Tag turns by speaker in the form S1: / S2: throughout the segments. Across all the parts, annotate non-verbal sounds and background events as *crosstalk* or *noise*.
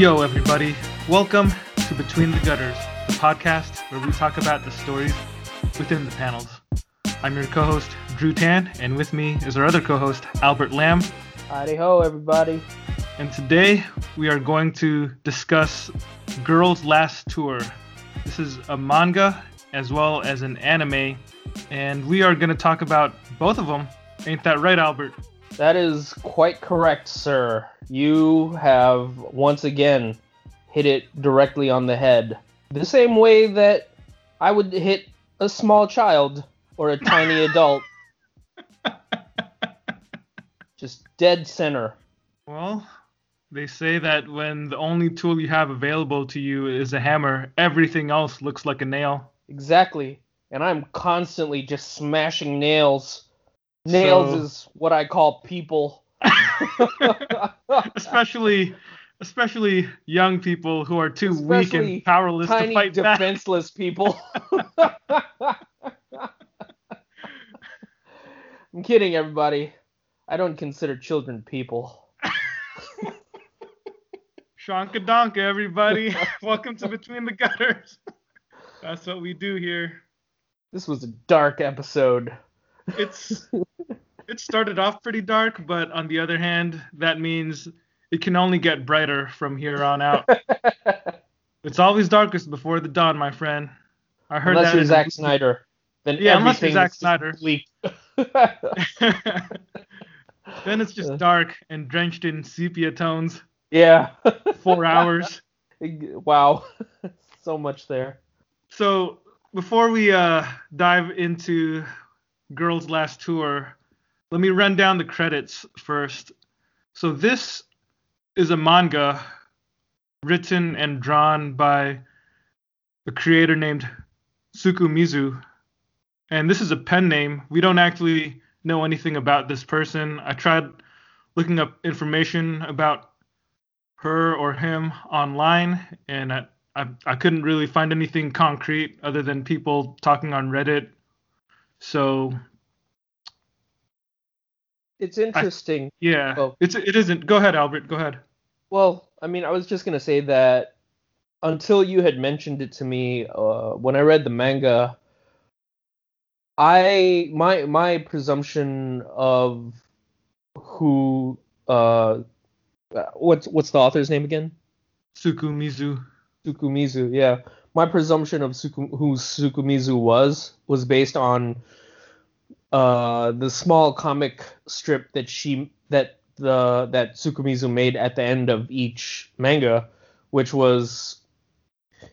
S1: Yo, everybody. Welcome to Between the Gutters, the podcast where we talk about the stories within the panels. I'm your co host, Drew Tan, and with me is our other co host, Albert Lamb.
S2: Howdy ho, everybody.
S1: And today we are going to discuss Girls Last Tour. This is a manga as well as an anime, and we are going to talk about both of them. Ain't that right, Albert?
S2: That is quite correct, sir. You have once again hit it directly on the head. The same way that I would hit a small child or a tiny *laughs* adult. Just dead center.
S1: Well, they say that when the only tool you have available to you is a hammer, everything else looks like a nail.
S2: Exactly. And I'm constantly just smashing nails. Nails
S1: So-
S2: is what I call people. *laughs*
S1: especially especially young people who are too weak and powerless to
S2: Tiny
S1: fight back.
S2: defenseless people. *laughs* I'm kidding, everybody. I don't consider children people. *laughs*
S1: Shanka Donka, everybody. Welcome to Between the Gutters. That's what we do here.
S2: This was a dark episode.
S1: It's it started off pretty dark, but on the other hand, that means it can only get brighter from here on out. *laughs* it's always darkest before the dawn, my friend. I heard
S2: unless
S1: that
S2: you're Zack Snyder, then
S1: Yeah, unless you're Zack Snyder. *laughs* *laughs* then it's just dark and drenched in sepia tones.
S2: yeah.
S1: Four hours.
S2: wow. so much there.
S1: So before we uh, dive into Girls Last Tour, let me run down the credits first. So this is a manga written and drawn by a creator named Tsukumizu. And this is a pen name. We don't actually know anything about this person. I tried looking up information about her or him online, and I, I, I couldn't really find anything concrete other than people talking on Reddit. So
S2: It's interesting.
S1: yeah,
S2: Well-
S1: it's it isn't. Go ahead, Albert. Go ahead.
S2: Well, I mean, I was just gonna say that until you had mentioned it to me, uh, when I read the manga, I my my presumption of who uh what's what's the author's name again?
S1: Tsukumizu.
S2: Tsukumizu, yeah. My presumption of Suku, who Tsukumizu was was based on uh, the small comic strip that she that the that Tsukumizu made at the end of each manga, which was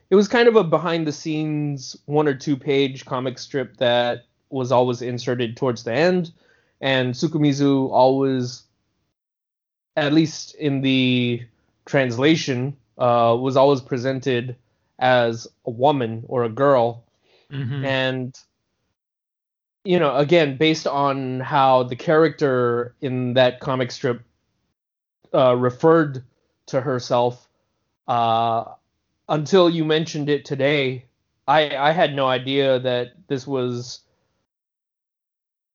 S2: it was kind of a behind the scenes one or two page comic strip that was always inserted towards the end, and Tsukumizu always, at least in the translation, uh, was always presented as a woman or a girl
S1: Mhm.
S2: and you know again based on how the character in that comic strip uh, referred to herself uh, until you mentioned it today i i had no idea that this was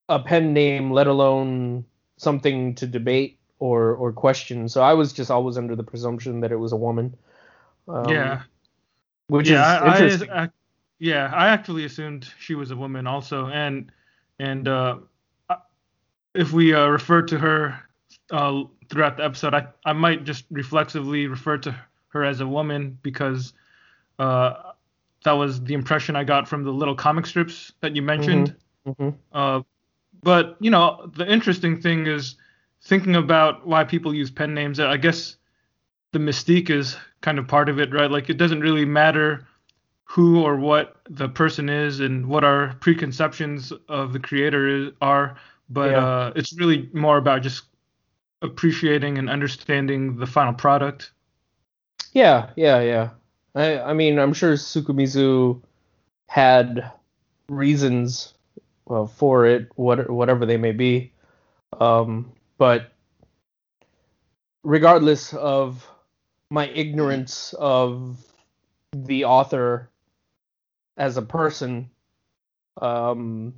S2: a pen name let alone something to debate or or question. So i was just always under the presumption that it was a woman. Um,
S1: yeah.
S2: which
S1: yeah,
S2: is
S1: I,
S2: interesting.
S1: I, I, yeah, I actually assumed she was a woman also, and and uh, if we uh, refer to her uh, throughout the episode, I I might just reflexively refer to her as a woman because uh, that was the impression I got from the little comic strips that you mentioned.
S2: Mhm.
S1: Uh, but you know, the interesting thing is thinking about why people use pen names. I guess the mystique is kind of part of it, right? Like it doesn't really matter who or what the person is and what our preconceptions of the creator is, are, but
S2: Yeah.
S1: uh, it's really more about just appreciating and understanding the final product.
S2: Yeah, yeah, yeah. I I mean, I'm sure Tsukumizu had reasons uh, for it, what whatever they may be. Um, but regardless of my ignorance of the author as a person, um,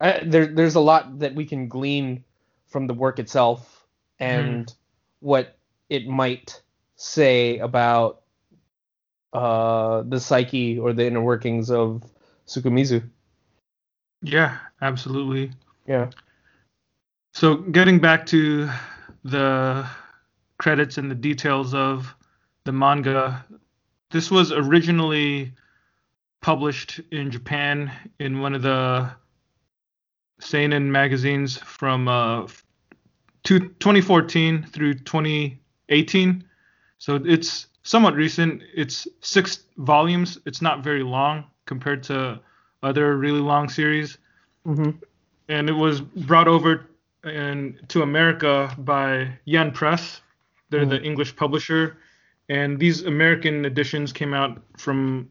S2: I, there there's a lot that we can glean from the work itself and what it might say about uh, the psyche or the inner workings of Tsukumizu.
S1: Yeah, absolutely.
S2: Yeah.
S1: So getting back to the credits and the details of the manga, this was originally published in Japan in one of the seinen magazines from uh, 2014 through 2018. So it's somewhat recent. It's six volumes. It's not very long compared to other really long series.
S2: Mm-hmm.
S1: And it was brought over and to America by Yen Press. They're mm-hmm. the English publisher. And these American editions came out from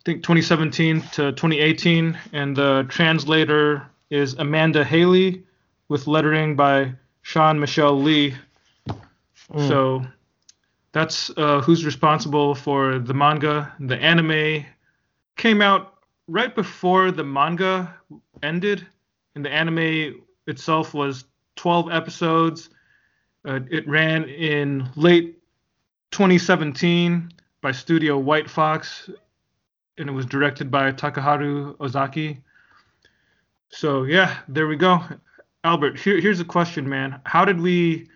S1: I think 2017 to 2018. And the translator is Amanda Haley with lettering by Sean Michelle Lee. Mm. So that's uh, who's responsible for the manga. The anime came out right before the manga ended, and the anime itself was 12 episodes. Uh, it ran in late 2017 by Studio White Fox, and it was directed by Takaharu Ozaki. So yeah, there we go. Albert, here, here's a question, man. How did we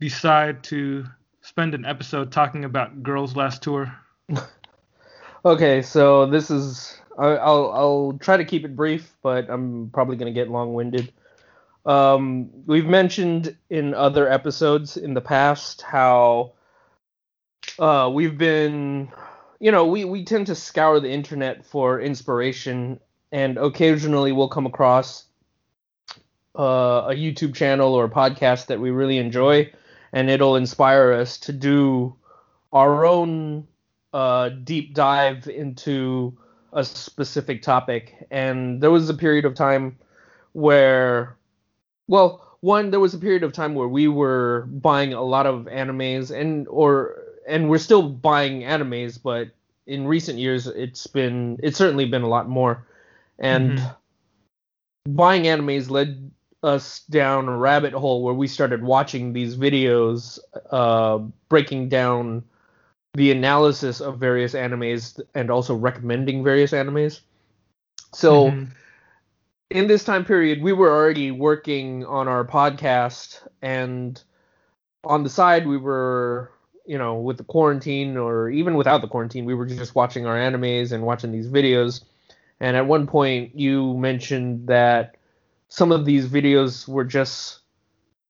S1: decide to spend an episode talking about Girls Last Tour? *laughs*
S2: okay, so this is I'll I'll try to keep it brief, but I'm probably gonna get long-winded. Um, we've mentioned in other episodes in the past how uh, we've been, you know, we we tend to scour the internet for inspiration, and occasionally we'll come across uh, a YouTube channel or a podcast that we really enjoy, and it'll inspire us to do our own uh, deep dive into a specific topic. And there was a period of time where, well, one there was a period of time where we were buying a lot of animes and or and we're still buying animes, but in recent years it's been it's certainly been a lot more. And mm-hmm. buying animes led us down a rabbit hole where we started watching these videos uh, breaking down the analysis of various animes and also recommending various animes. So mm-hmm. in this time period, we were already working on our podcast, and on the side, we were, you know, with the quarantine or even without the quarantine, we were just watching our animes and watching these videos. And at one point, you mentioned that some of these videos were just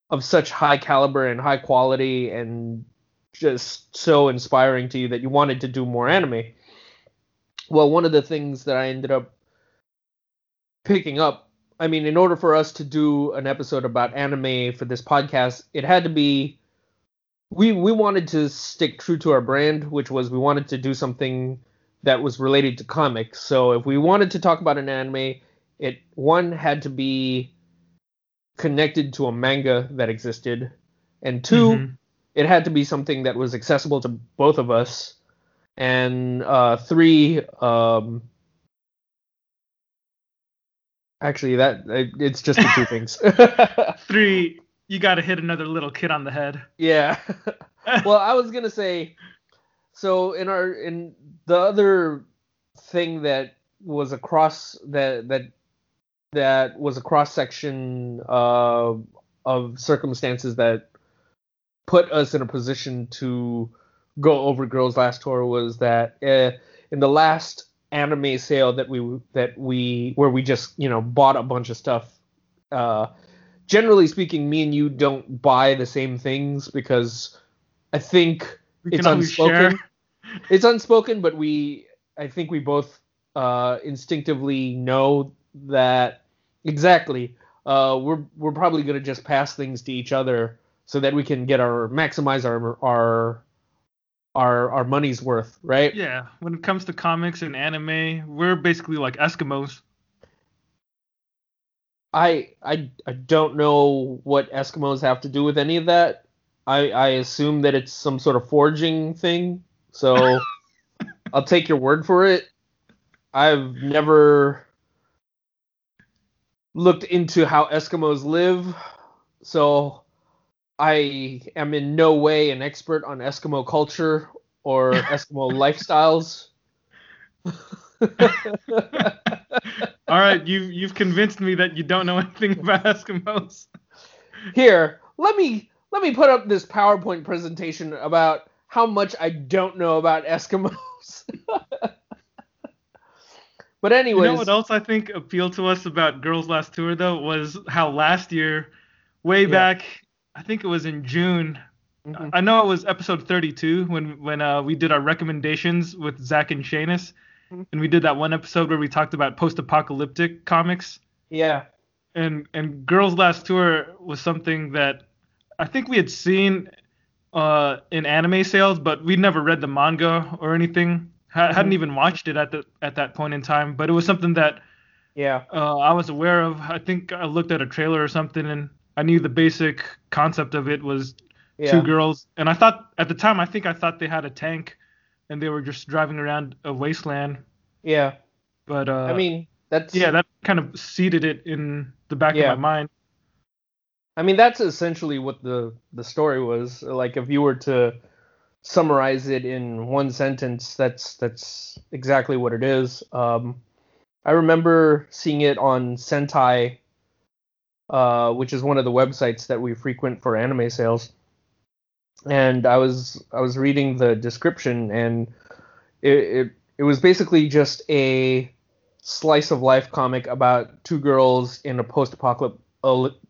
S2: of such high caliber and high quality and just so inspiring to you that you wanted to do more anime. Well, one of the things that I ended up picking up, I mean, in order for us to do an episode about anime for this podcast, it had to be we we wanted to stick true to our brand, which was we wanted to do something that was related to comics. So if we wanted to talk about an anime, it one had to be connected to a manga that existed, and 2 mm-hmm. it had to be something that was accessible to both of us, and uh, three, um, actually that it's just the two *laughs* things.
S1: three, you got to hit another little kid on the head.
S2: Yeah. *laughs* well, I was gonna say, so in our in the other thing that was across that that that was a cross section uh, of circumstances that put us in a position to go over Girls Last Tour was that uh, in the last anime sale that we that we where we just you know bought a bunch of stuff. Uh, generally speaking, me and you don't buy the same things because I think it's unspoken. it's unspoken, but we I think we both uh, instinctively know that exactly. Uh, we're we're probably gonna just pass things to each other so that we can get our maximize our our our our money's worth, right?
S1: Yeah. When it comes to comics and anime, we're basically like Eskimos.
S2: I I I don't know what Eskimos have to do with any of that. I I assume that it's some sort of forging thing. So *laughs* I'll take your word for it. I've never looked into how Eskimos live, so I am in no way an expert on Eskimo culture or *laughs* Eskimo lifestyles. *laughs*
S1: All right, you you've convinced me that you don't know anything about Eskimos.
S2: Here, let me let me put up this PowerPoint presentation about how much I don't know about Eskimos. *laughs* but anyways,
S1: you know what else I think appealed to us about Girls Last Tour though was how last year, way yeah. back, I think it was in June. Mm-hmm. I know it was episode 32 when when uh, we did our recommendations with Zach and Shanus. *laughs* and we did that one episode where we talked about post-apocalyptic comics.
S2: Yeah.
S1: And and Girls Last Tour was something that I think we had seen uh, in anime sales, but we'd never read the manga or anything. Ha- mm-hmm. Hadn't even watched it at the at that point in time. But it was something that
S2: yeah
S1: uh, I was aware of. I think I looked at a trailer or something, and I knew the basic concept of it was yeah. two girls. And I thought at the time, I think I thought they had a tank, and they were just driving around a wasteland.
S2: Yeah.
S1: But uh, I
S2: mean that's
S1: yeah that kind of seeded it in the back yeah. of my mind.
S2: I mean, that's essentially what the the story was. Like, if you were to summarize it in one sentence, that's that's exactly what it is. Um, I remember seeing it on Sentai, uh, which is one of the websites that we frequent for anime sales. And I was I was reading the description, and it, it, it was basically just a slice of life comic about two girls in a post apocalyptic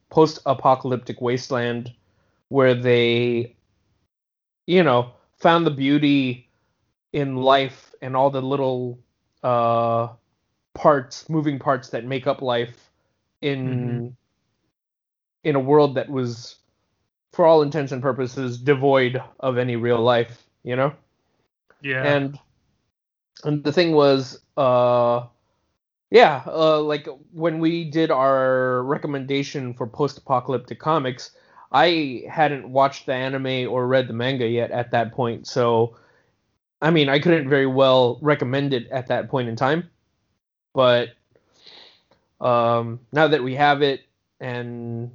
S2: post-apocalyptic wasteland where they you know found the beauty in life and all the little uh parts moving parts that make up life in mm-hmm. in a world that was for all intents and purposes devoid of any real life you know
S1: yeah
S2: and and the thing was uh yeah, uh, like when we did our recommendation for post-apocalyptic comics, I hadn't watched the anime or read the manga yet at that point, so I mean, I couldn't very well recommend it at that point in time. But um, now that we have it, and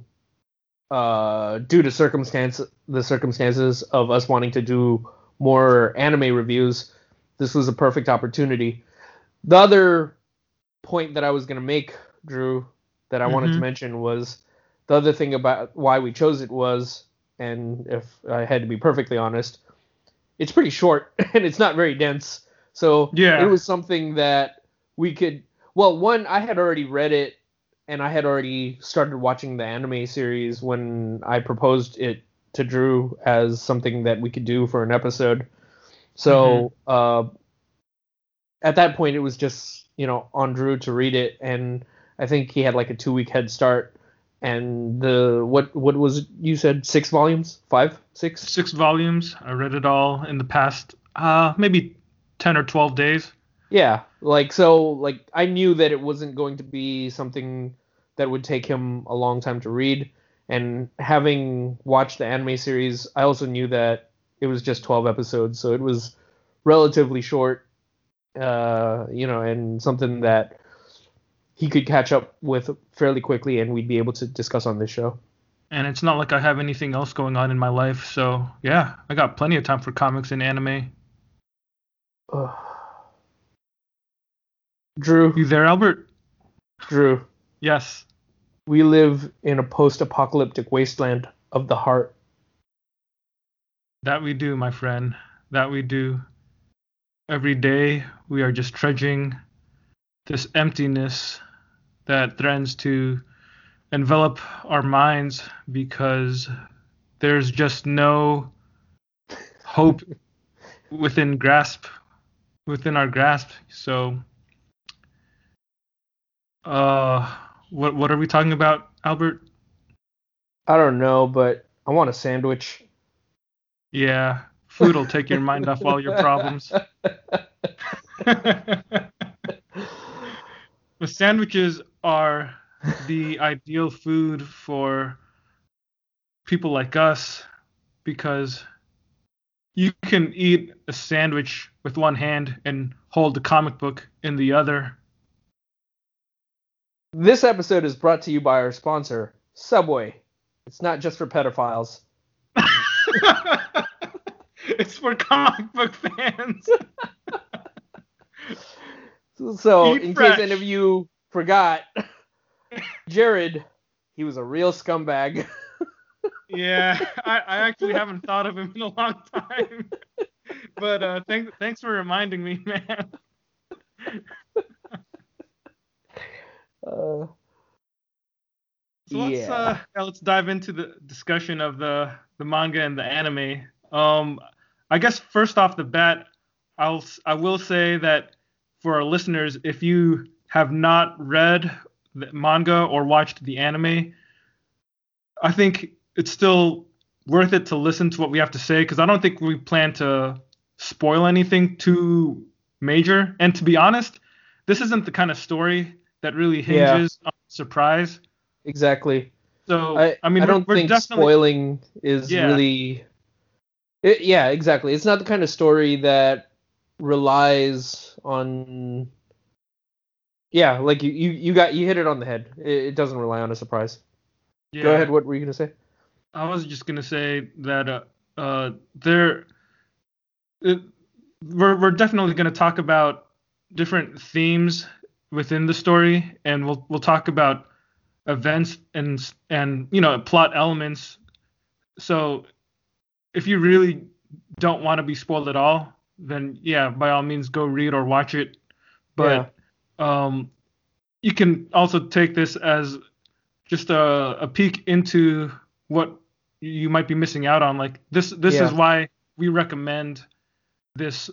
S2: uh, due to circumstance the circumstances of us wanting to do more anime reviews, this was a perfect opportunity. The other point that I was going to make, Drew, that I mm-hmm. wanted to mm-hmm. mention was the other thing about why we chose it was, and if I had to be perfectly honest, it's pretty short *laughs* and it's not very dense. So
S1: yeah.
S2: it was something that we could. Well, one, I had already read it and I had already started watching the anime series when I proposed it to Drew as something that we could do for an episode. So mm-hmm. uh, at that point, it was just you know on Drew to read it, and I think he had like a two week head start. And the what what was you said six volumes five six
S1: six volumes I read it all in the past uh maybe ten or twelve days
S2: yeah like so like I knew that it wasn't going to be something that would take him a long time to read and having watched the anime series I also knew that it was just 12 episodes so it was relatively short uh, you know, and something that he could catch up with fairly quickly, and we'd be able to discuss on this show.
S1: And it's not like I have anything else going on in my life, so yeah, I got plenty of time for comics and anime.
S2: Uh, Drew,
S1: you there, Albert?
S2: Drew.
S1: Yes.
S2: We live in a post-apocalyptic wasteland of the heart.
S1: That we do, my friend. That we do. Every day we are just trudging this emptiness that threatens to envelop our minds because there's just no hope *laughs* within grasp within our grasp so uh what what are we talking about albert
S2: i don't know but i want a sandwich
S1: yeah Food will take your mind off all your problems. *laughs* the sandwiches are the ideal food for people like us because you can eat a sandwich with one hand and hold the comic book in the other.
S2: This episode is brought to you by our sponsor, Subway. It's not just for pedophiles, *laughs*
S1: it's for comic book fans. *laughs*
S2: So,
S1: Eat
S2: in
S1: fresh.
S2: case any of you forgot, Jared, he was a real scumbag. *laughs*
S1: yeah, I, I actually haven't thought of him in a long time. But uh, thanks thanks for reminding me, man.
S2: Uh,
S1: So let's
S2: Yeah.
S1: uh let's dive into the discussion of the the manga and the anime. Um, I guess first off the bat, I'll I will say that for our listeners, if you have not read the manga or watched the anime, I think it's still worth it to listen to what we have to say because I don't think we plan to spoil anything too major. And to be honest, this isn't the kind of story that really
S2: Yeah.
S1: hinges on surprise.
S2: exactly.
S1: So
S2: I,
S1: I, mean,
S2: I don't think spoiling is
S1: Yeah.
S2: really. It, yeah, exactly. It's not the kind of story that relies on. Yeah, like you, you, you got you hit it on the head. It, it doesn't rely on a surprise.
S1: yeah,
S2: Go ahead. What were you gonna say?
S1: I was just gonna say that uh, uh there, it, we're we're definitely gonna talk about different themes within the story, and we'll we'll talk about events and and you know plot elements. So if you really don't want to be spoiled at all, then yeah, by all means go read or watch it. But um, you can also take this as just a, a peek into what you might be missing out on. Like this, this
S2: Yeah.
S1: is why we recommend this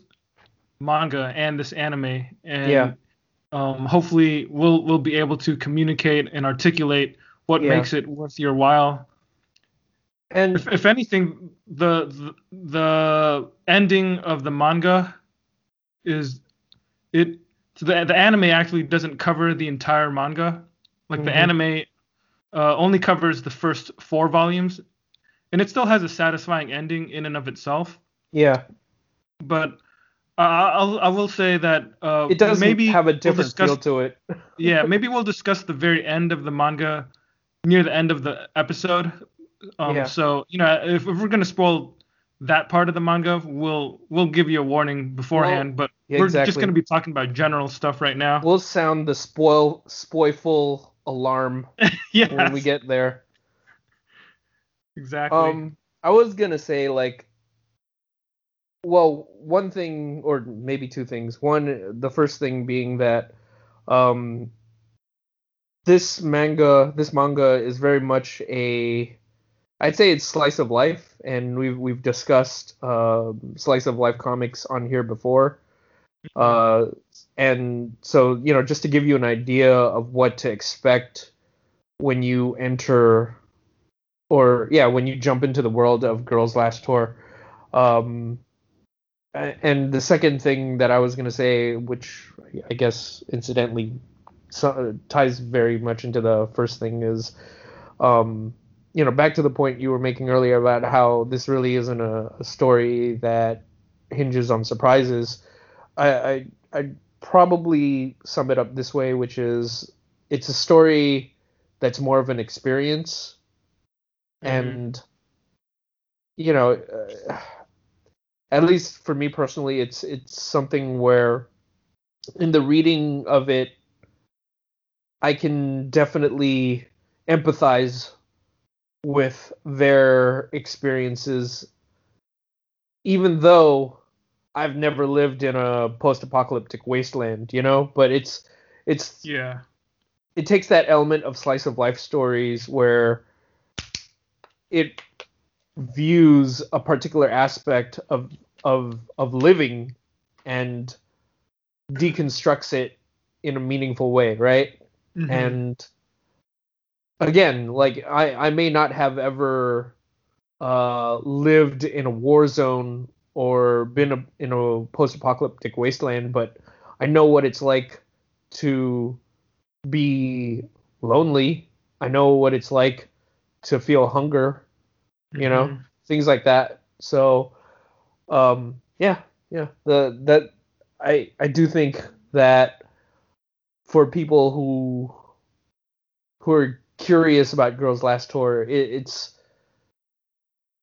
S1: manga and this anime, and
S2: Yeah.
S1: Um, hopefully we'll we'll be able to communicate and articulate what
S2: Yeah.
S1: makes it worth your while.
S2: And
S1: If, if anything, the, the the ending of the manga is it so the the anime actually doesn't cover the entire manga. Like the
S2: Mhm.
S1: anime uh, only covers the first four volumes, and it still has a satisfying ending in and of itself.
S2: yeah,
S1: But uh, I'll I will say that uh,
S2: it does
S1: maybe
S2: have a
S1: we'll
S2: different
S1: discuss-
S2: feel to it. *laughs*
S1: yeah, maybe we'll *laughs* discuss the very end of the manga near the end of the episode. Um,
S2: Yeah.
S1: So you know, if, if we're gonna spoil that part of the manga, we'll we'll give you a warning beforehand. but
S2: yeah,
S1: we're just gonna be talking about general stuff right now.
S2: We'll sound the spoil spoilful alarm *laughs*
S1: yeah,
S2: when we get there.
S1: exactly.
S2: Um, I was gonna say like, well, one thing or maybe two things. One, the first thing being that, um, this manga, this manga is very much a, I'd say it's slice of life, and we've we've discussed uh, slice of life comics on here before. Uh, and so you know, just to give you an idea of what to expect when you enter or yeah, when you jump into the world of Girls Last Tour. Um, and the second thing that I was gonna say, which I guess incidentally so, ties very much into the first thing, is um, you know back to the point you were making earlier about how this really isn't a, a story that hinges on surprises. I, I I'd probably sum it up this way, which is it's a story that's more of an experience
S1: Mhm.
S2: and you know uh, at least for me personally it's it's something where in the reading of it i can definitely empathize with their experiences even though i've never lived in a post-apocalyptic wasteland you know but it's it's
S1: yeah.
S2: it takes that element of slice of life stories where it views a particular aspect of of of living and deconstructs it in a meaningful way, right?
S1: Mhm.
S2: And again, like I I may not have ever uh lived in a war zone or been a, in a post-apocalyptic wasteland, but I know what it's like to be lonely. I know what it's like to feel hunger, you know,
S1: Mhm.
S2: things like that. So, um, yeah, yeah, the that I I do think that for people who who are curious about Girls Last Tour, it, it's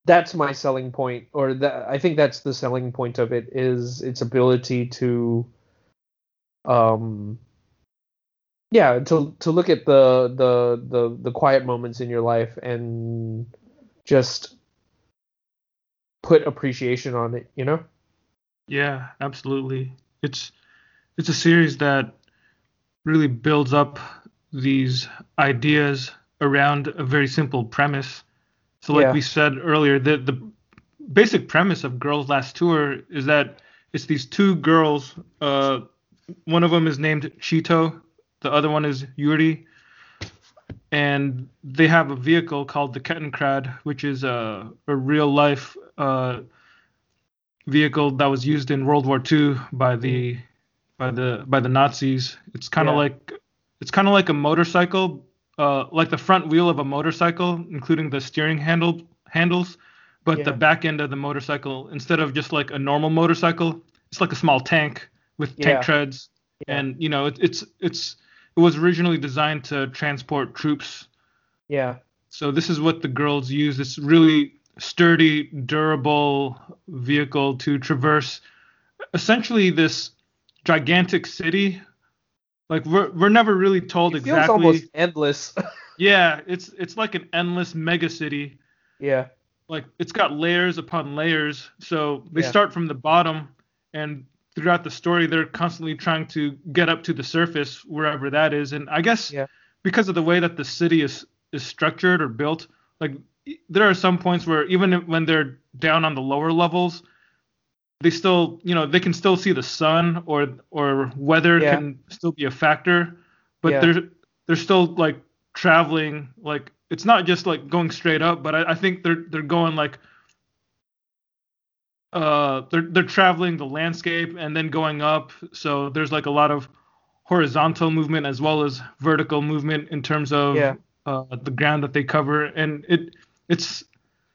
S2: that's my selling point, or that I think that's the selling point of it is its ability to, um, yeah, to to look at the the the the quiet moments in your life and just put appreciation on it, you know?
S1: Yeah, absolutely. It's it's a series that really builds up these ideas around a very simple premise. So like
S2: Yeah.
S1: we said earlier, the the basic premise of Girls Last Tour is that it's these two girls. Uh, one of them is named Chito, the other one is Yuri, and they have a vehicle called the Kettenkrad, which is a a real life uh, vehicle that was used in World War II by the by the by the Nazis. It's kind of
S2: Yeah.
S1: like it's kind of like a motorcycle, uh, like the front wheel of a motorcycle, including the steering handle handles, but the back end of the motorcycle instead of just like a normal motorcycle, it's like a small tank with tank
S2: Yeah.
S1: treads,
S2: Yeah.
S1: and you know it, it's it's it was originally designed to transport troops
S2: Yeah.
S1: so this is what the girls use. This really sturdy, durable vehicle to traverse essentially this gigantic city. Like we're we're never really told
S2: It feels
S1: exactly.
S2: almost endless. *laughs*
S1: Yeah, it's it's like an endless mega city.
S2: yeah.
S1: Like it's got layers upon layers. So they
S2: Yeah.
S1: start from the bottom and throughout the story they're constantly trying to get up to the surface wherever that is. And I guess
S2: Yeah.
S1: because of the way that the city is is structured or built, like there are some points where even when they're down on the lower levels, they still, you know, they can still see the sun or or weather
S2: Yeah.
S1: can still be a factor, but
S2: Yeah.
S1: they're they're still like traveling like it's not just like going straight up, but I, I think they're they're going like uh they're they're traveling the landscape and then going up so there's like a lot of horizontal movement as well as vertical movement in terms of
S2: Yeah.
S1: uh, the ground that they cover and it it's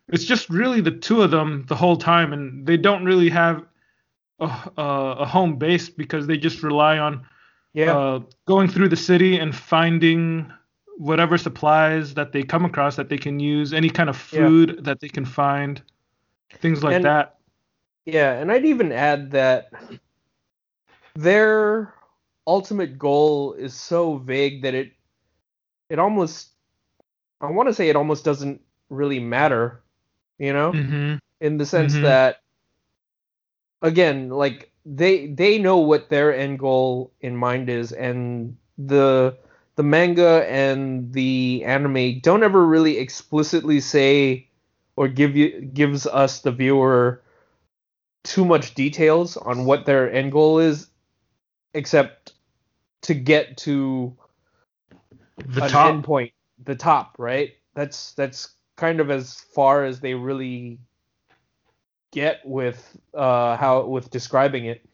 S1: it's just really the two of them the whole time and they don't really have a, a, a home base because they just rely on
S2: Yeah.
S1: uh, going through the city and finding whatever supplies that they come across that they can use, any kind of
S2: Yeah.
S1: food that they can find, things like
S2: And-
S1: that.
S2: Yeah, and I'd even add that their ultimate goal is so vague that it it almost I want to say it almost doesn't really matter, you know,
S1: hmm
S2: in the sense
S1: Mhm.
S2: that again, like they they know what their end goal in mind is and the the manga and the anime don't ever really explicitly say or give you gives us the viewer too much details on what their end goal is except to get to
S1: The top.
S2: end point the top right that's that's kind of as far as they really get with uh how with describing it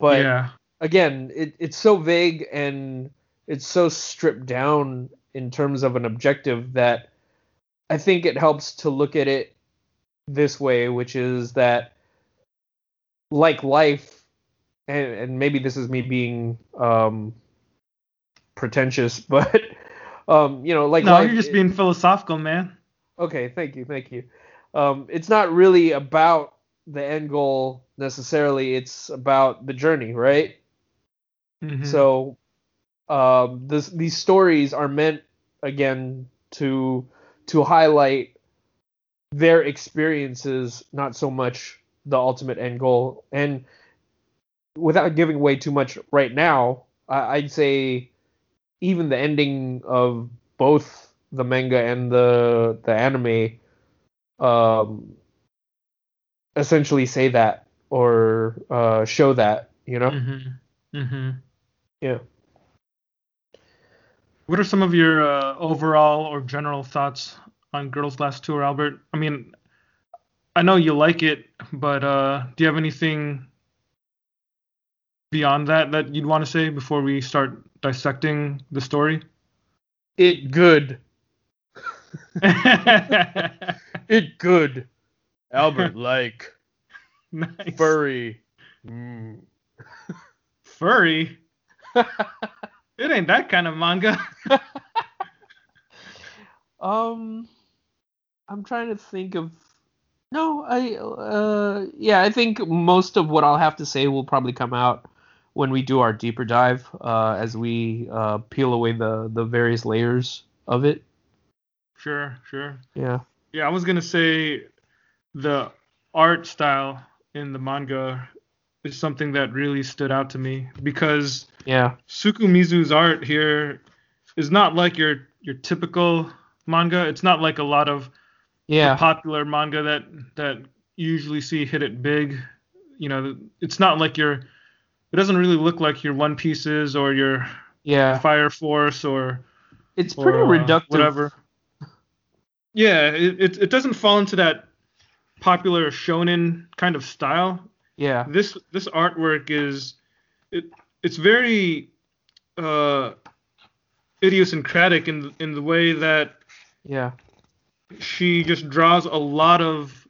S2: but
S1: yeah.
S2: again it, it's so vague and it's so stripped down in terms of an objective that i think it helps to look at it this way which is that like life and, and maybe this is me being um pretentious *laughs* but um you know like
S1: no,
S2: life,
S1: you're just being philosophical, man.
S2: Okay, thank you, thank you. Um, it's not really about the end goal necessarily. It's about the journey, right?
S1: Mhm.
S2: So, um, this these stories are meant again to to highlight their experiences, not so much the ultimate end goal. And without giving away too much right now, I, I'd say even the ending of both the manga and the the anime um essentially say that or uh show that you know
S1: Mhm. Mhm.
S2: yeah
S1: What are some of your uh, overall or general thoughts on Girls Last Tour, Albert? I mean, I know you like it, but uh, do you have anything beyond that that you'd want to say before we start dissecting the story?
S2: it good *laughs* it good albert *laughs* like
S1: nice.
S2: furry mm. *laughs*
S1: Furry? it ain't that kind of manga.
S2: um i'm trying to think of No, I uh yeah, I think most of what I'll have to say will probably come out when we do our deeper dive uh as we uh peel away the the various layers of it.
S1: Sure, sure.
S2: Yeah.
S1: Yeah, I was gonna say the art style in the manga is something that really stood out to me because
S2: Yeah.
S1: Tsukumizu's art here is not like your your typical manga. It's not like a lot of
S2: Yeah.
S1: popular manga that that usually see hit it big. You know, it's not like your it doesn't really look like your One Pieces or your
S2: Yeah.
S1: Fire Force or
S2: It's pretty
S1: or, uh,
S2: reductive.
S1: whatever. Yeah, it, it it doesn't fall into that popular shonen kind of style.
S2: Yeah.
S1: This this artwork is it it's very uh idiosyncratic in in the way that
S2: Yeah.
S1: She just draws a lot of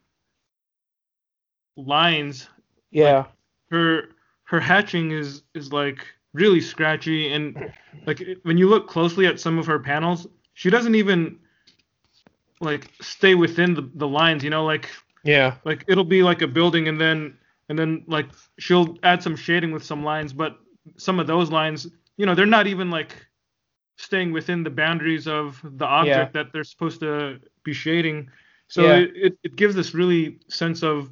S1: lines.
S2: Yeah.
S1: Her her hatching is is like really scratchy and like when you look closely at some of her panels, she doesn't even like stay within the, the lines, you know, like
S2: Yeah.
S1: like it'll be like a building and then and then like she'll add some shading with some lines, but some of those lines, you know, they're not even like staying within the boundaries of the object that they're supposed to be shading. So
S2: Yeah.
S1: it, it, it gives this really sense of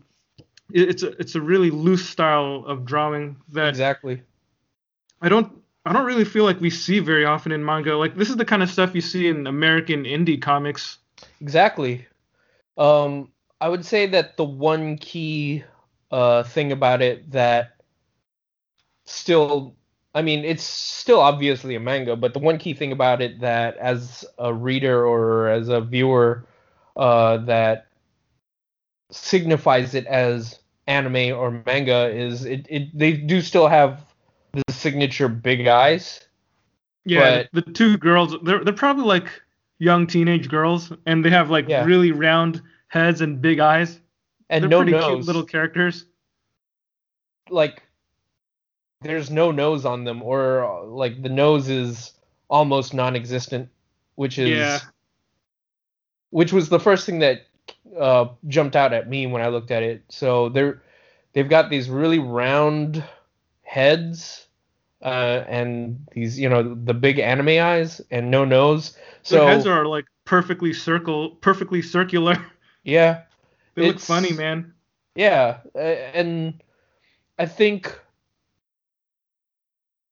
S1: it- it's a it's a really loose style of drawing that
S2: Exactly.
S1: I don't I don't really feel like we see very often in manga. Like this is the kind of stuff you see in American indie comics.
S2: Exactly. Um, I would say that the one key uh, thing about it that still, I mean, it's still obviously a manga, but the one key thing about it that, as a reader or as a viewer, uh, that signifies it as anime or manga is it, it they do still have the signature big eyes.
S1: Yeah, the two girls, they're they're probably like young teenage girls, and they have like
S2: Yeah.
S1: really round heads and big eyes.
S2: And
S1: they're
S2: no
S1: pretty
S2: nose.
S1: cute little characters.
S2: like there's no nose on them or like the nose is almost non-existent which is
S1: Yeah.
S2: which was the first thing that uh, jumped out at me when I looked at it so they're they've got these really round heads uh, and these you know the big anime eyes and no nose so
S1: Their heads are like perfectly circle, perfectly circular. *laughs*
S2: yeah
S1: they look funny, man.
S2: Yeah, and I think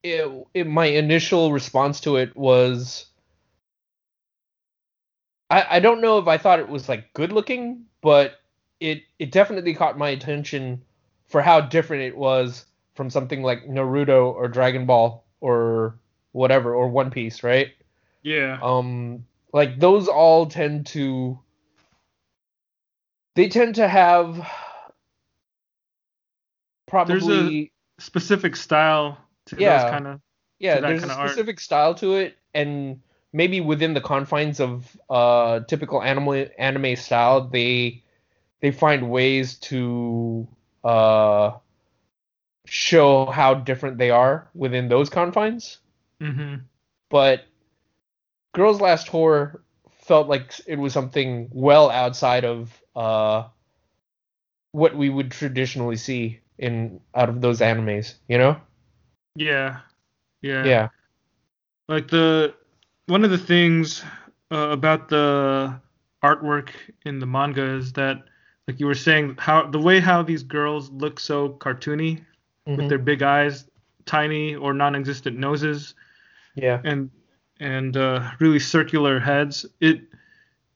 S2: it, it, my initial response to it was I, I don't know if I thought it was like good looking, but it it definitely caught my attention for how different it was from something like Naruto or Dragon Ball or whatever or One Piece, right?
S1: Yeah.
S2: um like those all tend to they tend to have probably
S1: Specific style to
S2: Yeah.
S1: kind of.
S2: yeah there's a
S1: kinda art.
S2: specific style to it and maybe within the confines of uh typical anime anime style they they find ways to uh show how different they are within those confines
S1: hmm
S2: but Girls Last Tour felt like it was something well outside of uh, what we would traditionally see in out of those animes, you know?
S1: Yeah. Yeah.
S2: Yeah.
S1: like the one of the things uh, about the artwork in the manga is that like you were saying how the way how these girls look so cartoony with
S2: Mhm.
S1: their big eyes tiny or non-existent noses
S2: Yeah.
S1: and and uh, really circular heads it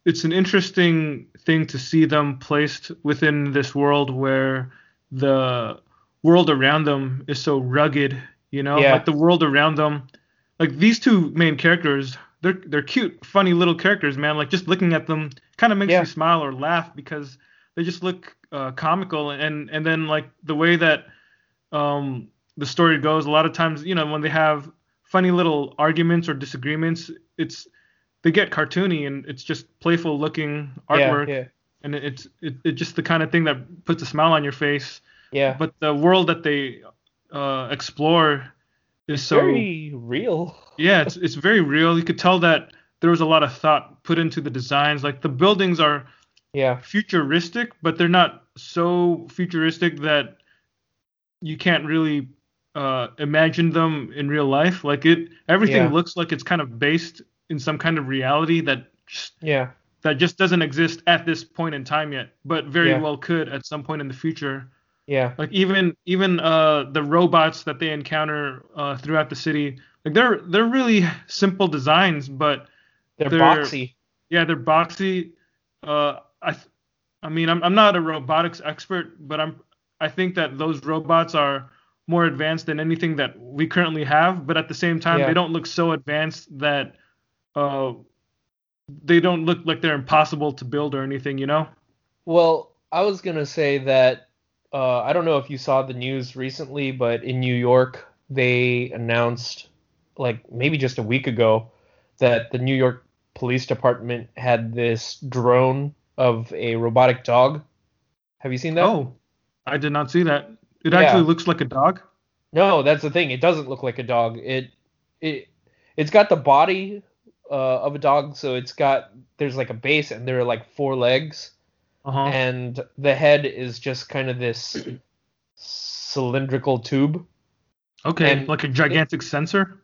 S1: it's an interesting thing to see them placed within this world where the world around them is so rugged you know
S2: Yeah.
S1: like the world around them like these two main characters they're they're cute funny little characters man like just looking at them kind of makes
S2: Yeah.
S1: you smile or laugh because they just look uh, comical and and then like the way that um the story goes a lot of times you know when they have funny little arguments or disagreements it's they get cartoony and it's just playful looking artwork
S2: Yeah.
S1: and it's it, it's just the kind of thing that puts a smile on your face
S2: Yeah.
S1: but the world that they uh, explore is so
S2: Very real.
S1: yeah it's, it's very real you could tell that there was a lot of thought put into the designs like the buildings are
S2: Yeah.
S1: futuristic, but they're not so futuristic that you can't really uh, imagine them in real life. Like it, everything
S2: Yeah.
S1: looks like it's kind of based in some kind of reality that just,
S2: Yeah.
S1: that just doesn't exist at this point in time yet, but very
S2: Yeah.
S1: well could at some point in the future.
S2: Yeah.
S1: Like even even uh, the robots that they encounter uh, throughout the city, like they're they're really simple designs, but
S2: They're,
S1: They're-
S2: boxy.
S1: yeah, they're boxy. Uh, I, th- I mean, I'm I'm not a robotics expert, but I'm I think that those robots are more advanced than anything that we currently have. But at the same time,
S2: Yeah.
S1: they don't look so advanced that uh, they don't look like they're impossible to build or anything. You know?
S2: Well, I was gonna say that uh, I don't know if you saw the news recently, but in New York they announced, like maybe just a week ago, that the New York Police Department had this drone of a robotic dog. Have you seen that?
S1: Oh, I did not see that. It
S2: Yeah.
S1: actually looks like a dog.
S2: No, that's the thing. It doesn't look like a dog. It it it's got the body uh, of a dog, so it's got there's like a base and there are like four legs.
S1: Uh huh.
S2: and the head is just kind of this cylindrical tube,
S1: Okay,
S2: and
S1: like a gigantic sensor.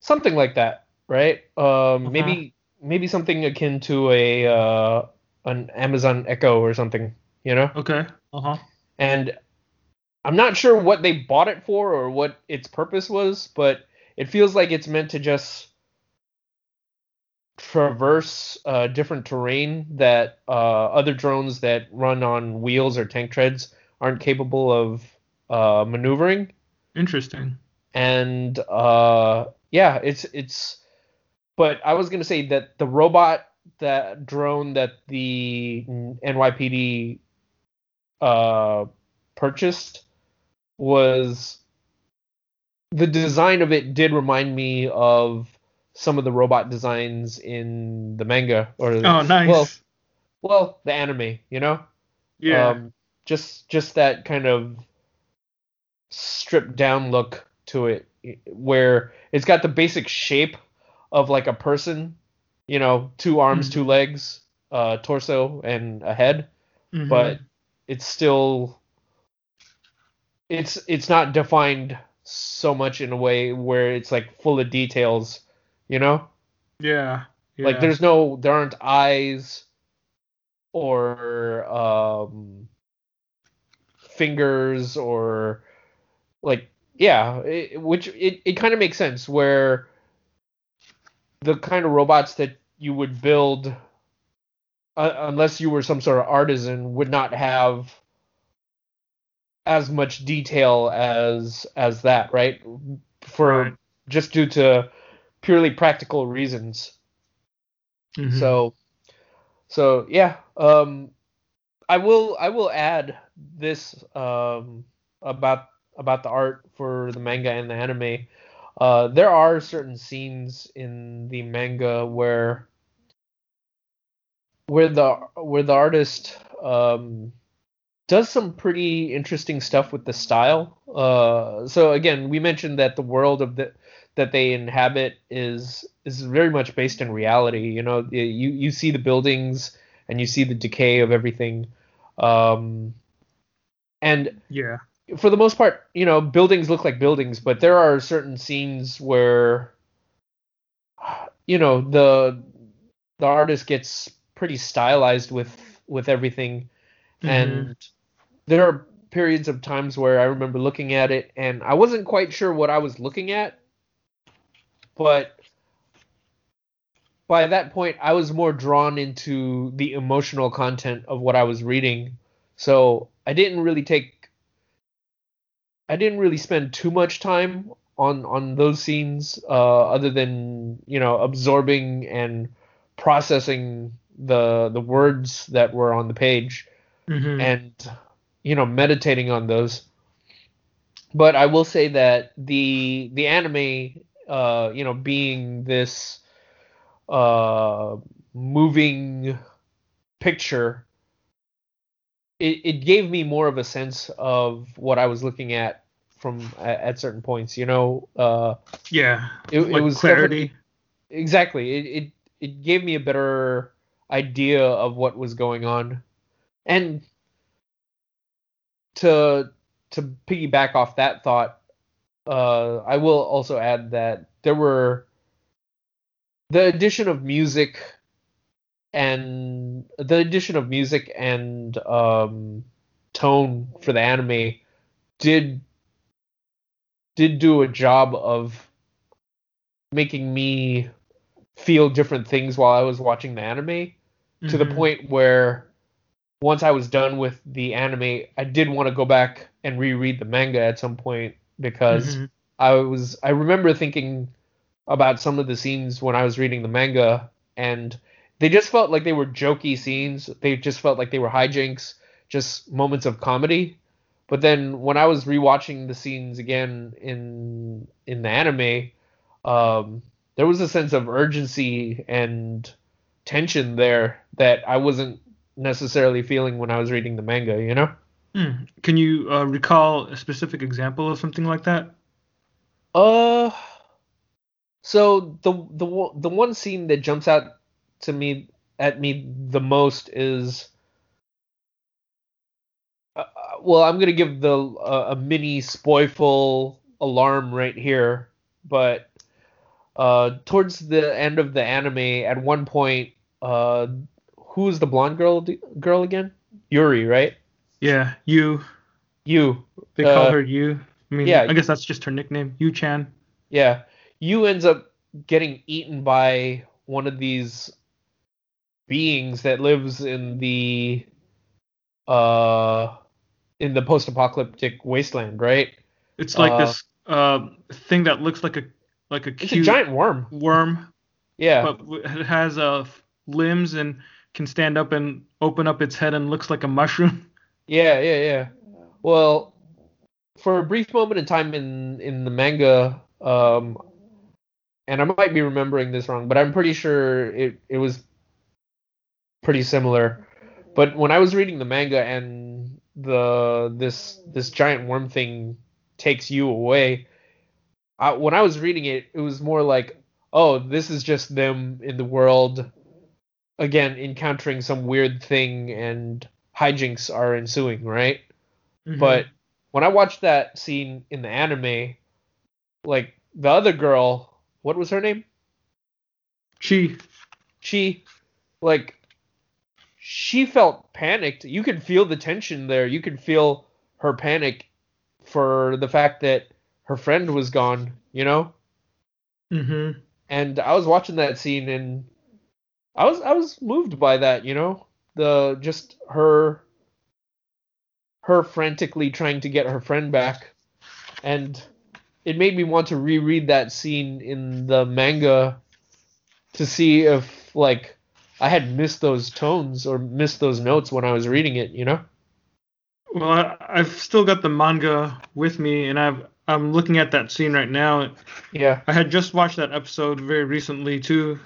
S2: something like that, right? Um,
S1: Uh-huh.
S2: maybe maybe something akin to a uh, an Amazon Echo or something, you know?
S1: Okay. Uh huh.
S2: And I'm not sure what they bought it for or what its purpose was, but it feels like it's meant to just traverse uh, different terrain that uh, other drones that run on wheels or tank treads aren't capable of uh, maneuvering.
S1: Interesting.
S2: And uh, yeah, it's it's. But I was gonna say that the robot, that drone that the NYPD uh, purchased was the design of it did remind me of some of the robot designs in the manga or
S1: Oh, nice.
S2: well well the anime you know
S1: yeah.
S2: um, just just that kind of stripped down look to it where it's got the basic shape of like a person you know two arms
S1: Mhm.
S2: two legs uh torso and a head
S1: Mhm.
S2: but it's still it's it's not defined so much in a way where it's like full of details you know
S1: yeah. yeah.
S2: like there's no there aren't eyes or um fingers or like yeah it, which it, it kind of makes sense where the kind of robots that you would build uh, unless you were some sort of artisan would not have as much detail as as that right for
S1: Right.
S2: just due to purely practical reasons.
S1: Mhm.
S2: so so yeah um i will i will add this um about about the art for the manga and the anime. Uh there are certain scenes in the manga where where the where the artist um does some pretty interesting stuff with the style. Uh so again we mentioned that the world of the that they inhabit is is very much based in reality. You know, you you see the buildings and you see the decay of everything, um, and
S1: yeah.
S2: for the most part, you know, buildings look like buildings, but there are certain scenes where, you know, the the artist gets pretty stylized with with everything,
S1: Mhm.
S2: and there are periods of times where I remember looking at it and I wasn't quite sure what I was looking at, but by that point I was more drawn into the emotional content of what I was reading. So I didn't really take I didn't really spend too much time on on those scenes uh, other than, you know, absorbing and processing the the words that were on the page
S1: Mhm.
S2: and you know meditating on those but i will say that the the anime uh you know being this uh moving picture it, it gave me more of a sense of what i was looking at from at, at certain points you know uh
S1: yeah.
S2: it, it was
S1: clarity.
S2: exactly it, it it gave me a better idea of what was going on. And to to piggyback off that thought, uh, I will also add that there were the addition of music and the addition of music and um, tone for the anime did did do a job of making me feel different things while I was watching the anime mm-hmm. to the mm-hmm. point where once I was done with the anime, I did want to go back and reread the manga at some point because mm-hmm. I was I remember thinking about some of the scenes when I was reading the manga and they just felt like they were jokey scenes. They just felt like they were hijinks, just moments of comedy. But then when I was rewatching the scenes again in in the anime, um, there was a sense of urgency and tension there that I wasn't necessarily feeling when I was reading the manga. You know.
S1: Hmm. Can you uh, recall a specific example of something like that?
S2: Uh, so the the the one scene that jumps out to me at me the most is uh, well, I'm gonna give the uh, a mini spoilful alarm right here, but uh, towards the end of the anime, at one point, uh, who's the blonde girl girl again? Yuri, right?
S1: Yeah, you.
S2: You.
S1: They call uh, her Yu. I mean, yeah, I guess that's just her nickname, Yu Chan.
S2: Yeah, Yu ends up getting eaten by one of these beings that lives in the uh in the post-apocalyptic wasteland, right?
S1: It's like uh, this uh thing that looks like a like a
S2: it's a giant worm.
S1: Worm.
S2: Yeah.
S1: But it has uh limbs and can stand up and open up its head and looks like a mushroom. *laughs*
S2: Yeah, yeah, yeah. Well, for a brief moment in time in in the manga, um, and I might be remembering this wrong, but I'm pretty sure it it was pretty similar. But when I was reading the manga and the this this giant worm thing takes you away, I, when I was reading it, it was more like, oh, this is just them in the world again encountering some weird thing and hijinks are ensuing, right? Mm-hmm. But when I watched that scene in the anime, like the other girl, what was her name?
S1: She.
S2: She, like, she felt panicked. You could feel the tension there. You could feel her panic for the fact that her friend was gone, you know?
S1: Mhm.
S2: And I was watching that scene and I was I was moved by that, you know? The just her her frantically trying to get her friend back and it made me want to reread that scene in the manga to see if like I had missed those tones or missed those notes when I was reading it, you know?
S1: Well, I, have still got the manga with me, and I've I'm looking at that scene right now.
S2: Yeah.
S1: I had just watched that episode very recently too.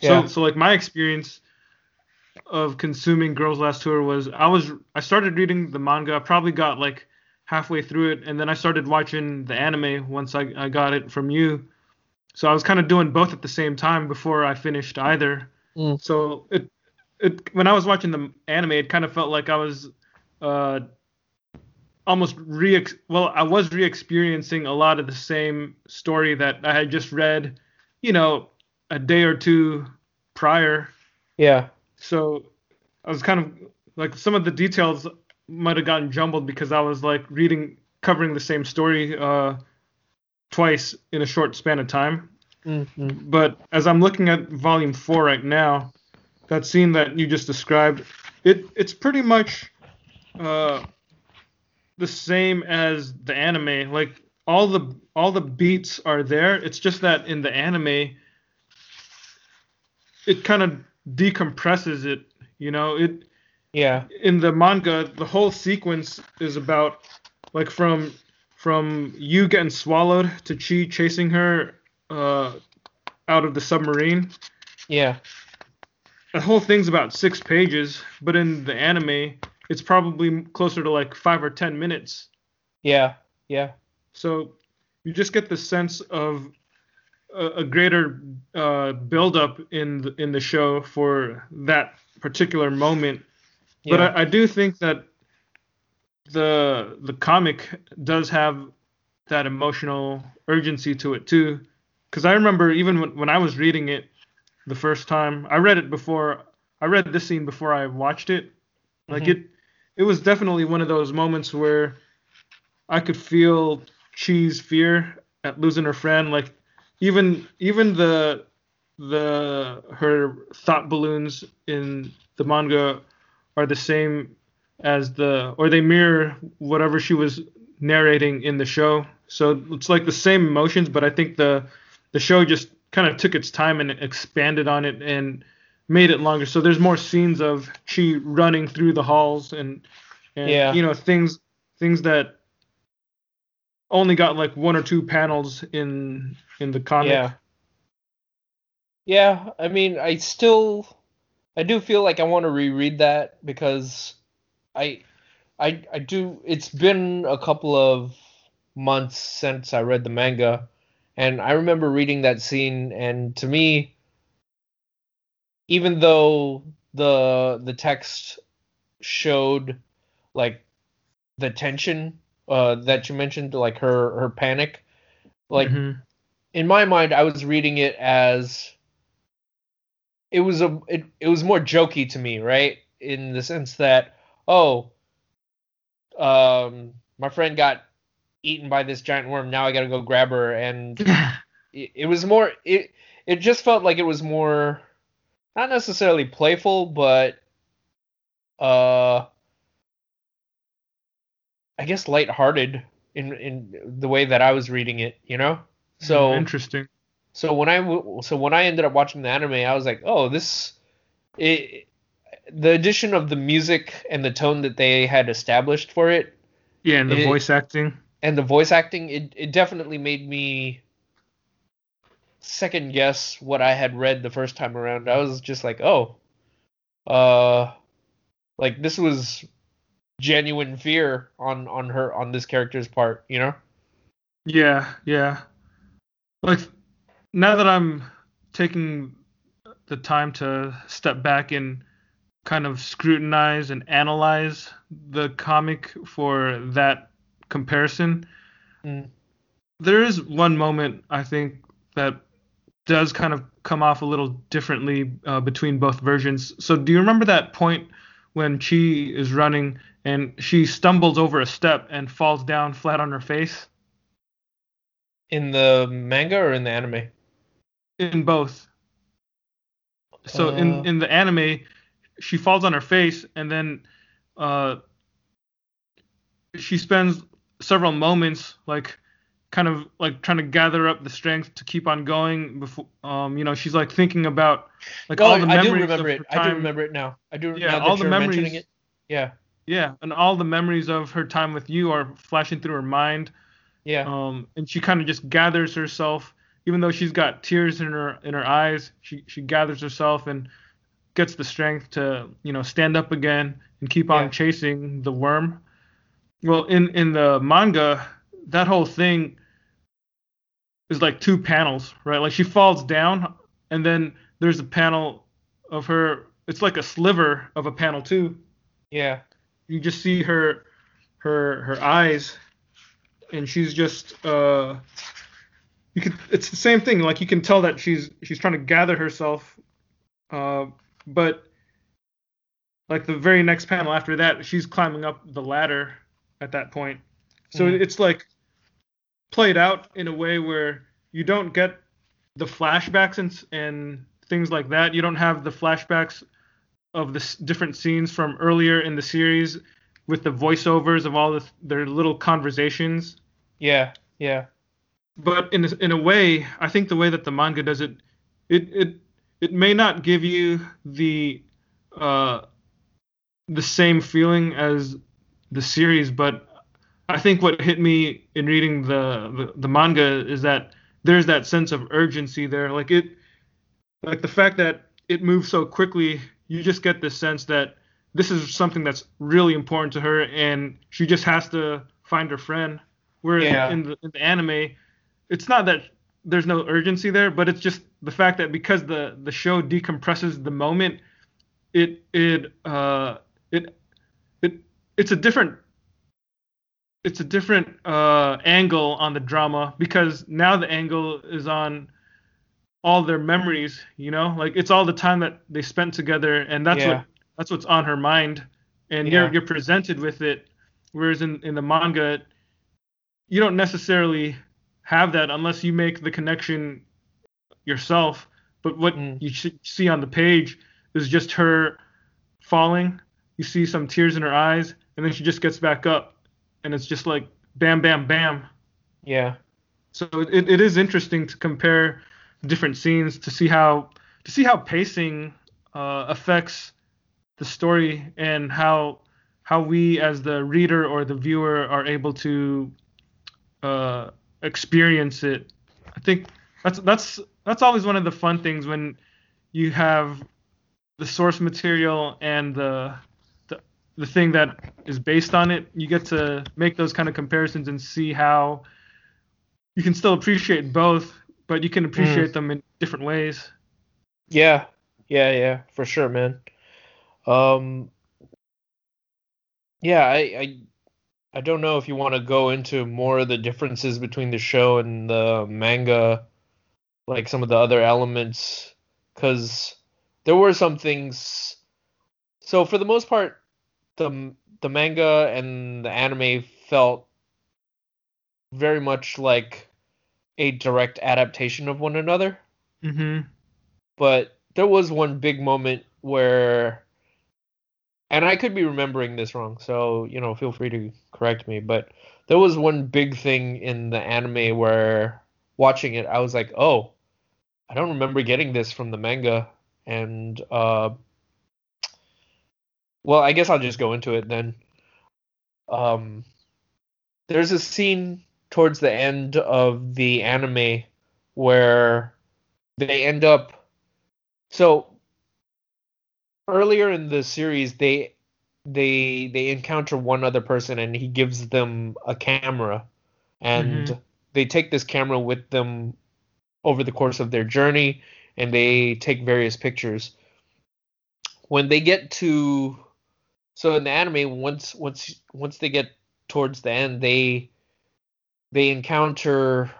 S1: So yeah. so like my experience of consuming Girls Last Tour was I was I started reading the manga, I probably got like halfway through it, and then I started watching the anime once I, I got it from you. So I was kind of doing both at the same time before I finished either. Mm. So it it when I was watching the anime, it kind of felt like I was uh, almost re well, I was re-experiencing a lot of the same story that I had just read, you know, a day or two prior.
S2: Yeah.
S1: So I was kind of like some of the details might have gotten jumbled because I was like reading covering the same story uh, twice in a short span of time.
S2: Mm-hmm.
S1: But as I'm looking at volume four right now, that scene that you just described, it it's pretty much uh, the same as the anime. Like all the all the beats are there. It's just that in the anime, it kind of decompresses it. You know, it.
S2: Yeah.
S1: In the manga, the whole sequence is about like from from Yu getting swallowed to Chi chasing her uh, out of the submarine.
S2: Yeah.
S1: The whole thing's about six pages, but in the anime, it's probably closer to like five or ten minutes.
S2: Yeah, yeah.
S1: So you just get the sense of a, a greater uh, build up in the, in the show for that particular moment. But I, I do think that the the comic does have that emotional urgency to it too. Because I remember even when, when I was reading it the first time, I read it before. I read this scene before I watched it. Like
S2: Mhm.
S1: it, it was definitely one of those moments where I could feel Chi's fear at losing her friend. Like even even the the her thought balloons in the manga are the same as the or they mirror whatever she was narrating in the show. So it's like the same emotions, but I think the the show just kind of took its time and expanded on it and made it longer. So there's more scenes of Chi running through the halls and and
S2: Yeah.
S1: you know things things that only got like one or two panels in in the comic.
S2: Yeah. Yeah, I mean, I still, I do feel like I want to reread that because I, I, I do. It's been a couple of months since I read the manga, and I remember reading that scene, and to me, even though the the text showed like the tension uh, that you mentioned, like her her panic, like
S1: Mhm.
S2: in my mind, I was reading it as it was a it, it was more jokey to me, right? In the sense that oh, um, my friend got eaten by this giant worm. Now I got to go grab her, and *laughs* it, it was more it it just felt like it was more not necessarily playful, but uh, I guess lighthearted in in the way that I was reading it, you know. So
S1: interesting.
S2: so when I w- so when I ended up watching the anime, I was like, oh, this it, the addition of the music and the tone that they had established for it
S1: Yeah, and the
S2: It-
S1: voice acting.
S2: and the voice acting, it, it definitely made me second guess what I had read the first time around. I was just like, oh, uh, like this was genuine fear on on her on this character's part, you know?
S1: Yeah, yeah. Like now that I'm taking the time to step back and kind of scrutinize and analyze the comic for that comparison,
S2: Mm.
S1: there is one moment I think that does kind of come off a little differently uh, between both versions. So do you remember that point when Chi is running and she stumbles over a step and falls down flat on her face?
S2: In the manga or in the anime?
S1: in both. So
S2: Uh.
S1: in in the anime, she falls on her face and then uh she spends several moments like kind of like trying to gather up the strength to keep on going before um you know she's like thinking about like
S2: oh,
S1: all the
S2: I
S1: memories
S2: do remember
S1: of
S2: it.
S1: her
S2: I do remember it now. I do.
S1: Yeah, all the memories-
S2: mentioning it. Yeah,
S1: yeah and all the memories of her time with Yu are flashing through her mind
S2: yeah,
S1: um, and she kind of just gathers herself, even though she's got tears in her in her eyes. She she gathers herself and gets the strength to you know stand up again and keep on
S2: Yeah.
S1: chasing the worm. Well, in in the manga, that whole thing is like two panels, right? Like she falls down, and then there's a panel of her. It's like a sliver of a panel too.
S2: yeah,
S1: You just see her her her eyes and she's just uh you could it's the same thing like you can tell that she's she's trying to gather herself uh but like the very next panel after that she's climbing up the ladder at that point so
S2: Mm.
S1: it's like played out in a way where you don't get the flashbacks and and things like that. You don't have the flashbacks of the s- different scenes from earlier in the series with the voiceovers of all the, their little conversations.
S2: Yeah, yeah,
S1: but in a, in a way, I think the way that the manga does it, it it it may not give you the uh the same feeling as the series, but I think what hit me in reading the the, the manga is that there's that sense of urgency there, like it, like the fact that it moves so quickly, you just get this sense that this is something that's really important to her, and she just has to find her friend. Whereas
S2: Yeah.
S1: in the in the anime, it's not that there's no urgency there, but it's just the fact that because the the show decompresses the moment, it it uh it it it's a different it's a different uh angle on the drama because now the angle is on all their memories, you know? Like it's all the time that they spent together and that's
S2: Yeah.
S1: what that's what's on her mind and
S2: Yeah.
S1: you're you're presented with it whereas in in the manga you don't necessarily have that unless you make the connection yourself. But what
S2: Mm.
S1: you see on the page is just her falling. You see some tears in her eyes, and then she just gets back up, and it's just like bam, bam, bam.
S2: Yeah.
S1: So it, it is interesting to compare different scenes to see how to see how pacing uh, affects the story and how how we as the reader or the viewer are able to uh, experience it. I think that's that's that's always one of the fun things when you have the source material and the the, thing that is based on it. You get to make those kind of comparisons and see how you can still appreciate both, but you can appreciate them in different ways.
S2: Yeah, yeah, yeah, for sure, man. Um, yeah, I, I, I don't know if you want to go into more of the differences between the show and the manga, like some of the other elements, because there were some things. So for the most part, the the manga and the anime felt very much like a direct adaptation of one another
S1: Mm-hmm.
S2: but there was one big moment where and I could be remembering this wrong, so you know, feel free to correct me, but there was one big thing in the anime where watching it I was like, "Oh, I don't remember getting this from the manga." And uh well, I guess I'll just go into it then. Um there's a scene towards the end of the anime where they end up so earlier in the series they they they encounter one other person and he gives them a camera and
S1: Mhm.
S2: they take this camera with them over the course of their journey and they take various pictures when they get to so in the anime once once once they get towards the end they they encounter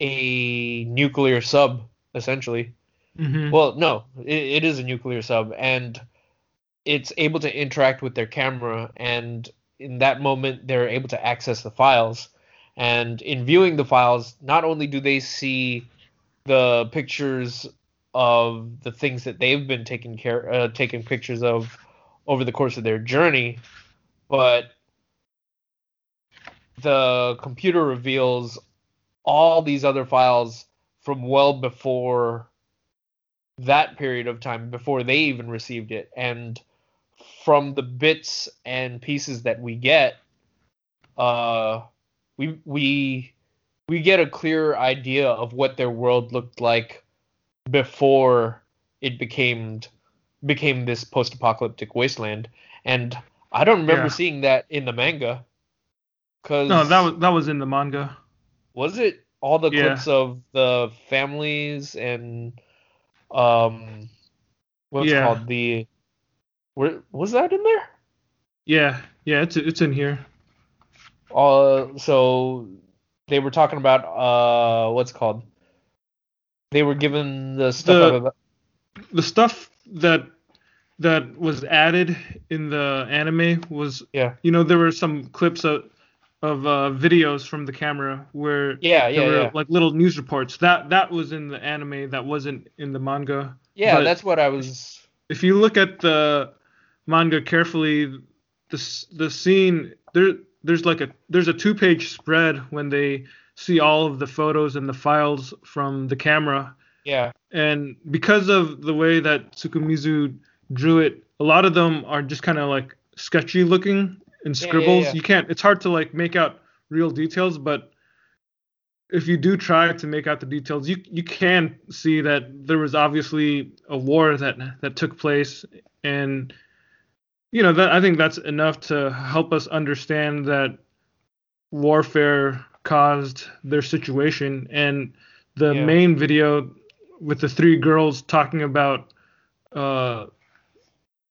S2: a nuclear sub essentially
S1: Mm-hmm.
S2: well, no, it, it is a nuclear sub, and it's able to interact with their camera, and in that moment, they're able to access the files. And in viewing the files, not only do they see the pictures of the things that they've been taking care, uh, taking pictures of over the course of their journey, but the computer reveals all these other files from well before that period of time before they even received it. And from the bits and pieces that we get uh we we we get a clearer idea of what their world looked like before it became became this post-apocalyptic wasteland and i don't remember
S1: Yeah.
S2: seeing that in the manga cuz
S1: No, that was that was in the manga.
S2: was it all the
S1: Yeah.
S2: clips of the families and um what's
S1: Yeah.
S2: called the where was that in there
S1: Yeah, yeah, it's it's in here.
S2: uh so they were talking about uh what's called they were given the stuff
S1: The-
S2: about
S1: The stuff that that was added in the anime was
S2: yeah
S1: you know there were some clips of of uh, videos from the camera where
S2: yeah yeah
S1: were
S2: yeah
S1: like little news reports. That that was in the anime. That wasn't in the manga.
S2: yeah
S1: but-
S2: that's what i was
S1: If you look at the manga carefully, the the scene there there's like a there's a two page spread when they see all of the photos and the files from the camera.
S2: Yeah
S1: And because of the way that Tsukumizu drew it, a lot of them are just kind of like sketchy looking and
S2: Yeah, yeah,
S1: scribbles.
S2: yeah.
S1: You can't. It's hard to like make out real details, but if you do try to make out the details, you you can see that there was obviously a war that that took place, and you know that I think that's enough to help us understand that warfare caused their situation and the
S2: Yeah.
S1: main video with the three girls talking about uh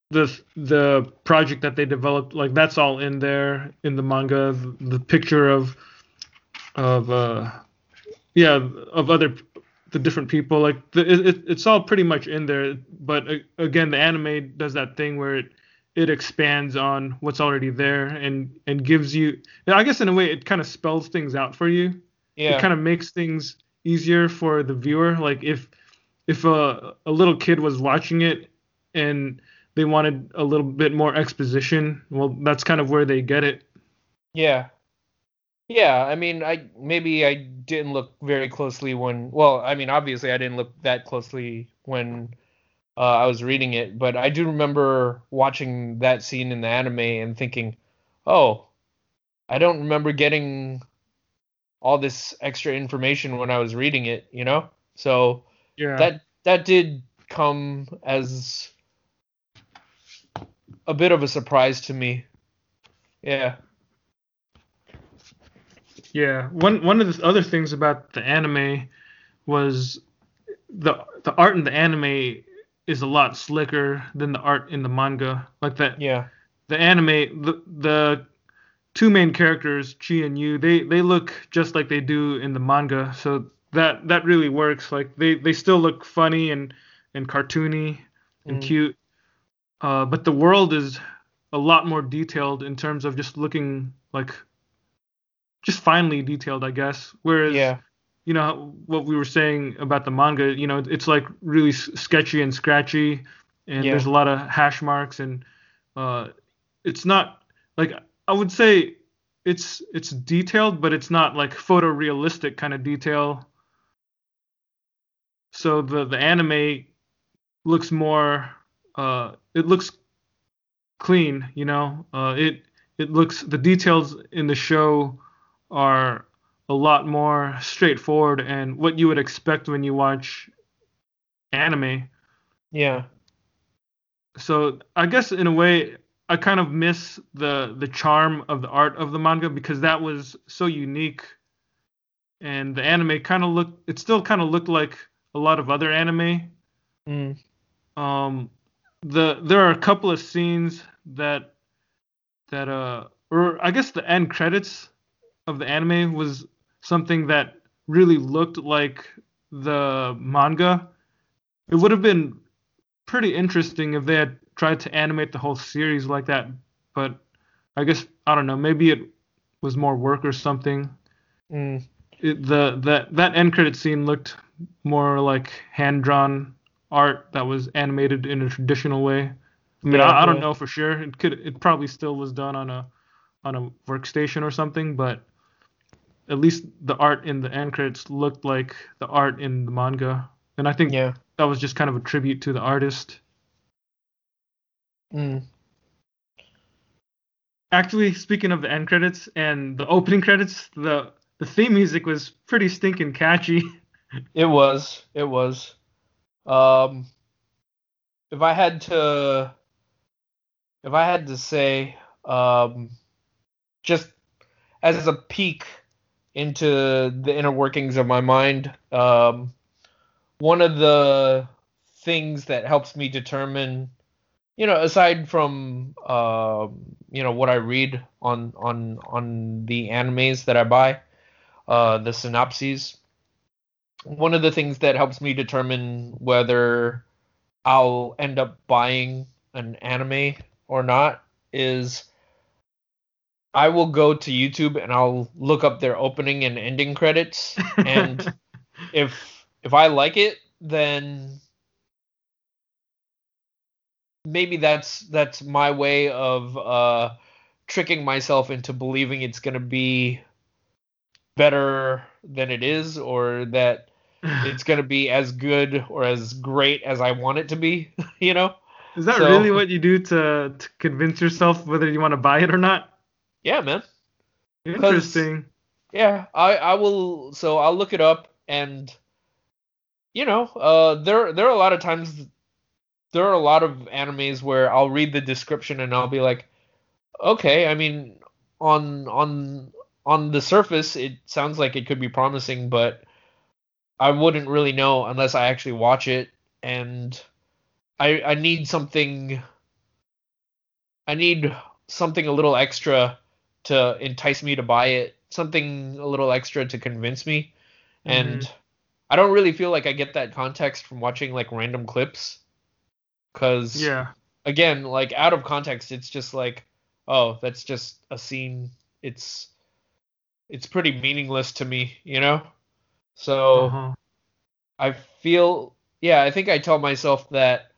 S1: the the project that they developed like that's all in there in the manga. The, the picture of of uh yeah of other the different people like the, it, it- it's all pretty much in there. But uh, again the anime does that thing where it it expands on what's already there and and gives you i guess in a way it kind of spells things out for you.
S2: Yeah.
S1: it kind of makes things easier for the viewer. Like if if a, a little kid was watching it and they wanted a little bit more exposition well that's kind of where they get it
S2: Yeah. Yeah, I mean, I maybe I didn't look very closely when well, I mean, obviously I didn't look that closely when uh, I was reading it, but I do remember watching that scene in the anime and thinking, "Oh, I don't remember getting all this extra information when I was reading it, you know?" So,
S1: yeah
S2: that that did come as a bit of a surprise to me. Yeah.
S1: Yeah, one one of the other things about the anime was the the art in the anime is a lot slicker than the art in the manga. Like that,
S2: Yeah.
S1: the anime, the the two main characters, Chi and Yu, they they look just like they do in the manga. So that that really works. Like they they still look funny and and cartoony and
S2: Mm.
S1: cute. Uh, but the world is a lot more detailed in terms of just looking like just finely detailed, I guess. Whereas
S2: Yeah.
S1: you know what we were saying about the manga you know it's like really s- sketchy and scratchy and
S2: Yeah.
S1: there's a lot of hash marks and uh it's not like i would say it's it's detailed but it's not like photorealistic kind of detail so the the anime looks more uh it looks clean you know uh it it looks the details in the show are a lot more straightforward and what you would expect when you watch anime.
S2: Yeah.
S1: So I guess in a way I kind of miss the the charm of the art of the manga because that was so unique and the anime kind of looked it still kind of looked like a lot of other anime.
S2: Mm.
S1: Um the there are a couple of scenes that that uh or I guess the end credits of the anime was something that really looked like the manga. It would have been pretty interesting if they had tried to animate the whole series like that, but I guess I don't know, maybe it was more work or something.
S2: Mm.
S1: It, the that that end credit scene looked more like hand drawn art that was animated in a traditional way. I mean,
S2: Yeah,
S1: I, I don't
S2: yeah.
S1: know for sure. It could it probably still was done on a on a workstation or something, but at least the art in the end credits looked like the art in the manga. And I think
S2: Yeah.
S1: that was just kind of a tribute to the artist.
S2: Mm.
S1: Actually, speaking of the end credits and the opening credits, the the theme music was pretty stinking catchy. *laughs*
S2: It was. It was. Um, if I had to, if I had to say, um, just as a peek into the inner workings of my mind, um, one of the things that helps me determine, you know, aside from, um, you know, what I read on on on the animes that I buy, uh, the synopses one of the things that helps me determine whether I'll end up buying an anime or not is I will go to YouTube and I'll look up their opening and ending credits. And *laughs* if if I like it then maybe that's that's my way of uh tricking myself into believing it's going to be better than it is or that it's going to be as good or as great as I want it to be, *laughs* you know?
S1: Is that
S2: So-
S1: really what you do to, to convince yourself whether you want to buy it or not?
S2: Yeah, man.
S1: Interesting.
S2: Yeah, I I will so I'll look it up and you know, uh there there are a lot of times there are a lot of animes where I'll read the description and I'll be like, okay, I mean on on on the surface it sounds like it could be promising, but I wouldn't really know unless I actually watch it, and I I need something. I need something a little extra to entice me to buy it, something a little extra to convince me, and
S1: Mhm.
S2: I don't really feel like I get that context from watching like random clips, because
S1: Yeah.
S2: again, like out of context, it's just like, oh, that's just a scene. It's it's pretty meaningless to me, you know. So
S1: Uh-huh.
S2: I feel, yeah, I think I tell myself that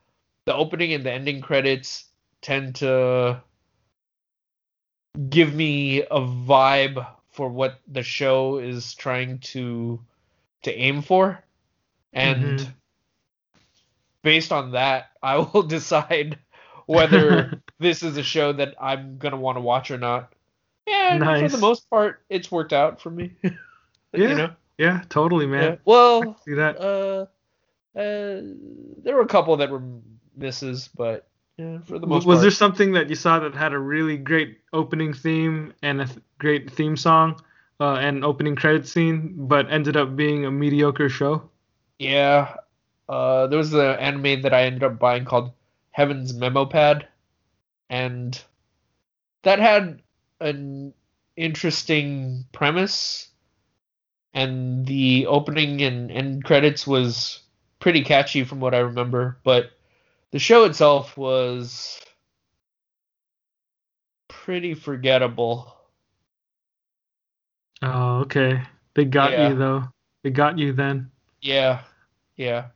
S2: the opening and the ending credits tend to give me a vibe for what the show is trying to to aim for, and
S1: Mhm.
S2: based on that, *laughs* I will decide whether *laughs* this is a show that I'm gonna want to watch or not. And for the most part, it's worked out for me. *laughs*
S1: Yeah.
S2: you know.
S1: Yeah, totally, man.
S2: Yeah. Well,
S1: See that?
S2: uh, uh, there were a couple that were misses, but yeah, for the most
S1: was
S2: part.
S1: there something that you saw that had a really great opening theme and a th- great theme song uh, and opening credit scene, but ended up being a mediocre show?
S2: Yeah, uh, there was an anime that I ended up buying called Heaven's Memo Pad, and that had an interesting premise, and the opening and end credits was pretty catchy from what I remember, but the show itself was pretty forgettable.
S1: Oh, okay. They got
S2: Yeah.
S1: you though. They got you then.
S2: Yeah, yeah.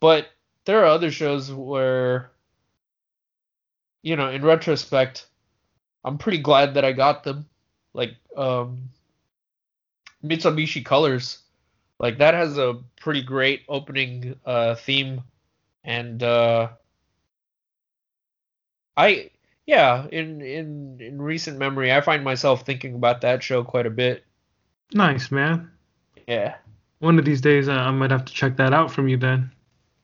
S2: But there are other shows where, you know, in retrospect, I'm pretty glad that I got them. Like, um, Mitsuboshi Colors. Like, that has a pretty great opening uh, theme. And, uh, I, yeah, in, in, in recent memory, I find myself thinking about that show quite a bit.
S1: Nice, man.
S2: Yeah.
S1: One of these days, uh, I might have to check that out from you then.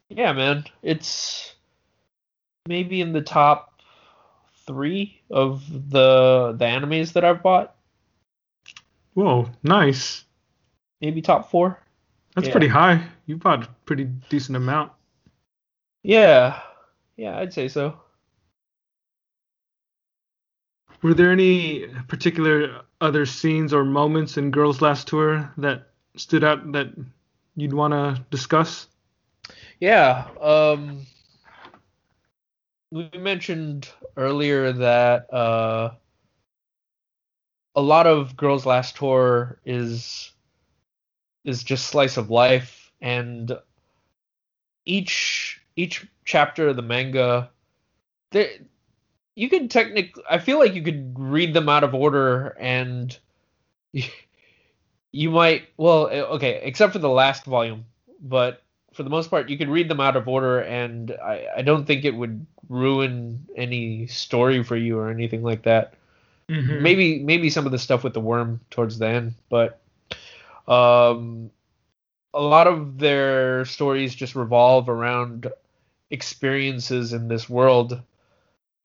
S2: Yeah, man. It's maybe in the top three of the the animes that I've bought.
S1: Whoa, nice.
S2: Maybe top four.
S1: That's
S2: Yeah.
S1: pretty high. You bought a pretty decent amount.
S2: Yeah. Yeah, I'd say so.
S1: Were there any particular other scenes or moments in Girls Last Tour that stood out that you'd want to discuss?
S2: Yeah. Um we mentioned earlier that uh a lot of Girls Last Tour is is just slice of life and each each chapter of the manga there you could technically I feel like you could read them out of order and you, *laughs* you might well eh, okay except for the last volume but for the most part you could read them out of order and I, I don't think it would ruin any story for you or anything like that
S1: Mm-hmm.
S2: maybe maybe some of the stuff with the worm towards the end but um a lot of their stories just revolve around experiences in this world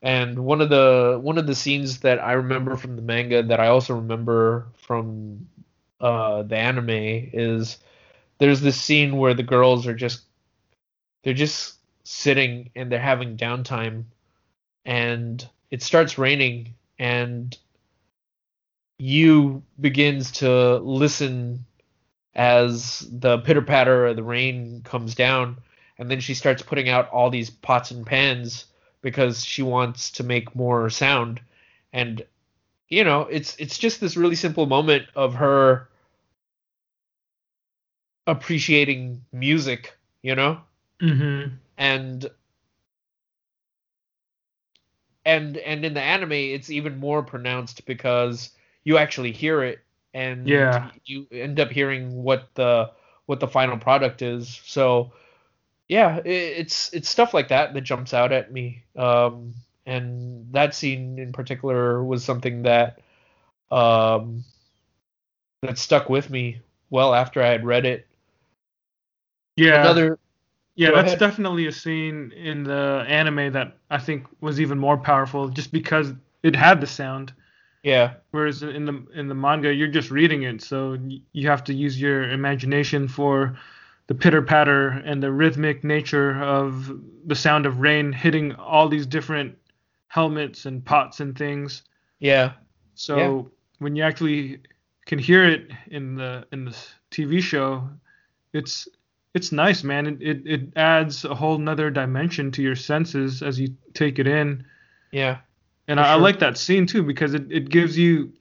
S2: and one of the one of the scenes that i remember from the manga that i also remember from uh the anime is there's this scene where the girls are just they're just sitting and they're having downtime and it starts raining and Yu begins to listen as the pitter patter of the rain comes down and then she starts putting out all these pots and pans because she wants to make more sound and you know it's it's just this really simple moment of her appreciating music you know
S1: Mm-hmm.
S2: and and and in the anime it's even more pronounced because you actually hear it and
S1: Yeah.
S2: you end up hearing what the what the final product is so yeah it, it's it's stuff like that that jumps out at me um and that scene in particular was something that um that stuck with me well after I had read it
S1: Yeah.
S2: another
S1: yeah,
S2: go
S1: that's
S2: ahead.
S1: definitely a scene in the anime that I think was even more powerful just because it had the sound.
S2: Yeah.
S1: Whereas in the in the manga, you're just reading it, so you have to use your imagination for the pitter patter and the rhythmic nature of the sound of rain hitting all these different helmets and pots and things.
S2: Yeah.
S1: So
S2: Yeah.
S1: when you actually can hear it in the in the TV show, it's it's nice, man. It it, it adds a whole nother dimension to your senses as you take it in.
S2: Yeah.
S1: And I, I like that scene too because it, it gives you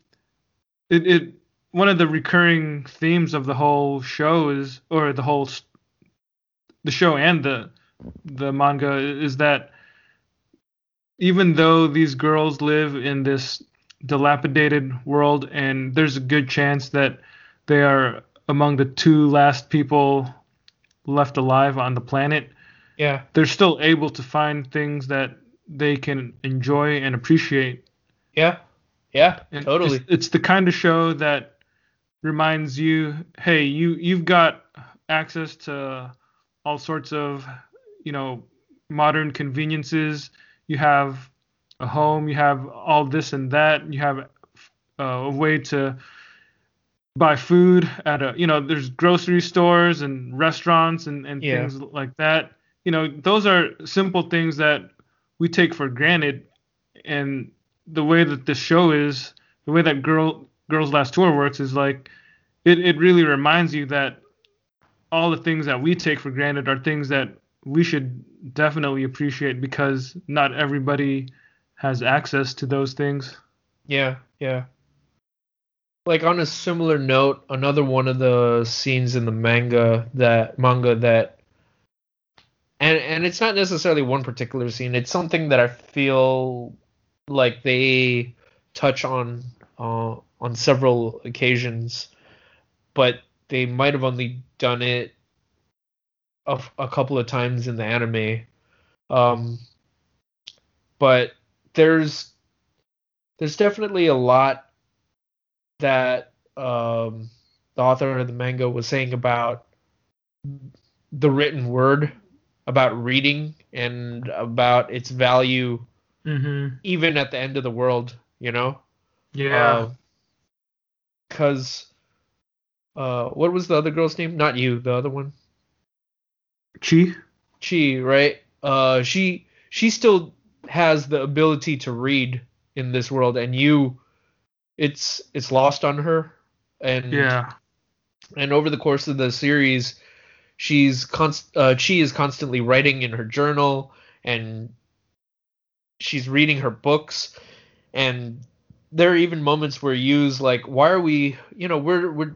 S1: it, it one of the recurring themes of the whole show is or the whole the show and the the manga is that even though these girls live in this dilapidated world and there's a good chance that they are among the two last people left alive on the planet
S2: Yeah.
S1: they're still able to find things that they can enjoy and appreciate.
S2: Yeah. Yeah.
S1: And
S2: totally.
S1: It's, it's the kind of show that reminds you, hey, you you've got access to all sorts of, you know, modern conveniences. You have a home, you have all this and that. You have uh, a way to buy food at a, you know, there's grocery stores and restaurants and and
S2: Yeah.
S1: things like that. You know, those are simple things that we take for granted and the way that the show is the way that girl girls last tour works is like it, it really reminds you that all the things that we take for granted are things that we should definitely appreciate because not everybody has access to those things
S2: Yeah, yeah. Like on a similar note, another one of the scenes in the manga that manga that and and it's not necessarily one particular scene, it's something that I feel like they touch on uh, on several occasions, but they might have only done it a, a couple of times in the anime. Um, but there's there's definitely a lot that um, the author of the manga was saying about the written word, about reading, and about its value
S1: mm-hmm
S2: even at the end of the world. You know,
S1: yeah
S2: because uh, what was the other girl's name? Not Yu, the other one.
S1: chi
S2: Chi, right? Uh, she she still has the ability to read in this world, and you, it's it's lost on her, and
S1: yeah
S2: and over the course of the series, she's const uh, Chi is constantly writing in her journal, and she's reading her books, and there are even moments where Yu's like, why are we, you know, we're we're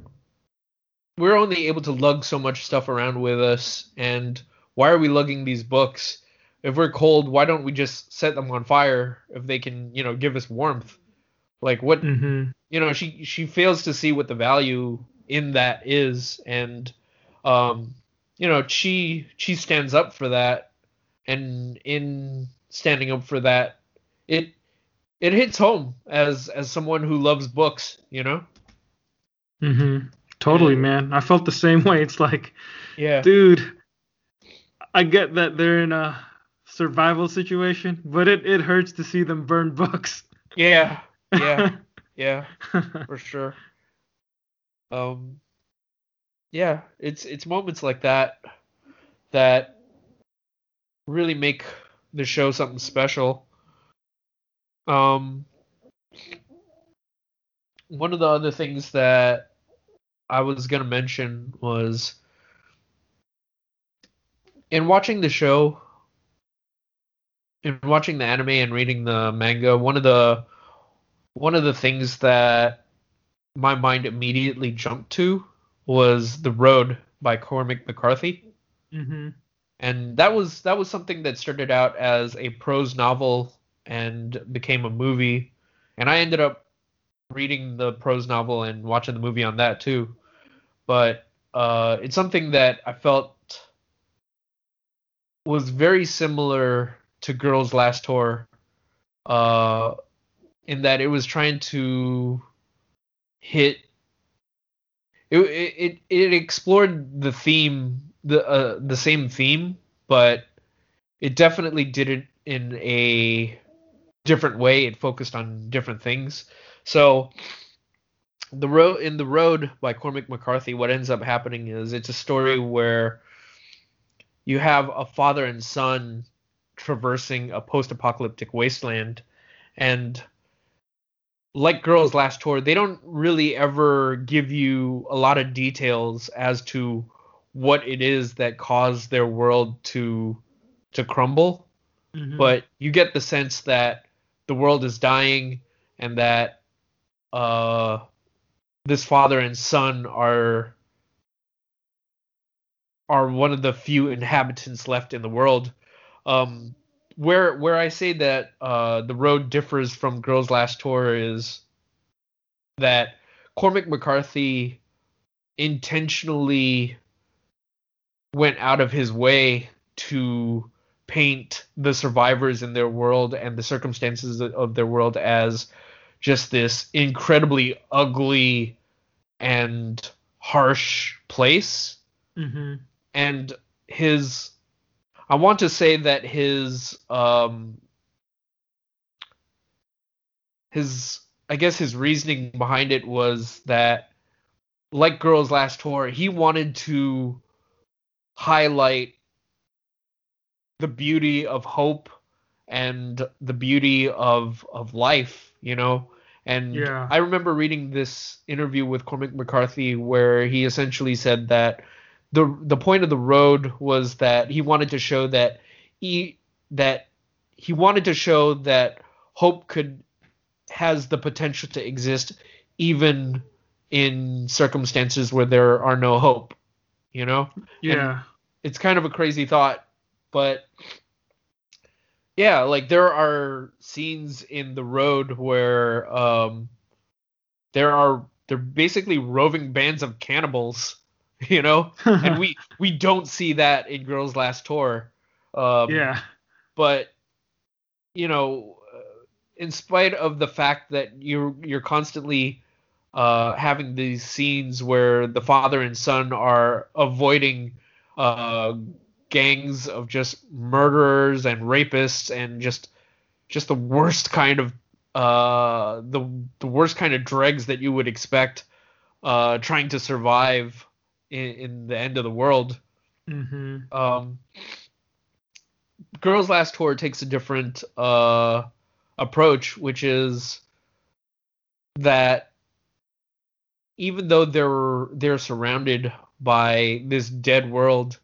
S2: we're only able to lug so much stuff around with us, and why are we lugging these books? If we're cold, why don't we just set them on fire if they can, you know, give us warmth? Like what
S1: mm-hmm.
S2: you know she she fails to see what the value in that is and um you know she she stands up for that and in standing up for that it it hits home as as someone who loves books you know?
S1: Mm-hmm. Totally man. I felt the same way. It's like
S2: yeah.
S1: dude i get that they're in a survival situation but it, it hurts to see them burn books.
S2: Yeah yeah. *laughs* Yeah. For sure. Um yeah it's it's moments like that that really make the show something special. Um one of the other things that i was going to mention was in watching the show in watching the anime and reading the manga one of the one of the things that my mind immediately jumped to was The Road by Cormac McCarthy.
S1: mm-hmm
S2: And that was that was something that started out as a prose novel and became a movie. And I ended up reading the prose novel and watching the movie on that too. But uh, it's something that I felt was very similar to Girls Last Tour, uh, in that it was trying to hit. It it it explored the theme the uh, the same theme, but it definitely did it in a different way. It focused on different things. So the road in the road by Cormac McCarthy, what ends up happening is it's a story where you have a father and son traversing a post-apocalyptic wasteland, and like Girls Last Tour, they don't really ever give you a lot of details as to what it is that caused their world to to crumble.
S1: Mhm.
S2: But you get the sense that the world is dying and that uh this father and son are are one of the few inhabitants left in the world. Um, where where I say that uh, the road differs from Girls Last Tour is that Cormac McCarthy intentionally went out of his way to paint the survivors in their world and the circumstances of their world as just this incredibly ugly and harsh place
S1: Mhm.
S2: and his I want to say that his um his I guess his reasoning behind it was that like Girls Last Tour, he wanted to highlight the beauty of hope and the beauty of of life, you know. And
S1: Yeah.
S2: I remember reading this interview with Cormac McCarthy where he essentially said that the the point of the road was that he wanted to show that he that he wanted to show that hope could has the potential to exist even in circumstances where there are no hope you know
S1: Yeah.
S2: it's kind of a crazy thought, but yeah, like there are scenes in the road where um there are they're basically roving bands of cannibals, *laughs* you know, and *laughs* we we don't see that in Girls Last Tour. Um,
S1: yeah.
S2: but you know, uh, in spite of the fact that you're you're constantly uh, having these scenes where the father and son are avoiding uh, gangs of just murderers and rapists and just just the worst kind of uh, the the worst kind of dregs that you would expect uh, trying to survive in, in the end of the world
S1: hmm
S2: um, Girls Last Tour takes a different uh, approach, which is that even though they're they're surrounded by this dead world,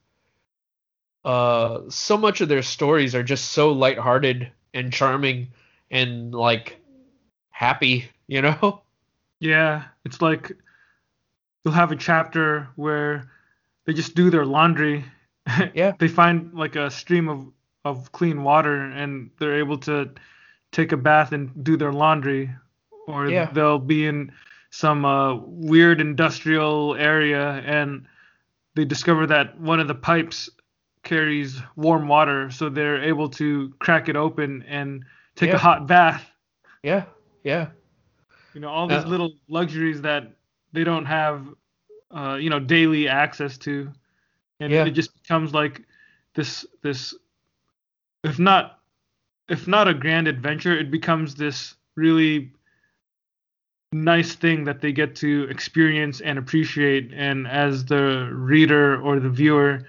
S2: uh, so much of their stories are just so lighthearted and charming and like happy, you know? *laughs*
S1: Yeah. It's like you'll have a chapter where they just do their laundry. *laughs*
S2: Yeah.
S1: they find like a stream of of clean water and they're able to take a bath and do their laundry or
S2: Yeah.
S1: they'll be in some uh, weird industrial area and they discover that one of the pipes carries warm water so they're able to crack it open and take
S2: Yeah.
S1: a hot bath
S2: Yeah, yeah,
S1: you know all these
S2: Uh,
S1: little luxuries that they don't have uh, you know daily access to and
S2: Yeah.
S1: it just becomes like this this if not if not a grand adventure it becomes this really nice thing that they get to experience and appreciate and as the reader or the viewer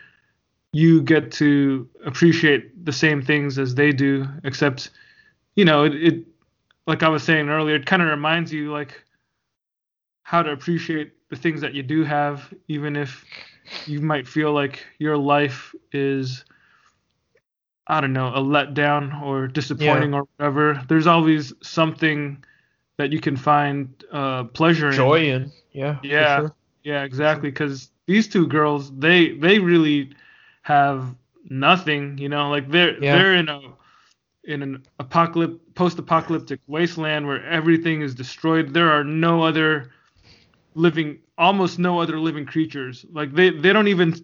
S1: you get to appreciate the same things as they do except you know it, it like i was saying earlier it kind of reminds you like how to appreciate the things that you do have even if you might feel like your life is i don't know a letdown or disappointing or whatever there's always something that you can find uh, pleasure in
S2: joy in yeah, for
S1: Yeah.
S2: sure.
S1: yeah, exactly. Because these two girls, they they really have nothing. You know, like they're
S2: Yeah.
S1: they're in a in an apocalypse post-apocalyptic wasteland where everything is destroyed. There are no other living, almost no other living creatures. Like they they don't even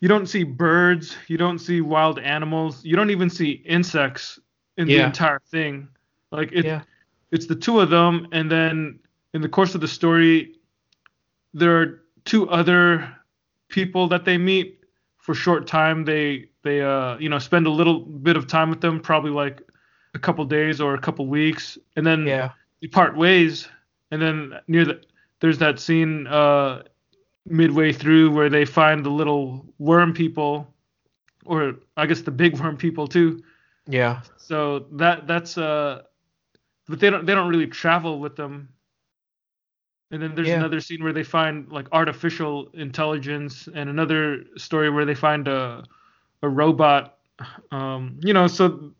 S1: you don't see birds, you don't see wild animals, you don't even see insects in the entire thing. Like it,
S2: Yeah.
S1: it's the two of them, and then in the course of the story, there are two other people that they meet for short time. They they uh you know spend a little bit of time with them, probably like a couple days or a couple weeks, and then
S2: Yeah.
S1: you part ways. and then near the there's that scene uh, midway through where they find the little worm people, or I guess the big *laughs* worm people too.
S2: Yeah.
S1: So that that's uh, but they don't they don't really travel with them. And then there's
S2: Yeah.
S1: another scene where they find like artificial intelligence, and another story where they find a a robot. Um, you know, so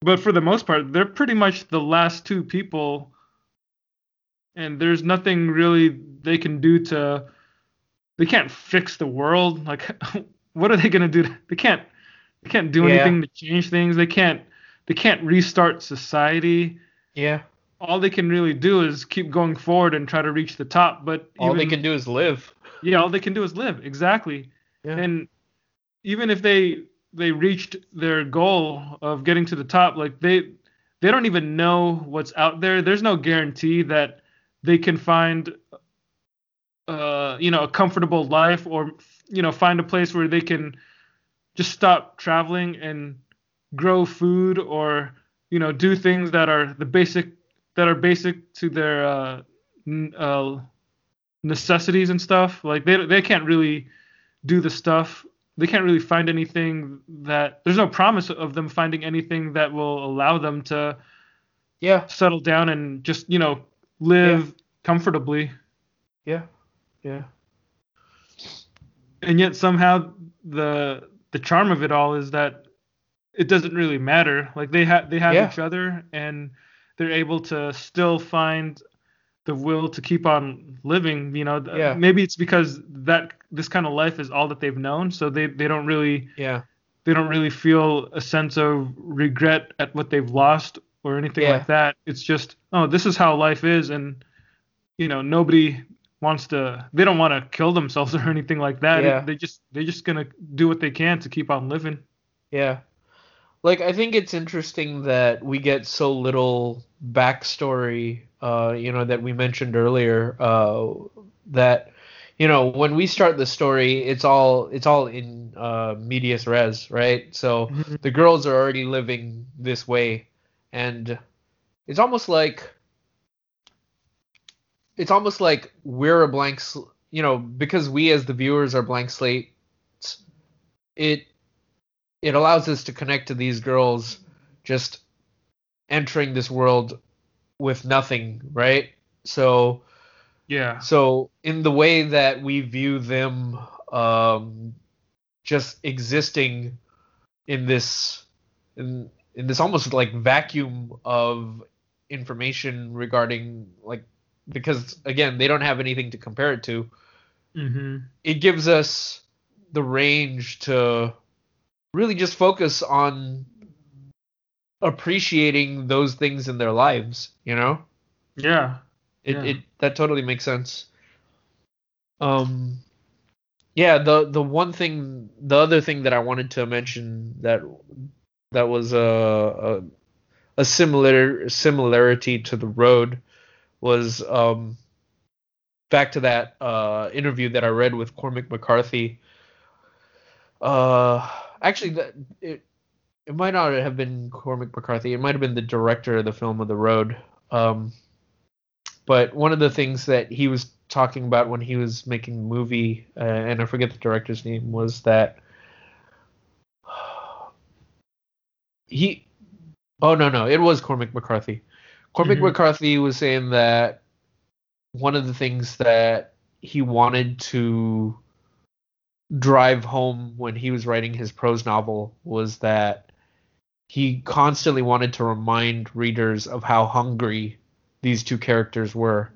S1: but for the most part, they're pretty much the last two people, and there's nothing really they can do to. They can't fix the world. Like, *laughs* what are they gonna do? They can't. They can't do
S2: Yeah.
S1: anything to change things. They can't. They can't restart society.
S2: Yeah.
S1: All they can really do is keep going forward and try to reach the top. But
S2: All they can do is live.
S1: yeah, all they can do is live. Exactly.
S2: Yeah.
S1: And even if they they reached their goal of getting to the top, like they they don't even know what's out there. There's no guarantee that they can find uh you know a comfortable life or you know find a place where they can just stop traveling and grow food or you know do things that are the basic that are basic to their uh, n- uh necessities and stuff. Like they they can't really do the stuff. They can't really find anything that there's no promise of them finding anything that will allow them to
S2: Yeah.
S1: settle down and just you know live comfortably.
S2: Yeah. Yeah.
S1: And yet somehow the the charm of it all is that it doesn't really matter. Like they have they have
S2: Yeah.
S1: each other and they're able to still find the will to keep on living. You know,
S2: Yeah.
S1: maybe it's because that this kind of life is all that they've known, so they they don't really
S2: Yeah.
S1: they don't really feel a sense of regret at what they've lost or anything
S2: Yeah.
S1: like that. It's just, oh, this is how life is, and you know, nobody wants to. They don't want to kill themselves *laughs* or anything like that.
S2: Yeah.
S1: They just they're just gonna do what they can to keep on living.
S2: Yeah. Like I think it's interesting that we get so little backstory, uh, you know, that we mentioned earlier, uh, that you know, when we start the story, it's all it's all in uh medias res, right? So
S1: Mhm.
S2: the girls are already living this way and it's almost like it's almost like we're a blank sl- you know, because we as the viewers are blank slates, it it allows us to connect to these girls just entering this world with nothing, right? So
S1: Yeah.
S2: so in the way that we view them um just existing in this in in this almost like vacuum of information regarding like because again they don't have anything to compare it to
S1: hmm
S2: it gives us the range to really just focus on appreciating those things in their lives you know
S1: Yeah.
S2: it,
S1: Yeah.
S2: it that totally makes sense um yeah the the one thing the other thing that i wanted to mention that that was a a, similar similarity to the road was um back to that uh interview that i read with cormac mccarthy uh actually that it it might not have been cormac mccarthy it might have been the director of the film of the road um but one of the things that he was talking about when he was making the movie, uh, and I forget the director's name, was that he. Oh no no, it was Cormac McCarthy. Cormac
S1: Mhm.
S2: McCarthy was saying that one of the things that he wanted to drive home when he was writing his prose novel was that he constantly wanted to remind readers of how hungry these two characters were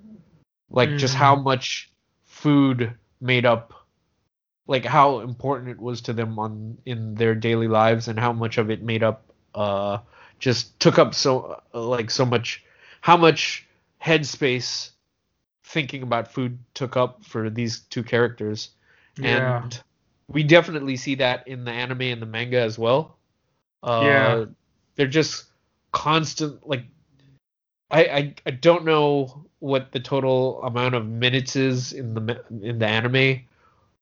S2: like just
S1: Mhm.
S2: how much food made up like how important it was to them on in their daily lives and how much of it made up uh just took up so uh, like so much how much headspace thinking about food took up for these two characters
S1: Yeah.
S2: and we definitely see that in the anime and the manga as well uh
S1: Yeah.
S2: they're just constant like I, I I don't know what the total amount of minutes is in the in the anime,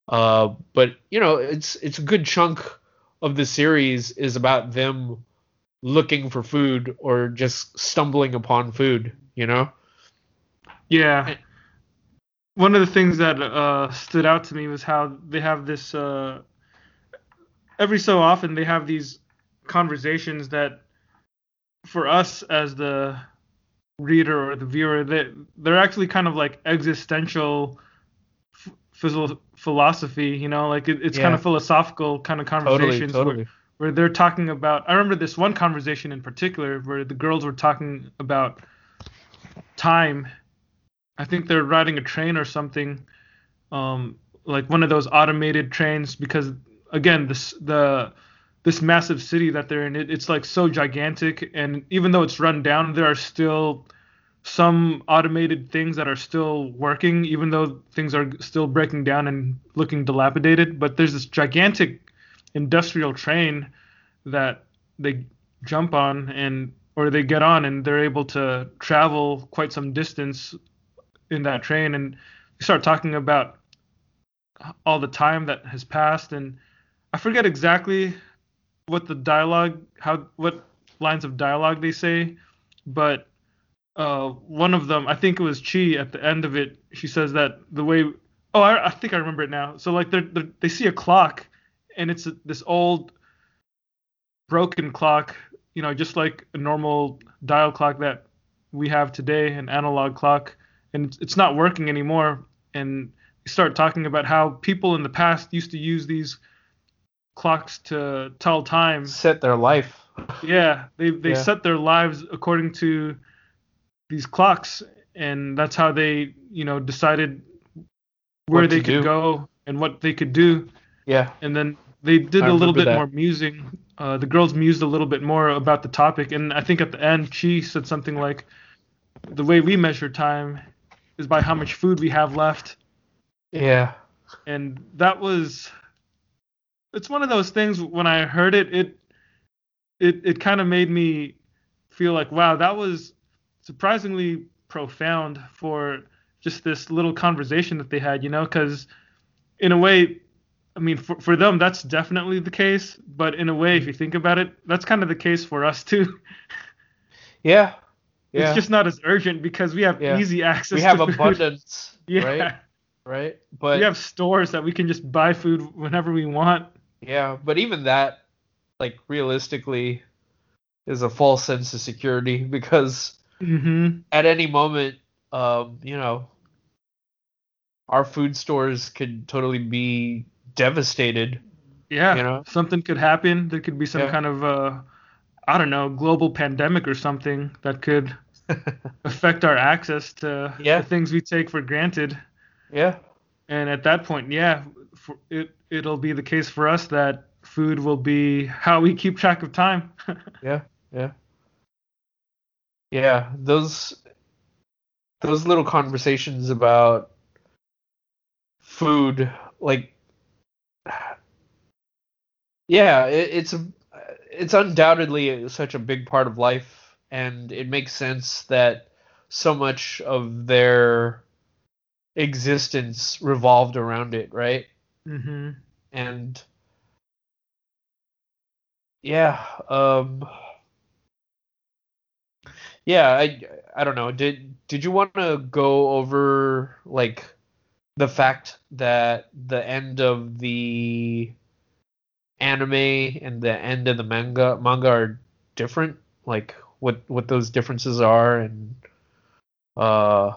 S2: uh, but you know it's it's a good chunk of the series is about them looking for food or just stumbling upon food. You know,
S1: Yeah. One of the things that uh, stood out to me was how they have this. Uh, every so often, they have these conversations that, for us as the reader or the viewer, they they're actually kind of like existential f- philosophy. You know, like it, it's
S2: Yeah.
S1: kind of philosophical kind of
S2: Totally,
S1: conversations where-
S2: totally.
S1: where they're talking about I remember this one conversation in particular where the girls were talking about time. I think they're riding a train or something, um, like one of those automated trains because again this the this massive city that they're in it, it's like so gigantic and even though it's run down there are still some automated things that are still working even though things are still breaking down and looking dilapidated but there's this gigantic industrial train that they jump on and or they get on and they're able to travel quite some distance in that train. And start talking about all the time that has passed. And I forget exactly what the dialogue how what lines of dialogue they say but uh, one of them I think it was Chi at the end of it she says that the way oh I, I think I remember it now. So like they're, they see a clock and it's a, this old broken clock you know just like a normal dial clock that we have today an analog clock and it's, it's not working anymore and you start talking about how people in the past used to use these clocks to tell time
S2: Set their life.
S1: yeah they they
S2: Yeah.
S1: set their lives according to these clocks and that's how they you know decided where
S2: What
S1: they could
S2: do.
S1: go and what they could do
S2: Yeah.
S1: and then they did
S2: I
S1: a little bit
S2: that.
S1: more musing. Uh, the girls mused a little bit more about the topic, and I think at the end she said something like, "The way we measure time is by how much food we have left,"
S2: Yeah.
S1: and that was. It's one of those things. When I heard it, it it it kind of made me feel like, wow, that was surprisingly profound for just this little conversation that they had, you know, because in a way, I mean, for, for them, that's definitely the case. But in a way, if you think about it, that's kind of the case for us too.
S2: Yeah. *laughs* Yeah.
S1: It's just not as urgent because we have
S2: Yeah.
S1: easy access
S2: we have
S1: food.
S2: abundance, *laughs*
S1: Yeah.
S2: right? Right. But
S1: we have stores that we can just buy food whenever we want.
S2: yeah, but even that, like realistically, is a false sense of security *laughs* because
S1: hmm
S2: at any moment, um, you know, our food stores could totally be devastated.
S1: Yeah.
S2: You know?
S1: Something could happen. There could be some
S2: Yeah.
S1: kind of, uh, I don't know, global pandemic or something that could *laughs* affect our access to
S2: Yeah.
S1: the things we take for granted.
S2: yeah.
S1: And at that point, yeah, for it it'll be the case for us that food will be how we keep track of time. *laughs*
S2: Yeah, yeah. Yeah, those those little conversations about food like yeah, it, it's a it's undoubtedly such a big part of life and it makes sense that so much of their existence revolved around it, right?
S1: hmm
S2: and yeah um yeah i i don't know did did you want to go over like the fact that the end of the anime and the end of the manga manga are different like what what those differences are and uh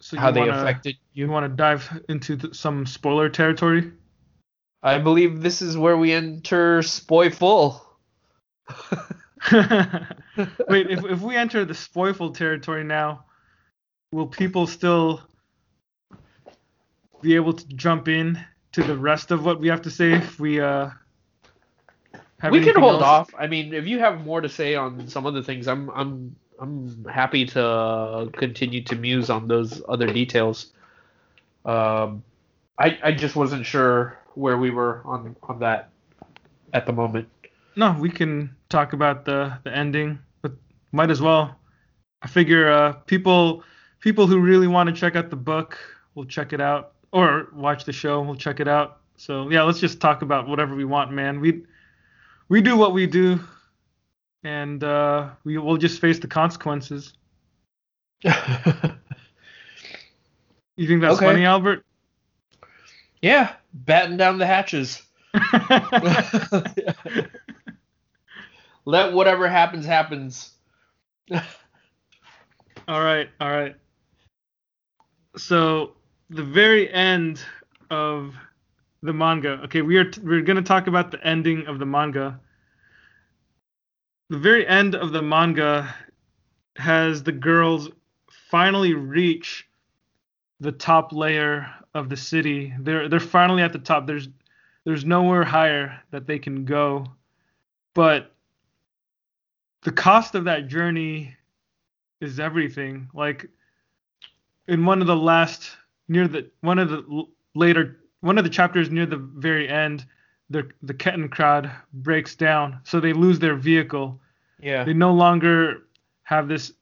S1: So
S2: how
S1: you
S2: they
S1: wanna,
S2: affected
S1: you. want to dive into th- some spoiler territory?
S2: i believe this is where we enter spoilful *laughs*
S1: Wait, if if we enter the spoilful territory now, will people still be able to jump in to the rest of what we have to say if we uh have
S2: we can hold
S1: else?
S2: off. I mean, if you have more to say on some other things, I'm I'm I'm happy to continue to muse on those other details. Um, I I just wasn't sure where we were on on that at the moment.
S1: No, we can talk about the the ending, but might as well. I figure uh, people people who really want to check out the book will check it out, or watch the show We'll check it out. So yeah, let's just talk about whatever we want, man. We we do what we do, and uh, we will just face the consequences. *laughs* You think that's
S2: Okay.
S1: funny, Albert?
S2: Yeah, batten down the hatches. *laughs* Let whatever happens happens.
S1: All right, all right. So the very end of the manga. Okay, we are t- we're gonna talk about the ending of the manga. The very end of the manga has the girls finally reach the top layer of the city. They're they're finally at the top. There's there's nowhere higher that they can go. But the cost of that journey is everything. Like in one of the last near the one of the later one of the chapters near the very end, the the crowd breaks down, so they lose their vehicle.
S2: Yeah.
S1: They no longer have this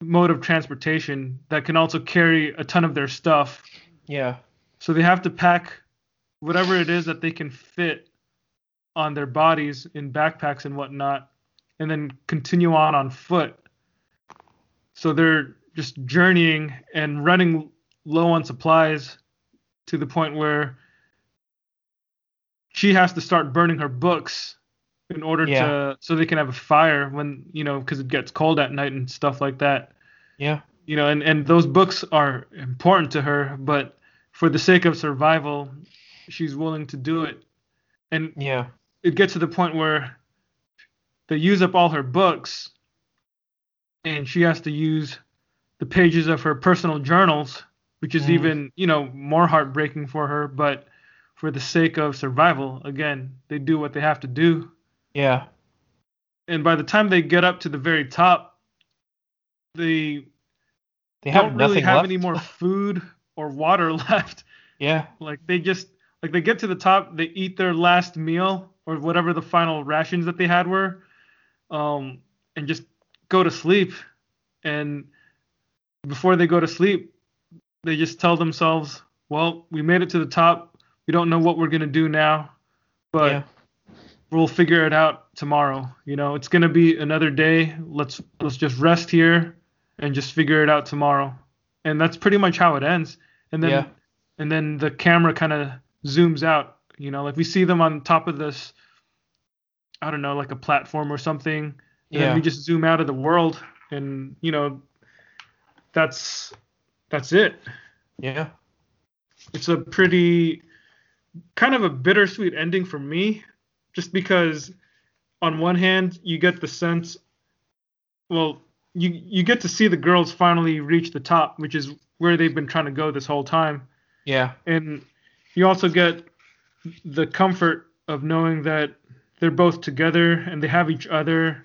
S1: mode of transportation that can also carry a ton of their stuff.
S2: Yeah.
S1: So they have to pack whatever it is that they can fit on their bodies in backpacks and whatnot, and then continue on on foot. So they're just journeying and running low on supplies to the point where she has to start burning her books in order
S2: Yeah.
S1: to so they can have a fire when you know because it gets cold at night and stuff like that
S2: Yeah.
S1: you know and and those books are important to her but for the sake of survival she's willing to do it and
S2: Yeah.
S1: it gets to the point where they use up all her books and she has to use the pages of her personal journals which is
S2: Mm.
S1: even you know more heartbreaking for her but for the sake of survival again they do what they have to do
S2: Yeah.
S1: and by the time they get up to the very top they
S2: They have
S1: don't really have
S2: left.
S1: any more *laughs* food or water *laughs* left.
S2: Yeah.
S1: Like they just like they get to the top, they eat their last meal or whatever the final rations that they had were, um, and just go to sleep. And before they go to sleep, they just tell themselves, "Well, we made it to the top. We don't know what we're gonna do now, but
S2: yeah.
S1: we'll figure it out tomorrow. You know, it's gonna be another day. Let's let's just rest here and just figure it out tomorrow. And that's pretty much how it ends. And then
S2: Yeah.
S1: and then the camera kind of zooms out. You know, like we see them on top of this, I don't know, like a platform or something. And
S2: Yeah.
S1: then we just zoom out of the world, and you know, that's that's it.
S2: Yeah.
S1: It's a pretty kind of a bittersweet ending for me, just because on one hand you get the sense, well, you you get to see the girls finally reach the top, which is where they've been trying to go this whole time,
S2: Yeah.
S1: and you also get the comfort of knowing that they're both together and they have each other.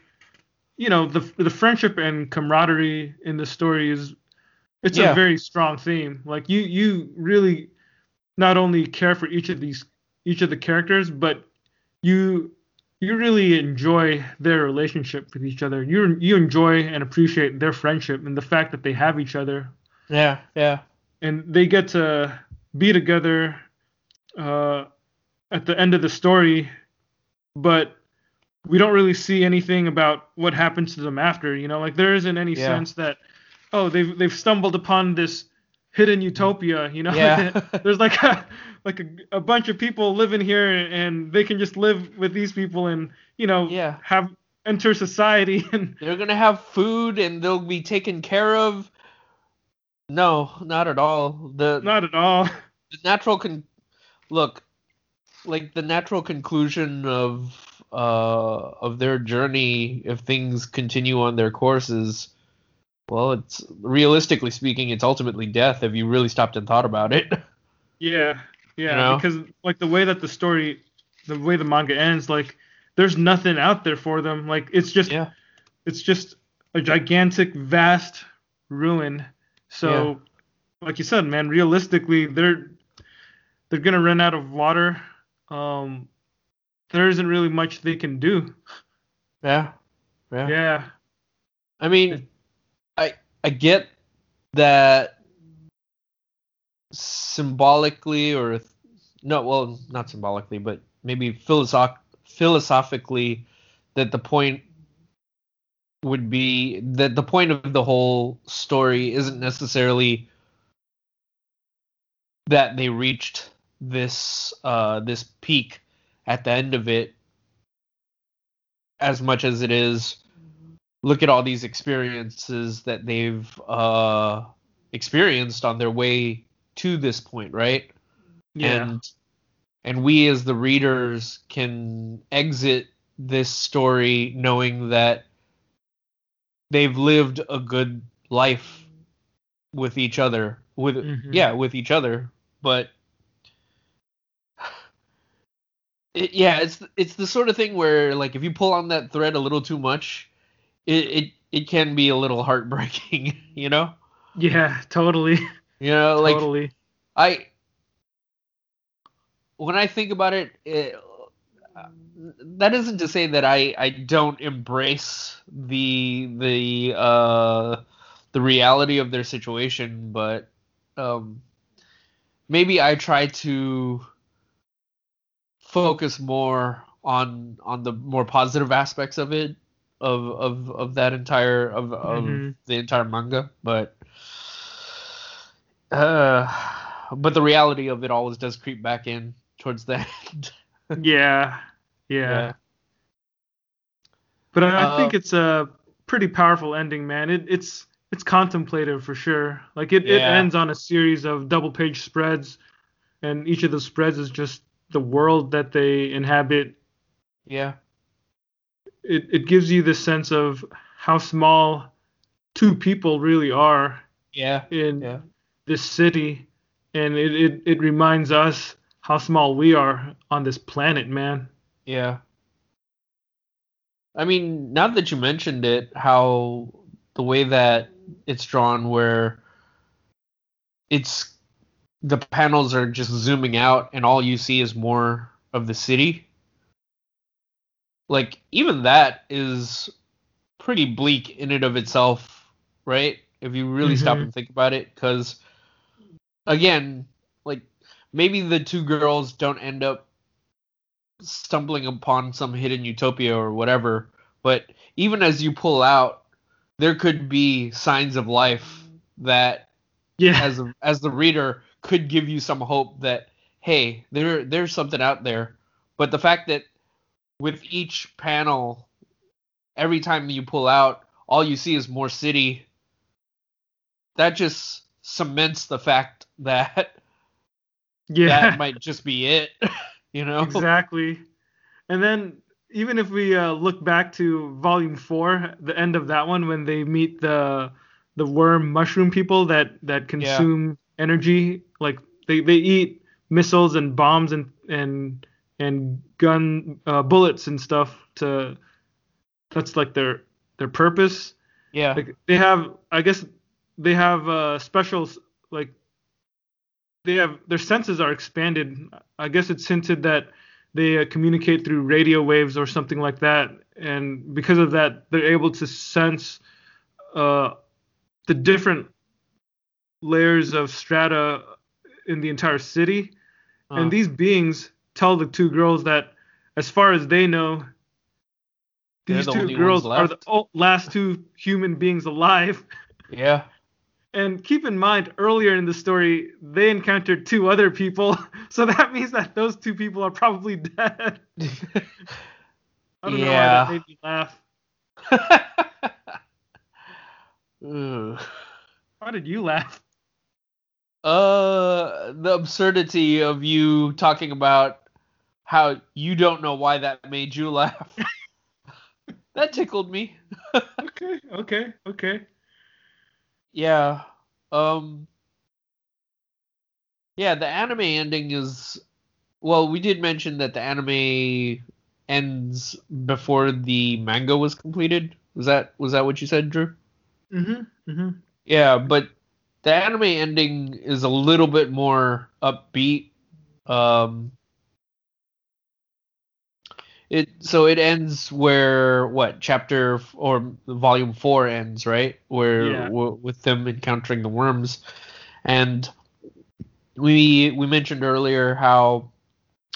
S1: You know, the the friendship and camaraderie in the story is it's
S2: Yeah.
S1: a very strong theme. Like you you really not only care for each of these each of the characters, but you you really enjoy their relationship with each other. You you enjoy and appreciate their friendship and the fact that they have each other
S2: Yeah. Yeah.
S1: and they get to be together uh, at the end of the story, but we don't really see anything about what happens to them after. You know, like there isn't any
S2: Yeah.
S1: sense that oh they've they've stumbled upon this hidden utopia. You know,
S2: Yeah. *laughs*
S1: there's like a like a, a bunch of people living here and they can just live with these people and you know
S2: Yeah.
S1: have enter society *laughs* and
S2: They're gonna have food and they'll be taken care of. No, not at all. The
S1: not at all.
S2: the natural con look like the natural conclusion of uh of their journey if things continue on their courses well it's realistically speaking it's ultimately death if you really stopped and thought about it *laughs*
S1: Yeah, yeah,
S2: You know?
S1: because like the way that the story, the way the manga ends, like there's nothing out there for them. Like it's just,
S2: yeah
S1: it's just a gigantic, vast ruin. So, like you said, man, realistically, they're they're gonna run out of water. Um, there isn't really much they can do.
S2: yeah yeah,
S1: Yeah,
S2: i mean i i get that symbolically or no well not symbolically but maybe philosoph- philosophically that the point would be that the point of the whole story isn't necessarily that they reached this uh, this peak at the end of it as much as it is look at all these experiences that they've uh, experienced on their way to this point, right?
S1: Yeah.
S2: And and we as the readers can exit this story knowing that they've lived a good life with each other with
S1: Mhm.
S2: yeah with each other but it, yeah it's it's the sort of thing where like if you pull on that thread a little too much it it, it can be a little heartbreaking *laughs* you know
S1: yeah, totally.
S2: you know like
S1: totally.
S2: I when I think about it, it that isn't to say that I I don't embrace the the uh the reality of their situation, but um maybe I try to focus more on on the more positive aspects of it of of of that entire of of
S1: Mhm.
S2: the entire manga, but uh but the reality of it always does creep back in towards the end. *laughs*
S1: Yeah. Yeah. But I, I think
S2: Uh,
S1: it's a pretty powerful ending, man. It, it's it's contemplative for sure. Like it, it ends on a series of double page spreads, and each of the spreads is just the world that they inhabit.
S2: Yeah.
S1: It it gives you this sense of how small two people really are
S2: Yeah.
S1: in
S2: Yeah.
S1: this city, and it, it it reminds us how small we are on this planet, man.
S2: Yeah. I mean, now that you mentioned it, how the way that it's drawn where it's the panels are just zooming out and all you see is more of the city. Like even that is pretty bleak in and of itself, right? If you really stop
S1: Mhm.
S2: and think about it cuz again, like maybe the two girls don't end up stumbling upon some hidden utopia or whatever. But even as you pull out, there could be signs of life that,
S1: Yeah.
S2: as as the reader, could give you some hope that hey, there there's something out there. But the fact that with each panel, every time you pull out, all you see is more city. That just cements the fact *laughs* that
S1: yeah.
S2: that might just be it. *laughs* You know?
S1: exactly. And then even if we uh, look back to volume four, the end of that one, when they meet the the worm mushroom people that that consume energy, like they, they eat missiles and bombs and and and gun uh, bullets and stuff to that's like their their purpose.
S2: Yeah.
S1: like they have i guess they have uh special like they have their senses are expanded. I guess it's hinted that they uh, communicate through radio waves or something like that. And because of that they're able to sense uh the different layers of strata in the entire city.
S2: Uh,
S1: and these beings tell the two girls that as far as they know these
S2: the
S1: two girls are the last two human beings alive. *laughs*
S2: Yeah.
S1: and keep in mind earlier in the story they encountered two other people. *laughs* So that means that those two people are probably *laughs* dead. I don't know why
S2: Yeah.
S1: that made me laugh.
S2: Ugh.
S1: why did you laugh
S2: Uh, the absurdity of you talking about how you don't know why that made you laugh. *laughs* that tickled me. *laughs*
S1: okay okay okay
S2: Yeah. Um. Yeah, the anime ending is. Well, we did mention that the anime ends before the manga was completed. Was that was that what you said, Drew?
S1: mhm mhm
S2: Yeah, but the anime ending is a little bit more upbeat. Um, it so it ends where what chapter f- or volume four ends, right? Where
S1: Yeah.
S2: w- with them encountering the worms, and we we mentioned earlier how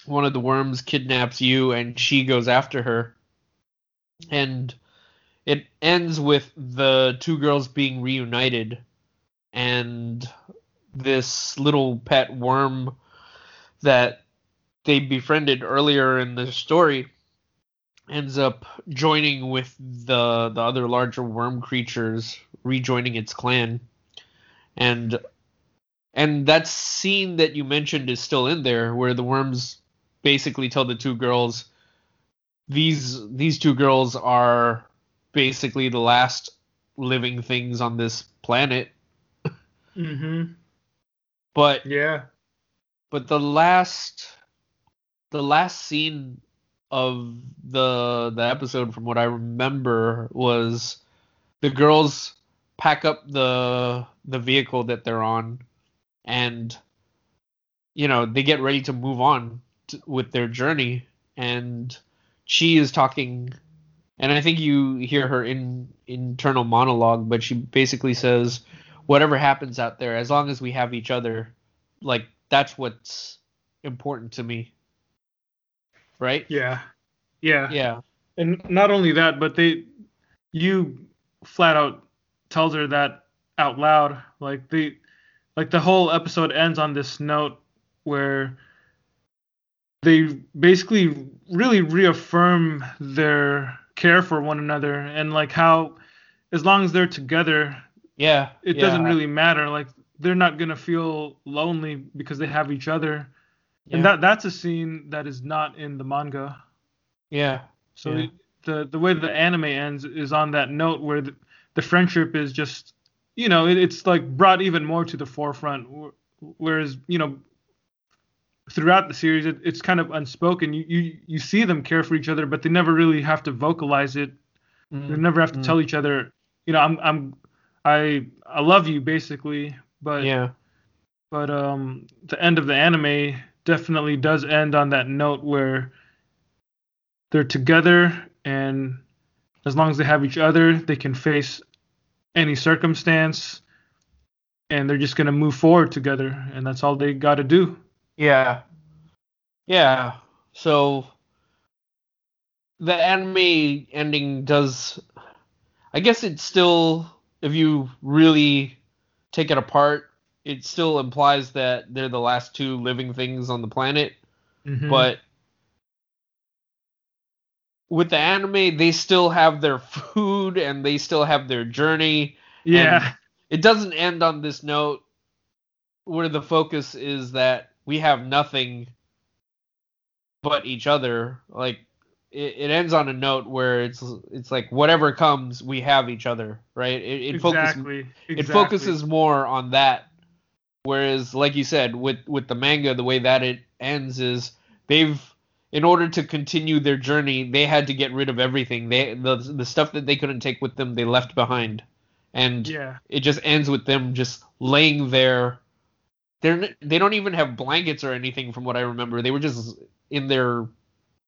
S2: one of the worms kidnaps Yu and she goes after her, and it ends with the two girls being reunited and this little pet worm that they befriended earlier in the story ends up joining with the the other larger worm creatures, rejoining its clan. And and that scene that you mentioned is still in there where the worms basically tell the two girls these these two girls are basically the last living things on this planet.
S1: Mm-hmm.
S2: But
S1: Yeah.
S2: but the last the last scene of the the episode from what I remember was the girls pack up the the vehicle that they're on and you know they get ready to move on t with their journey and she is talking and I think you hear her in internal monologue but she basically says whatever happens out there as long as we have each other like that's what's important to me right
S1: Yeah. Yeah.
S2: yeah
S1: And not only that, but they, you flat out tells her that out loud. Like the like the whole episode ends on this note where they basically really reaffirm their care for one another and like how, as long as they're together,
S2: yeah
S1: it
S2: yeah.
S1: doesn't really matter. Like they're not gonna feel lonely because they have each other.
S2: yeah.
S1: And that that's a scene that is not in the manga.
S2: yeah
S1: So
S2: Yeah.
S1: it- the the way the anime ends is on that note where the, the friendship is just you know it, it's like brought even more to the forefront whereas you know throughout the series it, it's kind of unspoken you, you you see them care for each other but they never really have to vocalize it they
S2: Mm,
S1: never have to
S2: mm.
S1: tell each other you know I'm I'm I I love you basically but
S2: yeah
S1: but um the end of the anime definitely does end on that note where they're together and as long as they have each other they can face any circumstance and they're just going to move forward together and that's all they got to do
S2: Yeah. Yeah. So the anime ending does I guess it still if you really take it apart, it still implies that they're the last two living things on the planet,
S1: Mhm.
S2: but with the anime they still have their food and they still have their journey.
S1: Yeah.
S2: It doesn't end on this note where the focus is that we have nothing but each other. Like it, it ends on a note where it's it's like whatever comes we have each other right? It, it focuses
S1: exactly
S2: it focuses more on that. Whereas like you said with with the manga the way that it ends is they've in order to continue their journey they had to get rid of everything. They the, the stuff that they couldn't take with them they left behind. And
S1: yeah.
S2: it just ends with them just laying there. They're they don't even have blankets or anything from what i remember. They were just in their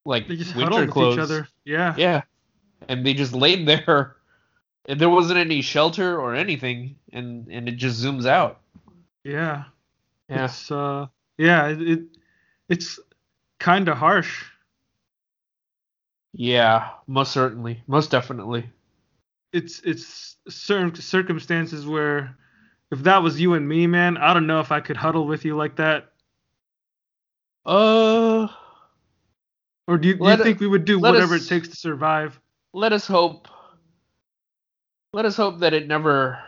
S2: like
S1: they just
S2: winter clothes
S1: each other. Yeah.
S2: Yeah. And they just laid there. *laughs* And there wasn't any shelter or anything. And and it just zooms out.
S1: Yeah.
S2: Yeah.
S1: It's uh yeah, it, it it's kind of harsh.
S2: yeah most certainly. Most definitely.
S1: It's it's certain circumstances where if that was you and me, man, I don't know if I could huddle with you like that.
S2: uh
S1: Or do you, do you think we would do whatever
S2: us-
S1: it takes to survive?
S2: let us hope let us hope that it never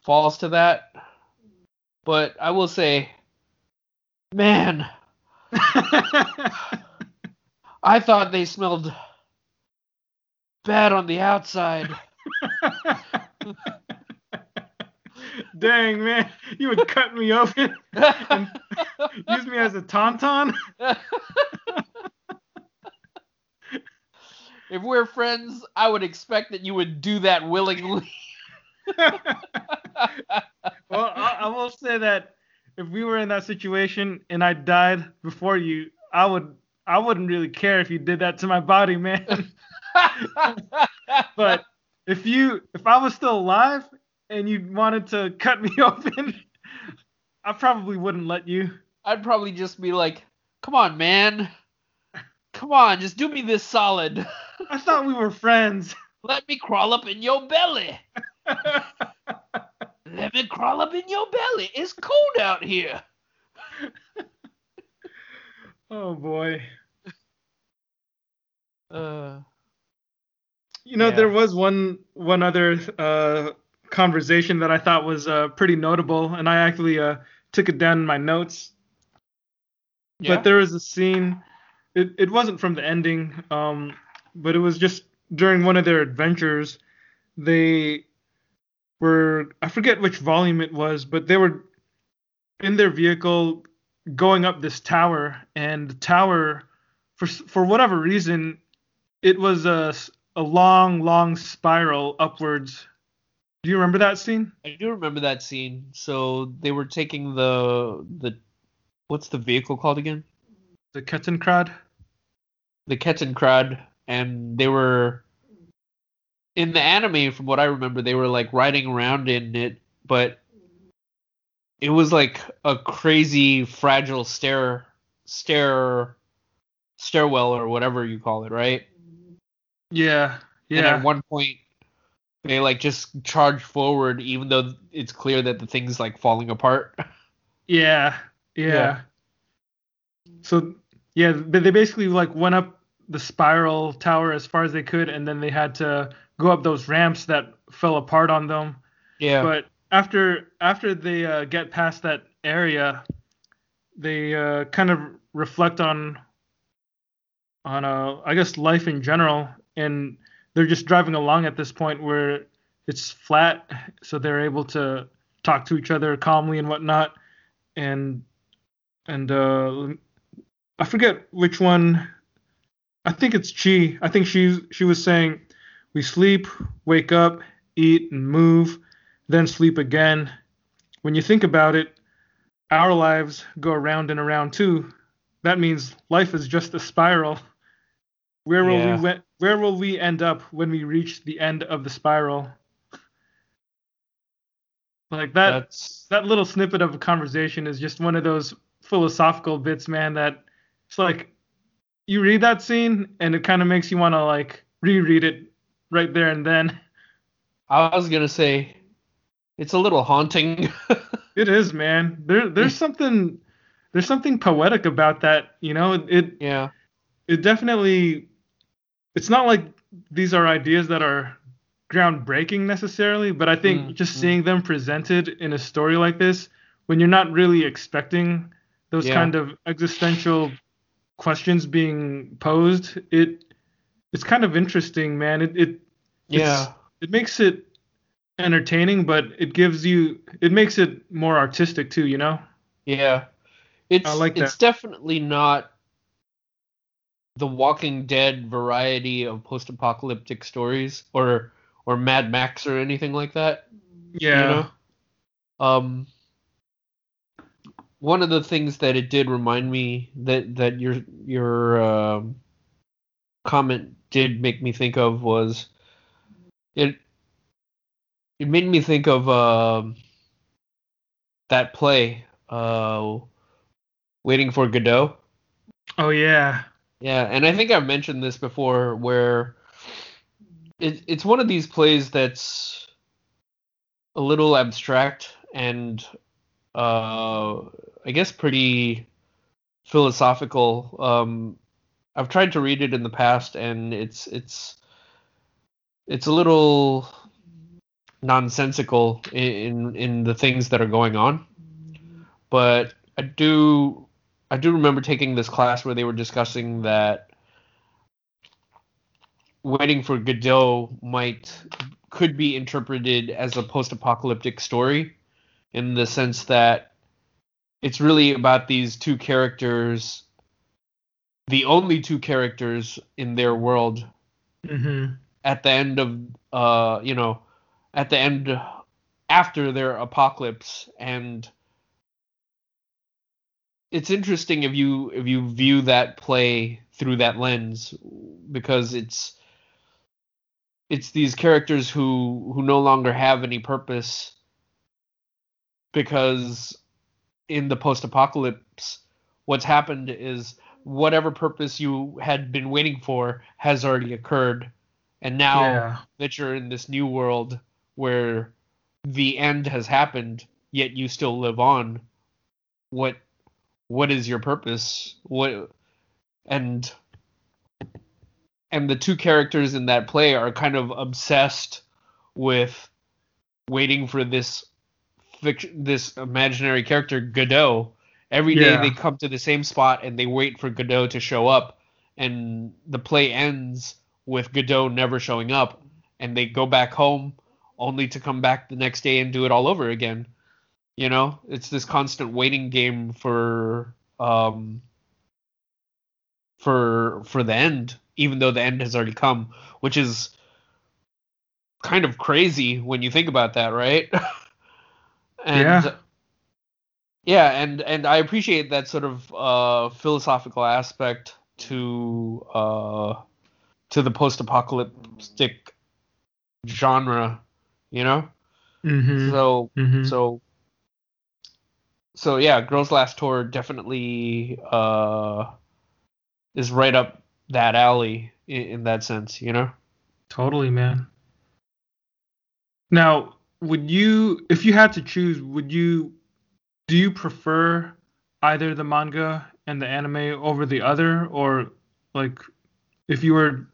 S2: falls to that but i will say man *laughs* I thought they smelled bad on the outside. *laughs*
S1: Dang, man, you would cut me open, and *laughs* use me as a tauntaun.
S2: If we're friends, I would expect that you would do that willingly. *laughs*
S1: well, I, I will say that if we were in that situation and I died before you, I would I wouldn't really care if you did that to my body, man. *laughs* but if you if I was still alive and you wanted to cut me *laughs* open, I probably wouldn't let you.
S2: I'd probably just be like, "Come on, man. Come on, just do me this solid.
S1: I thought we were friends.
S2: Let me crawl up in your belly." *laughs* Let me crawl up in your belly. It's cold out here.
S1: oh boy.
S2: Uh,
S1: You know,
S2: Yeah.
S1: there was one one other uh, conversation that I thought was uh, pretty notable, and I actually uh, took it down in my notes.
S2: yeah.
S1: But there was a scene. It it wasn't from the ending, um, but it was just during one of their adventures. They were I forget which volume it was, but they were in their vehicle going up this tower, and the tower, for for whatever reason, it was a a long long spiral upwards. Do you remember that scene?
S2: I do remember that scene. So they were taking the the what's the vehicle called again?
S1: The Kettenkrad.
S2: The Kettenkrad, and they were in the anime. From what I remember, they were like riding around in it, but it was like a crazy fragile stair stair stairwell or whatever you call it, right?
S1: Yeah, yeah And
S2: at one point, they like just charge forward, even though it's clear that the thing's like falling apart. *laughs*
S1: Yeah, yeah.
S2: Yeah.
S1: So yeah, they they basically like went up the spiral tower as far as they could, and then they had to go up those ramps that fell apart on them.
S2: Yeah.
S1: But after after they uh, get past that area, they uh, kind of reflect on on uh, I guess life in general, and they're just driving along at this point where it's flat, so they're able to talk to each other calmly and whatnot, and and uh, I forget which one. I think it's Chi. I think she she was saying, we sleep, wake up, eat, and move, then sleep again. When you think about it, our lives go around and around too. That means life is just a spiral. Where will
S2: Yeah.
S1: we we- where will we end up when we reach the end of the spiral? Like that
S2: That's
S1: that little snippet of a conversation is just one of those philosophical bits, man, that it's like you read that scene and it kind of makes you want to like reread it right there and then.
S2: I was gonna say it's a little haunting. *laughs*
S1: It is, man. There there's *laughs* something there's something poetic about that, you know? It
S2: yeah.
S1: it definitely it's not like these are ideas that are groundbreaking necessarily, but I think
S2: Mm,
S1: just
S2: mm.
S1: seeing them presented in a story like this when you're not really expecting those
S2: Yeah.
S1: kind of existential questions being posed, it it's kind of interesting, man. It it
S2: Yeah.
S1: it makes it entertaining, but it gives you it makes it more artistic too, you know?
S2: Yeah. It's
S1: I like
S2: it's definitely not the Walking Dead variety of post-apocalyptic stories or or Mad Max or anything like that.
S1: Yeah.
S2: You know? Um one of the things that it did remind me that that your your um, comment did make me think of was it it made me think of um that play uh waiting for Godot
S1: Oh yeah.
S2: yeah, and I think I've mentioned this before, where it, it's one of these plays that's a little abstract and uh, I guess pretty philosophical. Um, I've tried to read it in the past, and it's it's it's a little nonsensical in in the things that are going on, but I do I do remember taking this class where they were discussing that Waiting for Godot might could be interpreted as a post-apocalyptic story in the sense that it's really about these two characters the only two characters in their world
S1: Mm-hmm.
S2: at the end of uh you know at the end after their apocalypse and it's interesting if you if you view that play through that lens because it's it's these characters who who no longer have any purpose because in the post-apocalypse what's happened is whatever purpose you had been waiting for has already occurred and now
S1: Yeah.
S2: that you're in this new world where the end has happened, yet you still live on. What what is your purpose? What and and the two characters in that play are kind of obsessed with waiting for this fiction, this imaginary character Godot. Every day
S1: Yeah.
S2: they come to the same spot and they wait for Godot to show up, and the play ends with Godot never showing up, and they go back home only to come back the next day and do it all over again. You know, it's this constant waiting game for um for for the end, even though the end has already come, which is kind of crazy when you think about that, right? *laughs* and
S1: Yeah.
S2: yeah, and and I appreciate that sort of uh philosophical aspect to uh to the post-apocalyptic genre, you know?
S1: Mm-hmm.
S2: So
S1: mm-hmm.
S2: so so yeah, Girls Last Tour definitely uh is right up that alley in, in that sense, you know?
S1: Totally, man. Now, would you, if you had to choose, would you, do you prefer either the manga and the anime over the other, or like, if you were,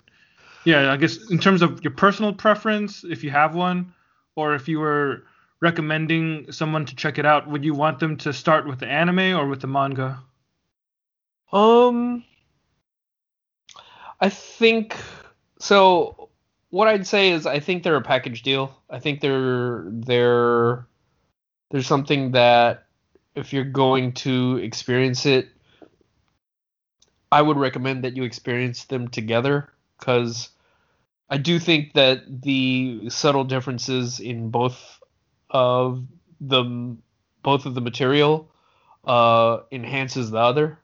S1: yeah, I guess in terms of your personal preference, if you have one, or if you were recommending someone to check it out, would you want them to start with the anime or with the manga?
S2: Um I think so what I'd say is I think they're a package deal. I think they're they're there's something that if you're going to experience it I would recommend that you experience them together cuz I do think that the subtle differences in both of the both of the material uh enhances the other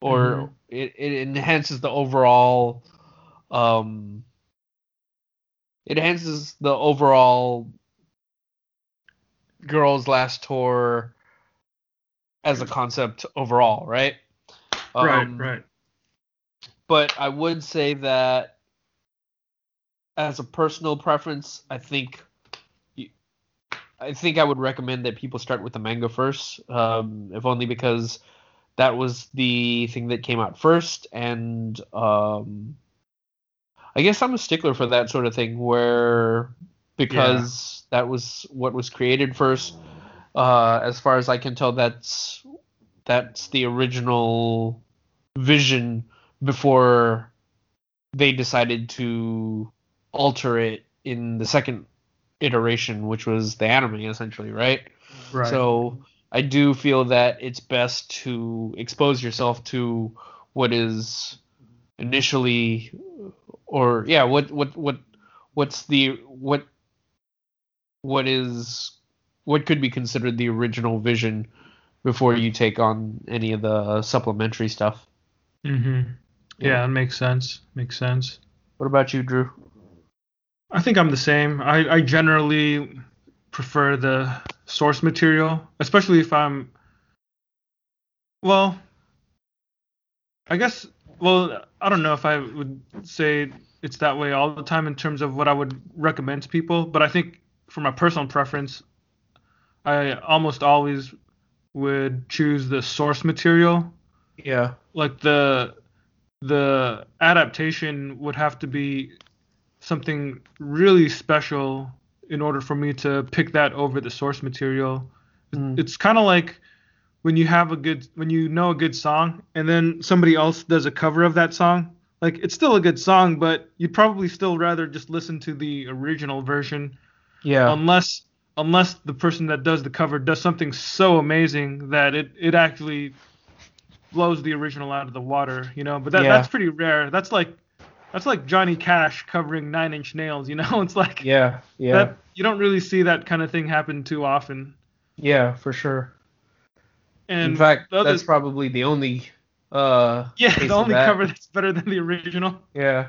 S2: or
S1: Mhm.
S2: it, it enhances the overall um it enhances the overall girls last tour as a concept overall right Um,
S1: right, right.
S2: but I would say that as a personal preference, I think I think I would recommend that people start with the manga first, um, if only because that was the thing that came out first, and um, I guess I'm a stickler for that sort of thing, where because that was what was created first. Uh, as far as I can tell, that's that's the original vision before they decided to alter it in the second iteration, which was the anime essentially, right?
S1: Right.
S2: So I do feel that it's best to expose yourself to what is initially or yeah, what what what what's the what what is what could be considered the original vision before you take on any of the supplementary stuff.
S1: hmm Yeah, that makes sense. Makes sense.
S2: What about you, Drew?
S1: I think I'm the same. I, I generally prefer the source material, especially if I'm. Well, I guess. Well, I don't know if I would say it's that way all the time in terms of what I would recommend to people, but I think for my personal preference, I almost always would choose the source material
S2: Yeah.
S1: like the the adaptation would have to be something really special in order for me to pick that over the source material.
S2: Mm.
S1: It's kind of like when you have a good when you know a good song and then somebody else does a cover of that song. Like it's still a good song, but you'd probably still rather just listen to the original version
S2: Yeah.
S1: unless unless the person that does the cover does something so amazing that it it actually blows the original out of the water, you know. But that
S2: Yeah.
S1: that's pretty rare. That's like that's like Johnny Cash covering Nine Inch Nails, you know. *laughs* It's like
S2: yeah. Yeah.
S1: that you don't really see that kind of thing happen too often.
S2: yeah, for sure.
S1: And
S2: In fact, that's probably the only uh
S1: yeah, the only
S2: that.
S1: cover that's better than the original.
S2: Yeah.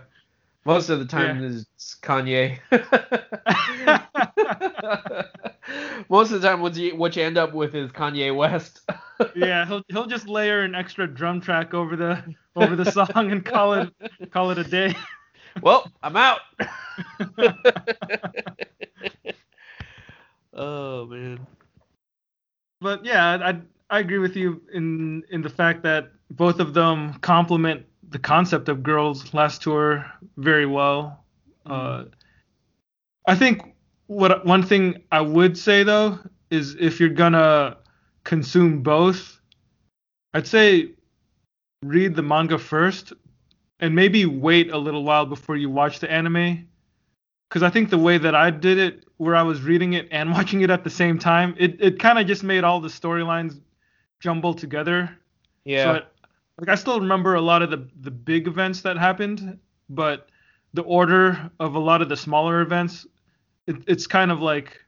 S2: Most of the time
S1: Yeah.
S2: it's Kanye. *laughs* Most of the time what you what you end up with is Kanye West. *laughs*
S1: yeah, he'll he'll just layer an extra drum track over the over the song and call it call it a day. *laughs*
S2: well, I'm out. Oh man.
S1: But yeah, I I agree with you in in the fact that both of them complement the concept of Girls Last Tour very well. Uh, I think what one thing I would say though is if you're gonna consume both, I'd say read the manga first and maybe wait a little while before you watch the anime. Because I think the way that I did it, where I was reading it and *laughs* watching it at the same time, it, it kind of just made all the storylines jumble together.
S2: Yeah.
S1: So it, like I still remember a lot of the the big events that happened, but the order of a lot of the smaller events, it, it's kind of like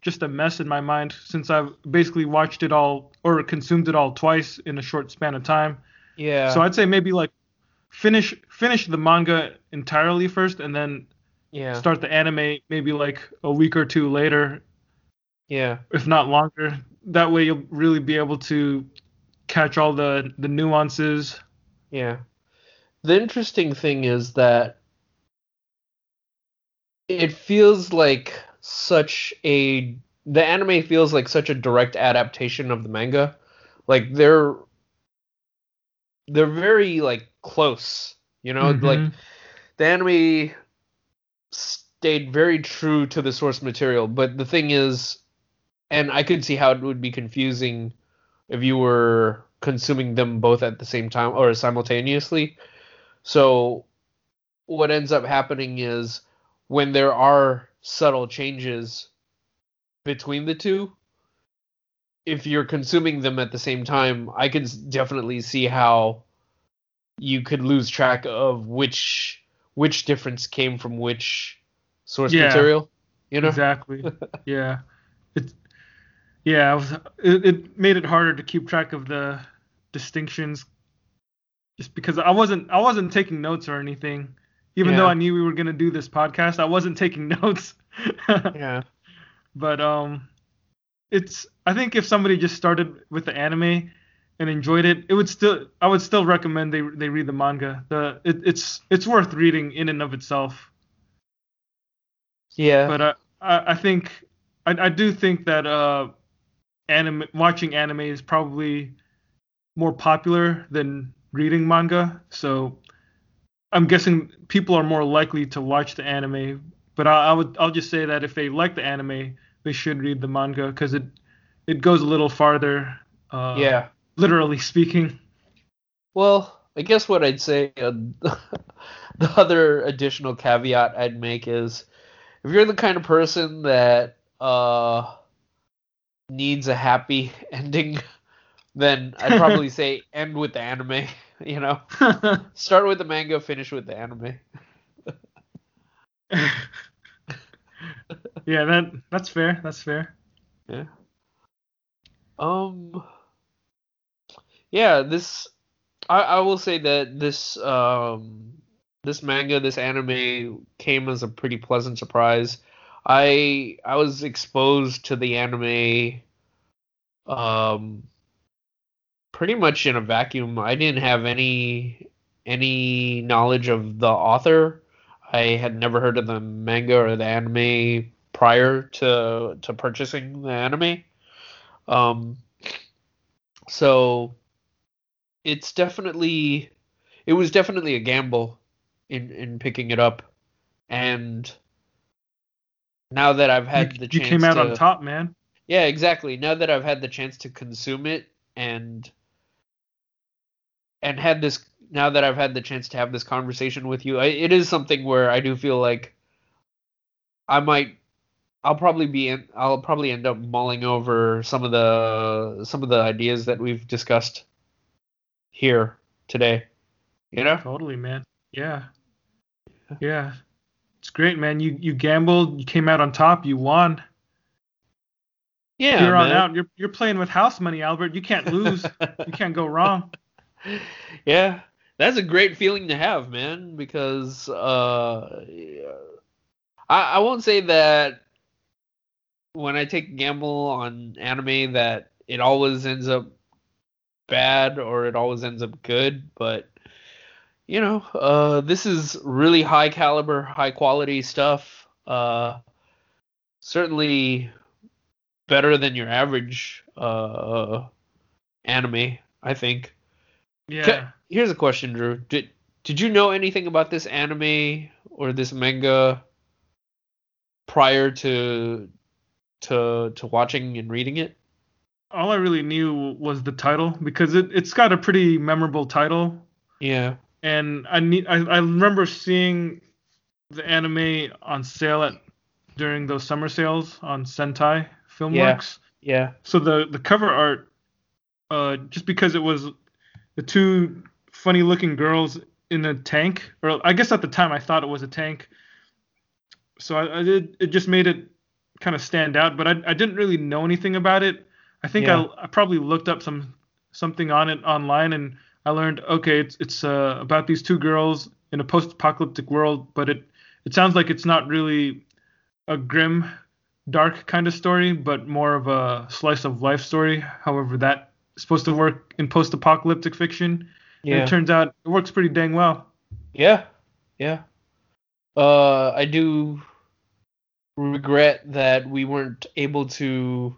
S1: just a mess in my mind since I've basically watched it all or consumed it all twice in a short span of time.
S2: yeah.
S1: So I'd say maybe like finish finish the manga entirely first and then
S2: yeah.
S1: start the anime maybe like a week or two later,
S2: yeah.
S1: if not longer. That way you'll really be able to catch all the the nuances.
S2: Yeah. The interesting thing is that it feels like such a the anime feels like such a direct adaptation of the manga. Like they're they're very like close, you know, like
S1: Mhm.
S2: the anime stayed very true to the source material, but the thing is and I could see how it would be confusing if you were consuming them both at the same time or simultaneously. So what ends up happening is when there are subtle changes between the two, if you're consuming them at the same time, I can definitely see how you could lose track of which which difference came from which source
S1: Yeah.
S2: material. You know?
S1: Exactly. *laughs* yeah. It. Yeah. It, was, it, it made it harder to keep track of the distinctions, just because I wasn't I wasn't taking notes or anything. Even though I knew we were gonna do this podcast, I wasn't taking *laughs* notes.
S2: Yeah.
S1: but um, it's I think if somebody just started with the anime and enjoyed it, it would still I would still recommend they they read the manga. The it, it's it's worth reading in and of itself.
S2: Yeah.
S1: but I, I, I think I, I do think that uh, anime watching anime is probably more popular than reading manga. So I'm guessing people are more likely to watch the anime. But I, I would I'll just say that if they like the anime, they should read the manga because it it goes a little farther. Uh,
S2: yeah.
S1: Literally speaking.
S2: Well, I guess what I'd say, uh, *laughs* the other additional caveat I'd make is if you're the kind of person that uh, needs a happy *laughs* ending, then I'd probably *laughs* say end with the anime. *laughs* You know, start with the manga, finish with the anime.
S1: yeah, that that's fair. That's fair.
S2: Yeah. Um. Yeah, this. I I will say that this um this manga this anime came as a pretty pleasant surprise. I I was exposed to the anime um pretty much in a vacuum. I didn't have any any knowledge of the author. I had never heard of the manga or the anime prior to to purchasing the anime. Um so it's definitely it was definitely a gamble in in picking it up and now that I've had
S1: you,
S2: the
S1: you
S2: chance
S1: came out
S2: to
S1: on top, man.
S2: yeah, exactly. Now that I've had the chance to consume it and and had this now that I've had the chance to have this conversation with you, I, it is something where I do feel like I might I'll probably be in, I'll probably end up mulling over some of the some of the ideas that we've discussed here today. You know?
S1: Totally, man. Yeah. Yeah. It's great, man. You you gambled, you came out on top, you won.
S2: Yeah.
S1: You're on out. You're you're playing with house money, Albert. You can't lose. you can't go wrong. *laughs*
S2: yeah, that's a great feeling to have, man. Because uh, I I won't say that when I take a gamble on anime that it always ends up bad or it always ends up good, but you know, uh, this is really high caliber, high quality stuff. Uh, certainly better than your average uh anime, I think.
S1: Yeah.
S2: Here's a question, Drew. Did did you know anything about this anime or this manga prior to to to watching and reading it?
S1: All I really knew was the title because it it's got a pretty memorable title,
S2: Yeah.
S1: And I need I, I remember seeing the anime on sale at during those summer sales on Sentai Filmworks.
S2: Yeah. yeah.
S1: So the the cover art, uh, just because it was the two funny looking girls in a tank, or I guess at the time I thought it was a tank. So I, I did it just made it kind of stand out, but I, I didn't really know anything about it. I think
S2: Yeah.
S1: I, I probably looked up some something on it online and I learned okay it's it's uh, about these two girls in a post-apocalyptic world, but it it sounds like it's not really a grim dark kind of story, but more of a slice of life story. However, that is supposed to work in post-apocalyptic fiction. And
S2: Yeah.
S1: it turns out it works pretty dang well.
S2: Yeah, yeah. Uh, I do regret that we weren't able to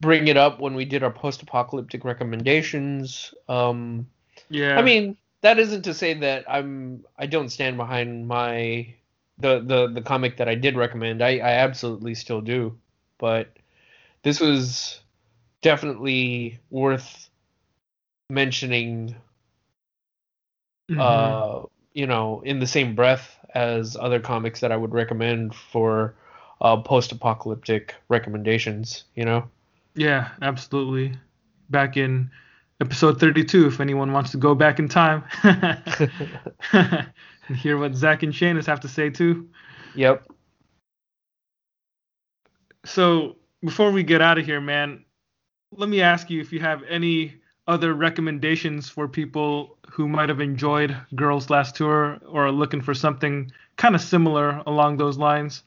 S2: bring it up when we did our post-apocalyptic recommendations. Um,
S1: Yeah.
S2: I mean, that isn't to say that I'm I don't stand behind my the the the comic that I did recommend. I I absolutely still do, but this was definitely worth mentioning
S1: Mhm.
S2: uh, you know, in the same breath as other comics that I would recommend for uh, post-apocalyptic recommendations. You know.
S1: Yeah, absolutely. Back in episode 32, if anyone wants to go back in time *laughs* *laughs* and hear what Zach and Shane have to say too.
S2: Yep.
S1: So before we get out of here, man, let me ask you if you have any other recommendations for people who might have enjoyed Girls Last Tour or are looking for something kind of similar along those lines.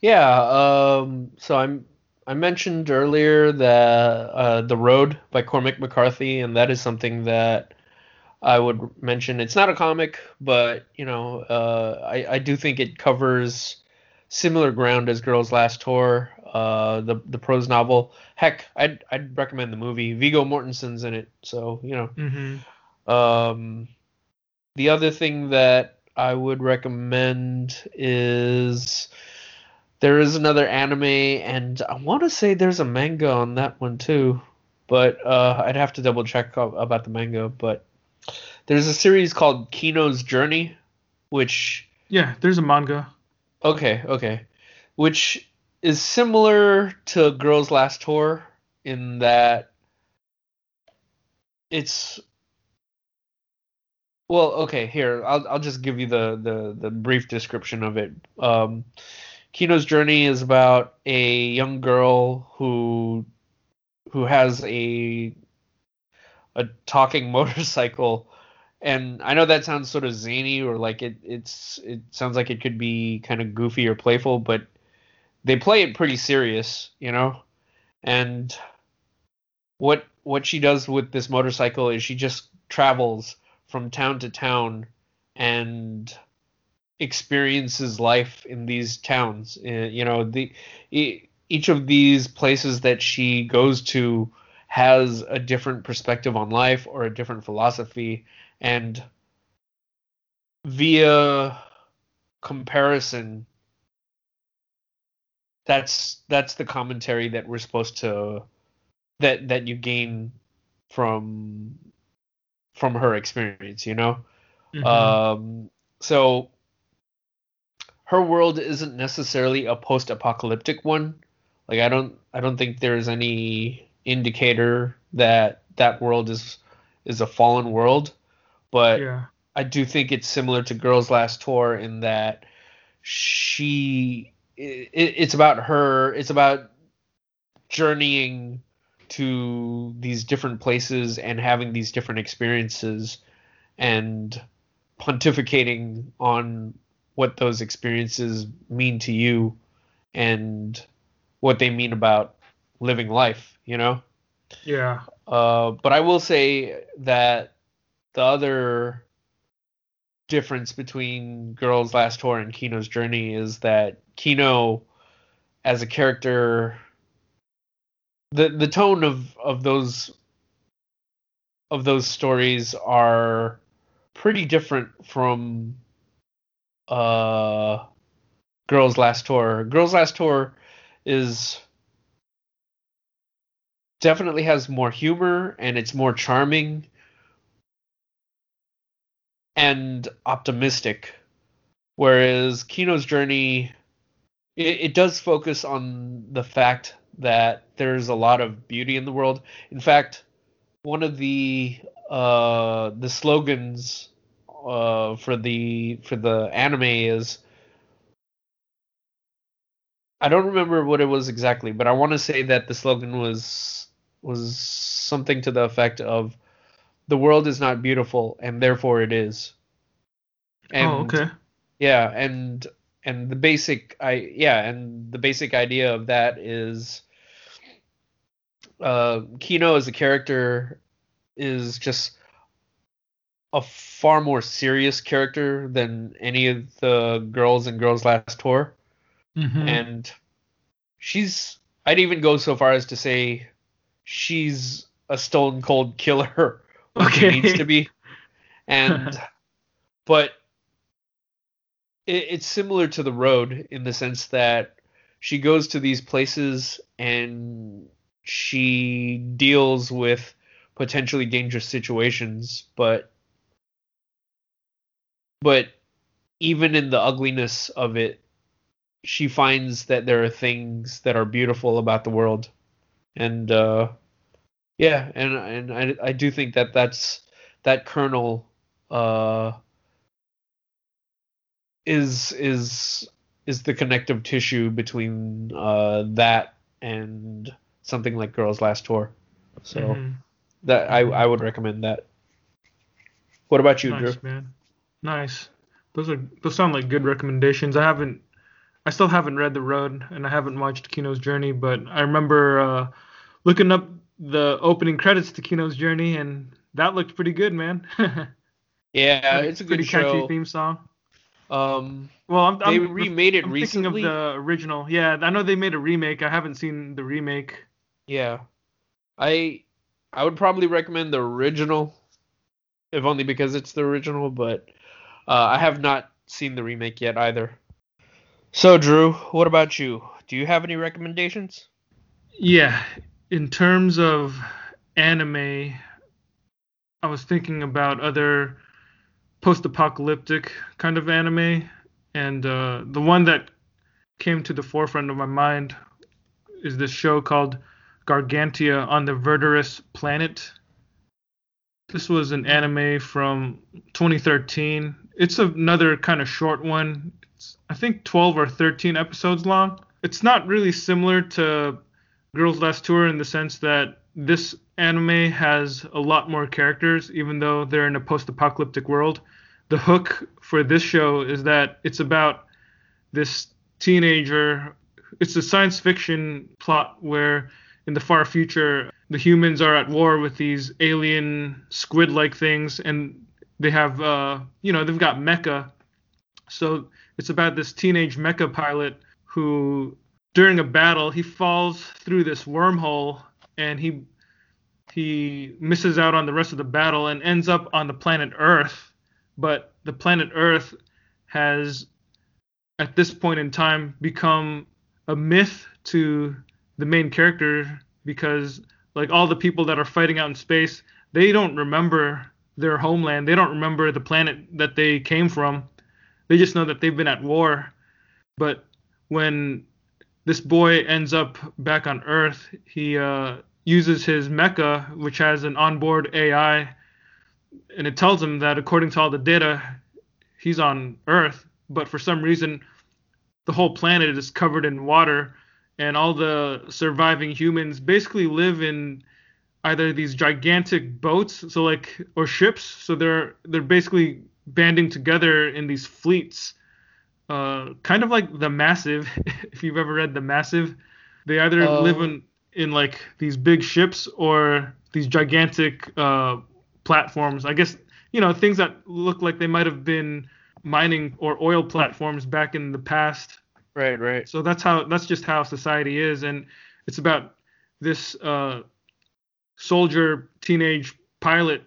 S2: Yeah. Um. So I'm. I mentioned earlier the uh, the Road by Cormac McCarthy, and that is something that I would mention. It's not a comic, but you know, uh, I I do think it covers similar ground as Girls Last Tour, uh, the the prose novel. Heck, I'd I'd recommend the movie. Viggo Mortensen's in it, so you know.
S1: Mm-hmm.
S2: Um, the other thing that I would recommend is there is another anime, and I want to say there's a manga on that one too, but uh, I'd have to double check about the manga. But there's a series called Kino's Journey, which
S1: Yeah, there's a manga.
S2: okay, okay, which is similar to Girls Last Tour in that it's well, okay, here I'll I'll just give you the the the brief description of it. Um, Kino's journey is about a young girl who who has a a talking *laughs* motorcycle, and I know that sounds sort of zany or like it it's it sounds like it could be kind of goofy or playful, but they play it pretty serious, you know, and what what she does with this motorcycle is she just travels from town to town and experiences life in these towns. Uh, you know, the each of these places that she goes to has a different perspective on life or a different philosophy, and via comparison, that's that's the commentary that we're supposed to that that you gain from from her experience, you know.
S1: Mhm.
S2: Um, so her world isn't necessarily a post-apocalyptic one. Like I don't I don't think there's any indicator that that world is is a fallen world, but
S1: yeah.
S2: I do think it's similar to Girls Last Tour in that she it, it's about her it's about journeying to these different places and having these different experiences and pontificating on what those experiences mean to you and what they mean about living life, you know?
S1: Yeah.
S2: Uh, but I will say that the other difference between Girls Last Tour and Kino's Journey is that Kino, as a character, the the tone of of those of those stories are pretty different from uh Girls Last Tour. Girls Last Tour is definitely has more humor and it's more charming and optimistic. Whereas Kino's journey it, it does focus on the fact that there's a lot of beauty in the world. In fact, one of the uh, the slogans uh, for the for the anime is I don't remember what it was exactly, but I want to say that the slogan was was something to the effect of the world is not beautiful and therefore it is.
S1: Oh, and, oh, okay.
S2: Yeah, and and the basic I yeah, and the basic idea of that is uh Kino as a character is just a far more serious character than any of the girls in Girls Last Tour. Mm-hmm. And she's I'd even go so far as to say she's a stone cold killer *laughs* when okay. she needs to be. And *laughs* but it, it's similar to the road in the sense that she goes to these places and she deals with potentially dangerous situations, but but even in the ugliness of it, she finds that there are things that are beautiful about the world, and uh, yeah, and and I I do think that that's that kernel uh, is is is the connective tissue between uh, that and something like Girls Last Tour. So mm-hmm. that I I would recommend that. What about you,
S1: nice,
S2: Drew?
S1: Man. Nice. Those are those sound like good recommendations. I haven't I still haven't read The Road and I haven't watched Kino's Journey, but I remember uh, looking up the opening credits to Kino's Journey and that looked pretty good, man. *laughs*
S2: yeah, it's a
S1: pretty
S2: good
S1: catchy theme song.
S2: Um,
S1: well, I'm,
S2: they
S1: I'm,
S2: remade it
S1: I'm
S2: recently.
S1: Thinking of the original. Yeah, I know they made a remake. I haven't seen the remake.
S2: Yeah, I I would probably recommend the original, if only because it's the original. But uh, I have not seen the remake yet either. So, Drew, what about you? Do you have any recommendations?
S1: Yeah, in terms of anime, I was thinking about other post-apocalyptic kind of anime, and uh, the one that came to the forefront of my mind is this show called Gargantia on the Verdurous Planet. This was an anime from 2013. It's another kind of short one. It's I think 12 or 13 episodes long. It's not really similar to Girls Last Tour in the sense that this anime has a lot more characters, even though they're in a post-apocalyptic world the hook for this show is that it's about this teenager. It's a science fiction plot where in the far future the humans are at war with these alien squid-like things and they have uh, you know they've got mecha so it's about this teenage mecha pilot who during a battle he falls through this wormhole and he he misses out on the rest of the battle and ends up on the planet earth. But the planet Earth has, at this point in time, become a myth to the main character because, like, all the people that are fighting out in space, they don't remember their homeland. They don't remember the planet that they came from. They just know that they've been at war. But when this boy ends up back on Earth, he uh, uses his mecha, which has an onboard AI and it tells him that according to all the data, he's on Earth, but for some reason, the whole planet is covered in water, and all the surviving humans basically live in either these gigantic boats, so like or ships, so they're they're basically banding together in these fleets, uh, kind of like the Massive. *laughs* if you've ever read the Massive, they either uh, live in in like these big ships or these gigantic uh, platforms. I guess you know things that look like they might have been mining or oil platforms back in the past.
S2: Right, right.
S1: So that's how that's just how society is, and it's about this uh, soldier teenage pilot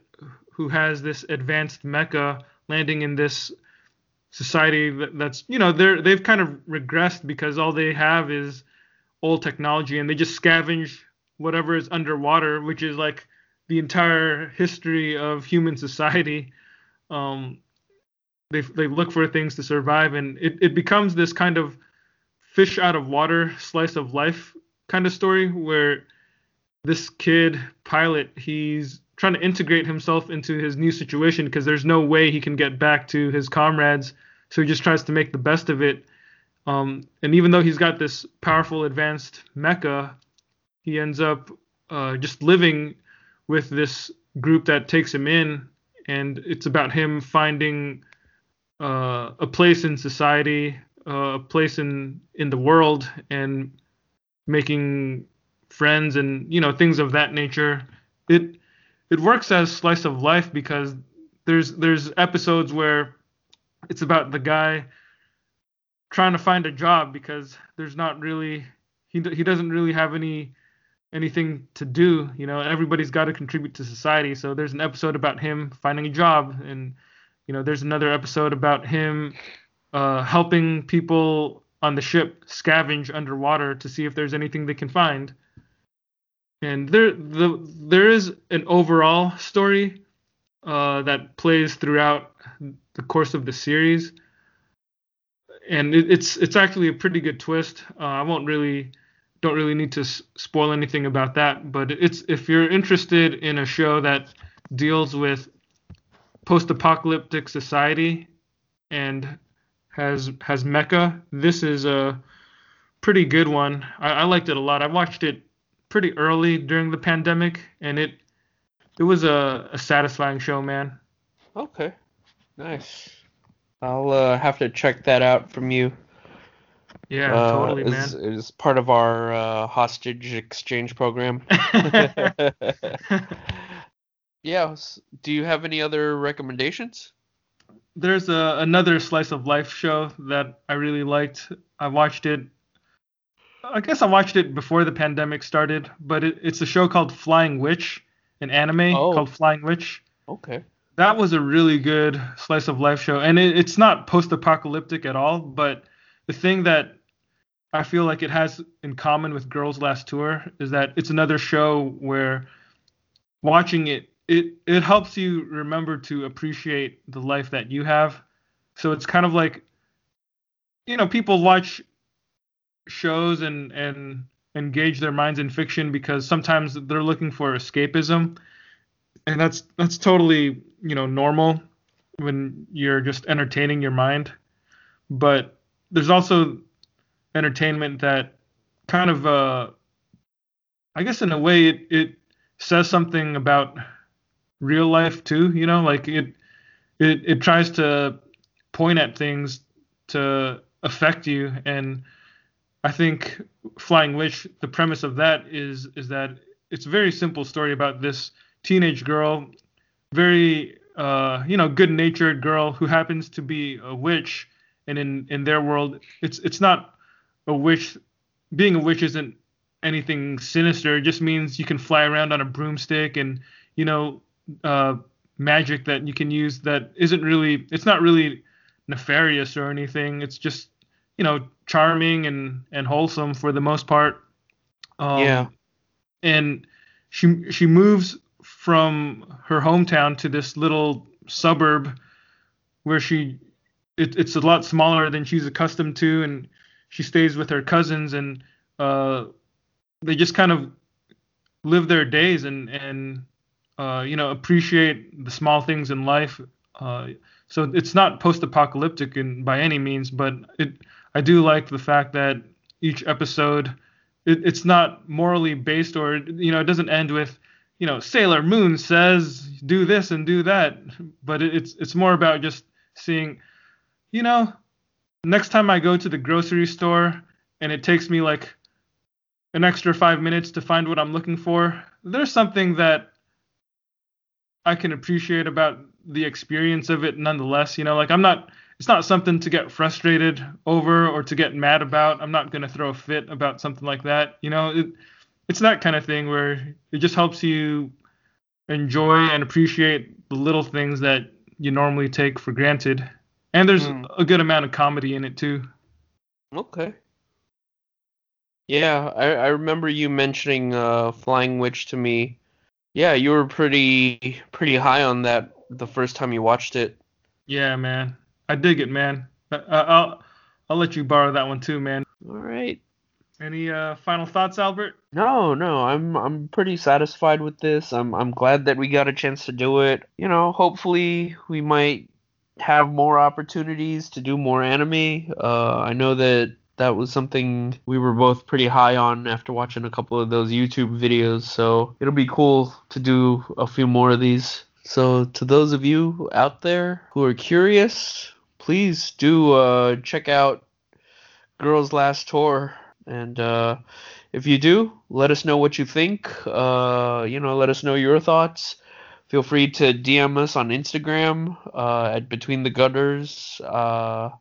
S1: who has this advanced mecha landing in this society that, that's you know they're they've kind of regressed because all they have is old technology and they just scavenge whatever is underwater which is like the entire history of human society. Um, they, they look for things to survive and it, it becomes this kind of fish out of water slice of life kind of story where this kid pilot he's trying to integrate himself into his new situation because there's no way he can get back to his comrades. So he just tries to make the best of it. Um, and even though he's got this powerful, advanced mecha, he ends up uh, just living with this group that takes him in, and it's about him finding uh, a place in society, uh, a place in in the world, and making friends and you know things of that nature. It it works as slice of life because there's there's episodes where it's about the guy trying to find a job because there's not really he he doesn't really have any anything to do you know everybody's got to contribute to society so there's an episode about him finding a job and you know there's another episode about him uh, helping people on the ship scavenge underwater to see if there's anything they can find and there the there is an overall story uh, that plays throughout the course of the series, and it, it's it's actually a pretty good twist. Uh, I won't really don't really need to s- spoil anything about that, but it's if you're interested in a show that deals with post-apocalyptic society and has has mecha, this is a pretty good one. I, I liked it a lot. I watched it pretty early during the pandemic, and it it was a, a satisfying show, man.
S2: Okay, nice. I'll uh, have to check that out from you.
S1: Yeah,
S2: uh,
S1: totally, man.
S2: As part of our uh, hostage exchange program. *laughs* *laughs* yeah. Do you have any other recommendations?
S1: There's a, another slice of life show that I really liked. I watched it I guess I watched it before the pandemic started, but it, it's a show called Flying Witch, an anime oh. called Flying Witch.
S2: Okay.
S1: That was a really good slice of life show, and it, it's not post-apocalyptic at all. But the thing that I feel like it has in common with Girls Last Tour is that it's another show where watching it, it it helps you remember to appreciate the life that you have. So it's kind of like, you know, people watch shows and and engage their minds in fiction because sometimes they're looking for escapism. And that's that's totally you know normal when you're just entertaining your mind. But there's also entertainment that kind of uh i guess in a way it, it says something about real life too you know like it it it tries to point at things to affect you and I think Flying Witch, the premise of that is is that it's a very simple story about this teenage girl, very uh, you know good-natured girl who happens to be a witch, and in in their world, it's it's not a witch. Being a witch isn't anything sinister. It just means you can fly around on a broomstick and you know uh, magic that you can use that isn't really it's not really nefarious or anything. It's just you know charming and and wholesome for the most part.
S2: Um, yeah.
S1: And she she moves from her hometown to this little suburb where she it, it's a lot smaller than she's accustomed to and she stays with her cousins and uh, they just kind of live their days and and uh, you know appreciate the small things in life uh, so it's not post-apocalyptic in by any means but it I do like the fact that each episode it, it's not morally based or you know it doesn't end with you know Sailor Moon says do this and do that, but it, it's it's more about just seeing you know next time I go to the grocery store and it takes me like an extra five minutes to find what I'm looking for, there's something that I can appreciate about the experience of it nonetheless. You know, like I'm not it's not something to get frustrated over or to get mad about. I'm not going to throw a fit about something like that. You know, it, it's that kind of thing where it just helps you enjoy and appreciate the little things that you normally take for granted. And there's
S2: Hmm.
S1: a good amount of comedy in it too.
S2: Okay. Yeah, I, I remember you mentioning uh, Flying Witch to me. Yeah, you were pretty pretty high on that the first time you watched it.
S1: Yeah, man. I dig it, man. I, I'll I'll let you borrow that one too, man.
S2: All right.
S1: Any uh, final thoughts, Albert?
S2: No, no, I'm I'm pretty satisfied with this. I'm I'm glad that we got a chance to do it. You know, hopefully we might have more opportunities to do more anime. Uh, I know that that was something we were both pretty high on after watching a couple of those YouTube videos. So it'll be cool to do a few more of these. So to those of you out there who are curious, please do uh, check out Girls Last Tour and uh, if you do, let us know what you think. Uh, you know, let us know your thoughts. Feel free to DM us on Instagram uh, at Between the Gutters, uh,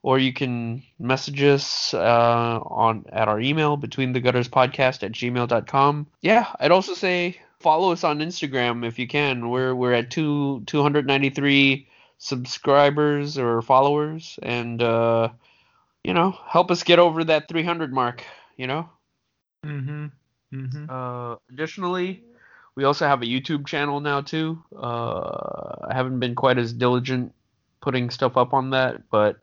S2: or you can message us uh, on at our email Between the Gutters Podcast at gmail.com. Yeah, I'd also say follow us on Instagram if you can. We're we're at two 293 subscribers or followers, and uh, you know, help us get over that 300 mark. You know.
S1: Mm-hmm. Mm-hmm.
S2: Uh, additionally, we also have a YouTube channel now too. Uh, I haven't been quite as diligent putting stuff up on that, but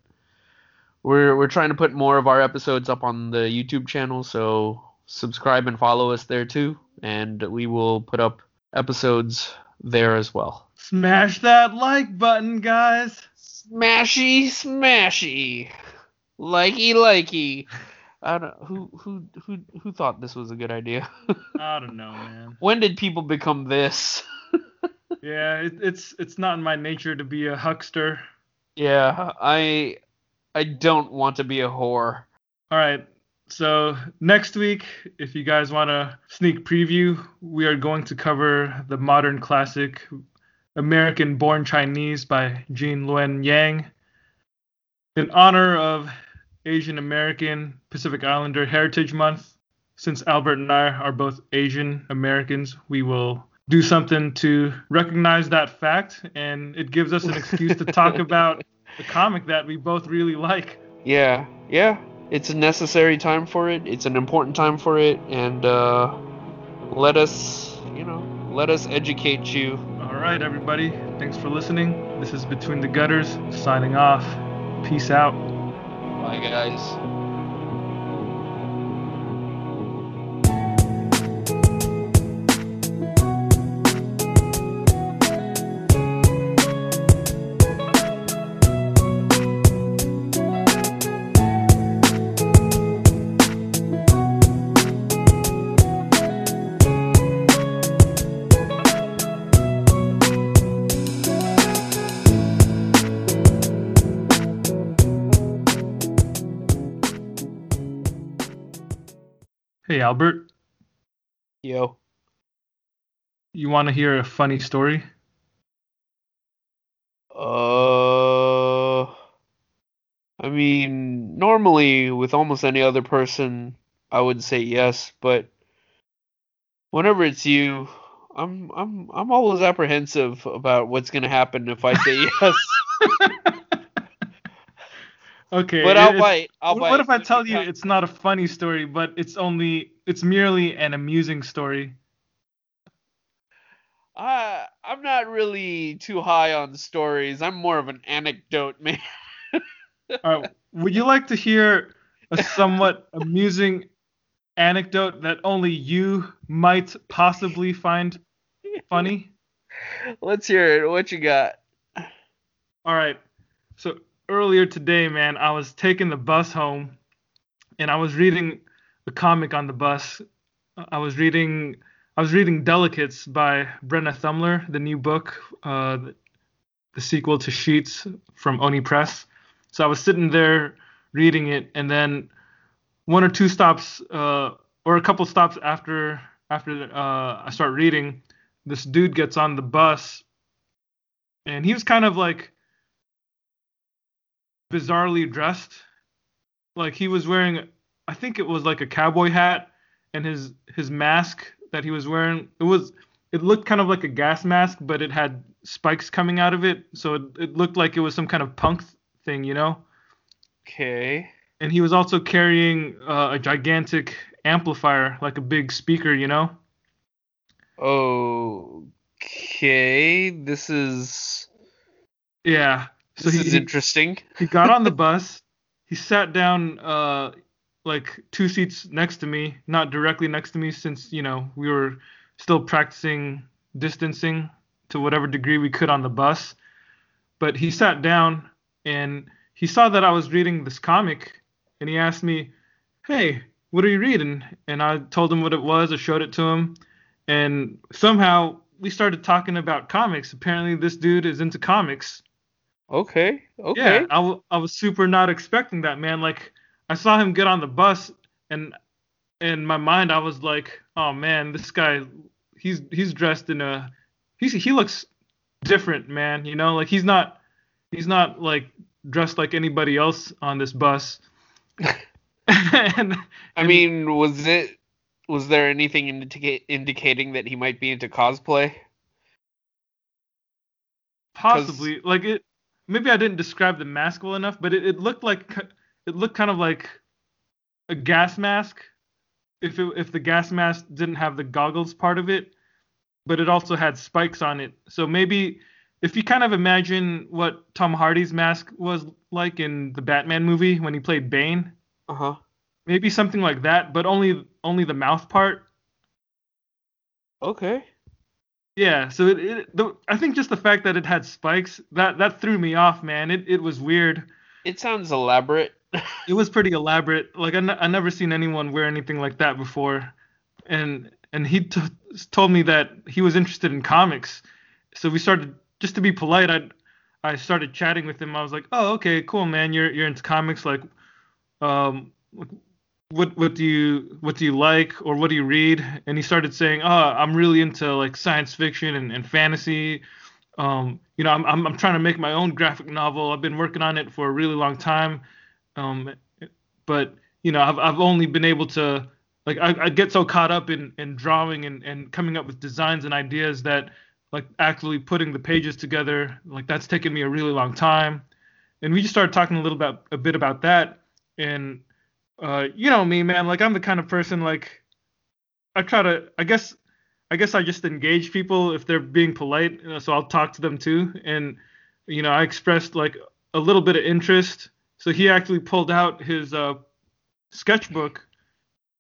S2: we're we're trying to put more of our episodes up on the YouTube channel. So subscribe and follow us there too, and we will put up episodes there as well.
S1: Smash that like button, guys.
S2: Smashy, smashy, likey, likey. I don't who who who who thought this was a good idea. *laughs*
S1: I don't know, man.
S2: when did people become this? *laughs*
S1: Yeah, it, it's it's not in my nature to be a huckster.
S2: Yeah, I I don't want to be a whore.
S1: All right. So next week, if you guys want a sneak preview, we are going to cover the modern classic American Born Chinese by Gene Luen Yang. In honor of Asian American Pacific Islander Heritage Month, since Albert and I are both Asian Americans, we will do something to recognize that fact, and it gives us an excuse to talk *laughs* about the comic that we both really like.
S2: Yeah, yeah. It's a necessary time for it. It's an important time for it, and uh, let us, you know, let us educate you.
S1: All right, everybody. Thanks for listening. This is Between the Gutters, signing off. Peace out.
S2: Bye, guys.
S1: Albert.
S2: Yo.
S1: You want to hear a funny story?
S2: Uh, I mean, normally with almost any other person, I would say yes, but whenever it's you, I'm I'm I'm always apprehensive about what's gonna happen if I say *laughs* yes.
S1: Okay.
S2: but I'll bite. I'll
S1: what
S2: bite.
S1: if I tell you it's not a funny story, but it's only it's merely an amusing story?
S2: I I'm not really too high on stories. I'm more of an anecdote man.
S1: All right. Would you like to hear a somewhat amusing anecdote that only you might possibly find funny?
S2: Let's hear it. What you got?
S1: All right. So earlier today, man, I was taking the bus home and I was reading a comic on the bus. I was reading I was reading Delicates by Brenna Thummler, the new book, uh, the sequel to Sheets from Oni Press. So I was sitting there reading it, and then one or two stops, uh, or a couple stops after after uh, I start reading, this dude gets on the bus, and he was kind of like bizarrely dressed. Like he was wearing, I think it was like a cowboy hat, and his his mask that he was wearing it was it looked kind of like a gas mask, but it had spikes coming out of it, so it, it looked like it was some kind of punk thing, you know.
S3: Okay.
S1: And he was also carrying uh, a gigantic amplifier, like a big speaker, you know.
S3: Oh okay. This is
S1: Yeah. So
S3: this
S1: he,
S3: is interesting.
S1: he got on the *laughs* bus. He sat down uh like two seats next to me, not directly next to me since, you know, we were still practicing distancing to whatever degree we could on the bus. But he sat down and he saw that I was reading this comic and he asked me, "Hey, what are you reading?" And I told him what it was, I showed it to him, and somehow we started talking about comics. Apparently this dude is into comics.
S3: Okay. Okay.
S1: Yeah, I, w- I was super not expecting that, man. Like, I saw him get on the bus, and in my mind, I was like, oh man, this guy, he's he's dressed in a, he's he looks different, man. You know, like he's not he's not like dressed like anybody else on this bus. *laughs* *laughs* and
S3: I mean, was it was there anything indica- indicating that he might be into cosplay?
S1: possibly like it. Maybe I didn't describe the mask well enough, but it, it looked like it looked kind of like a gas mask. If it, if the gas mask didn't have the goggles part of it, but it also had spikes on it. So maybe if you kind of imagine what Tom Hardy's mask was like in the Batman movie when he played Bane,
S3: Uh huh.
S1: maybe something like that, but only only the mouth part.
S3: Okay.
S1: Yeah, so it, it the, I think just the fact that it had spikes that that threw me off, man. It it was weird.
S3: It sounds elaborate. *laughs*
S1: It was pretty elaborate. Like I, n- I never seen anyone wear anything like that before, and and he t- told me that he was interested in comics. So we started just to be polite. I I started chatting with him. I was like, oh okay, cool man. You're you're into comics. Like, um, what what do you what do you like or what do you read? And he started saying, oh, I'm really into like science fiction and, and fantasy. Um, you know, I'm, I'm I'm trying to make my own graphic novel. I've been working on it for a really long time. Um, but you know, I've I've only been able to like I, I get so caught up in in drawing and and coming up with designs and ideas that like actually putting the pages together like that's taken me a really long time. And we just started talking a little bit a bit about that. And uh, you know me, man, like I'm the kind of person like I try to I guess I guess I just engage people if they're being polite, so I'll talk to them too. And you know, I expressed like a little bit of interest. So he actually pulled out his uh, sketchbook,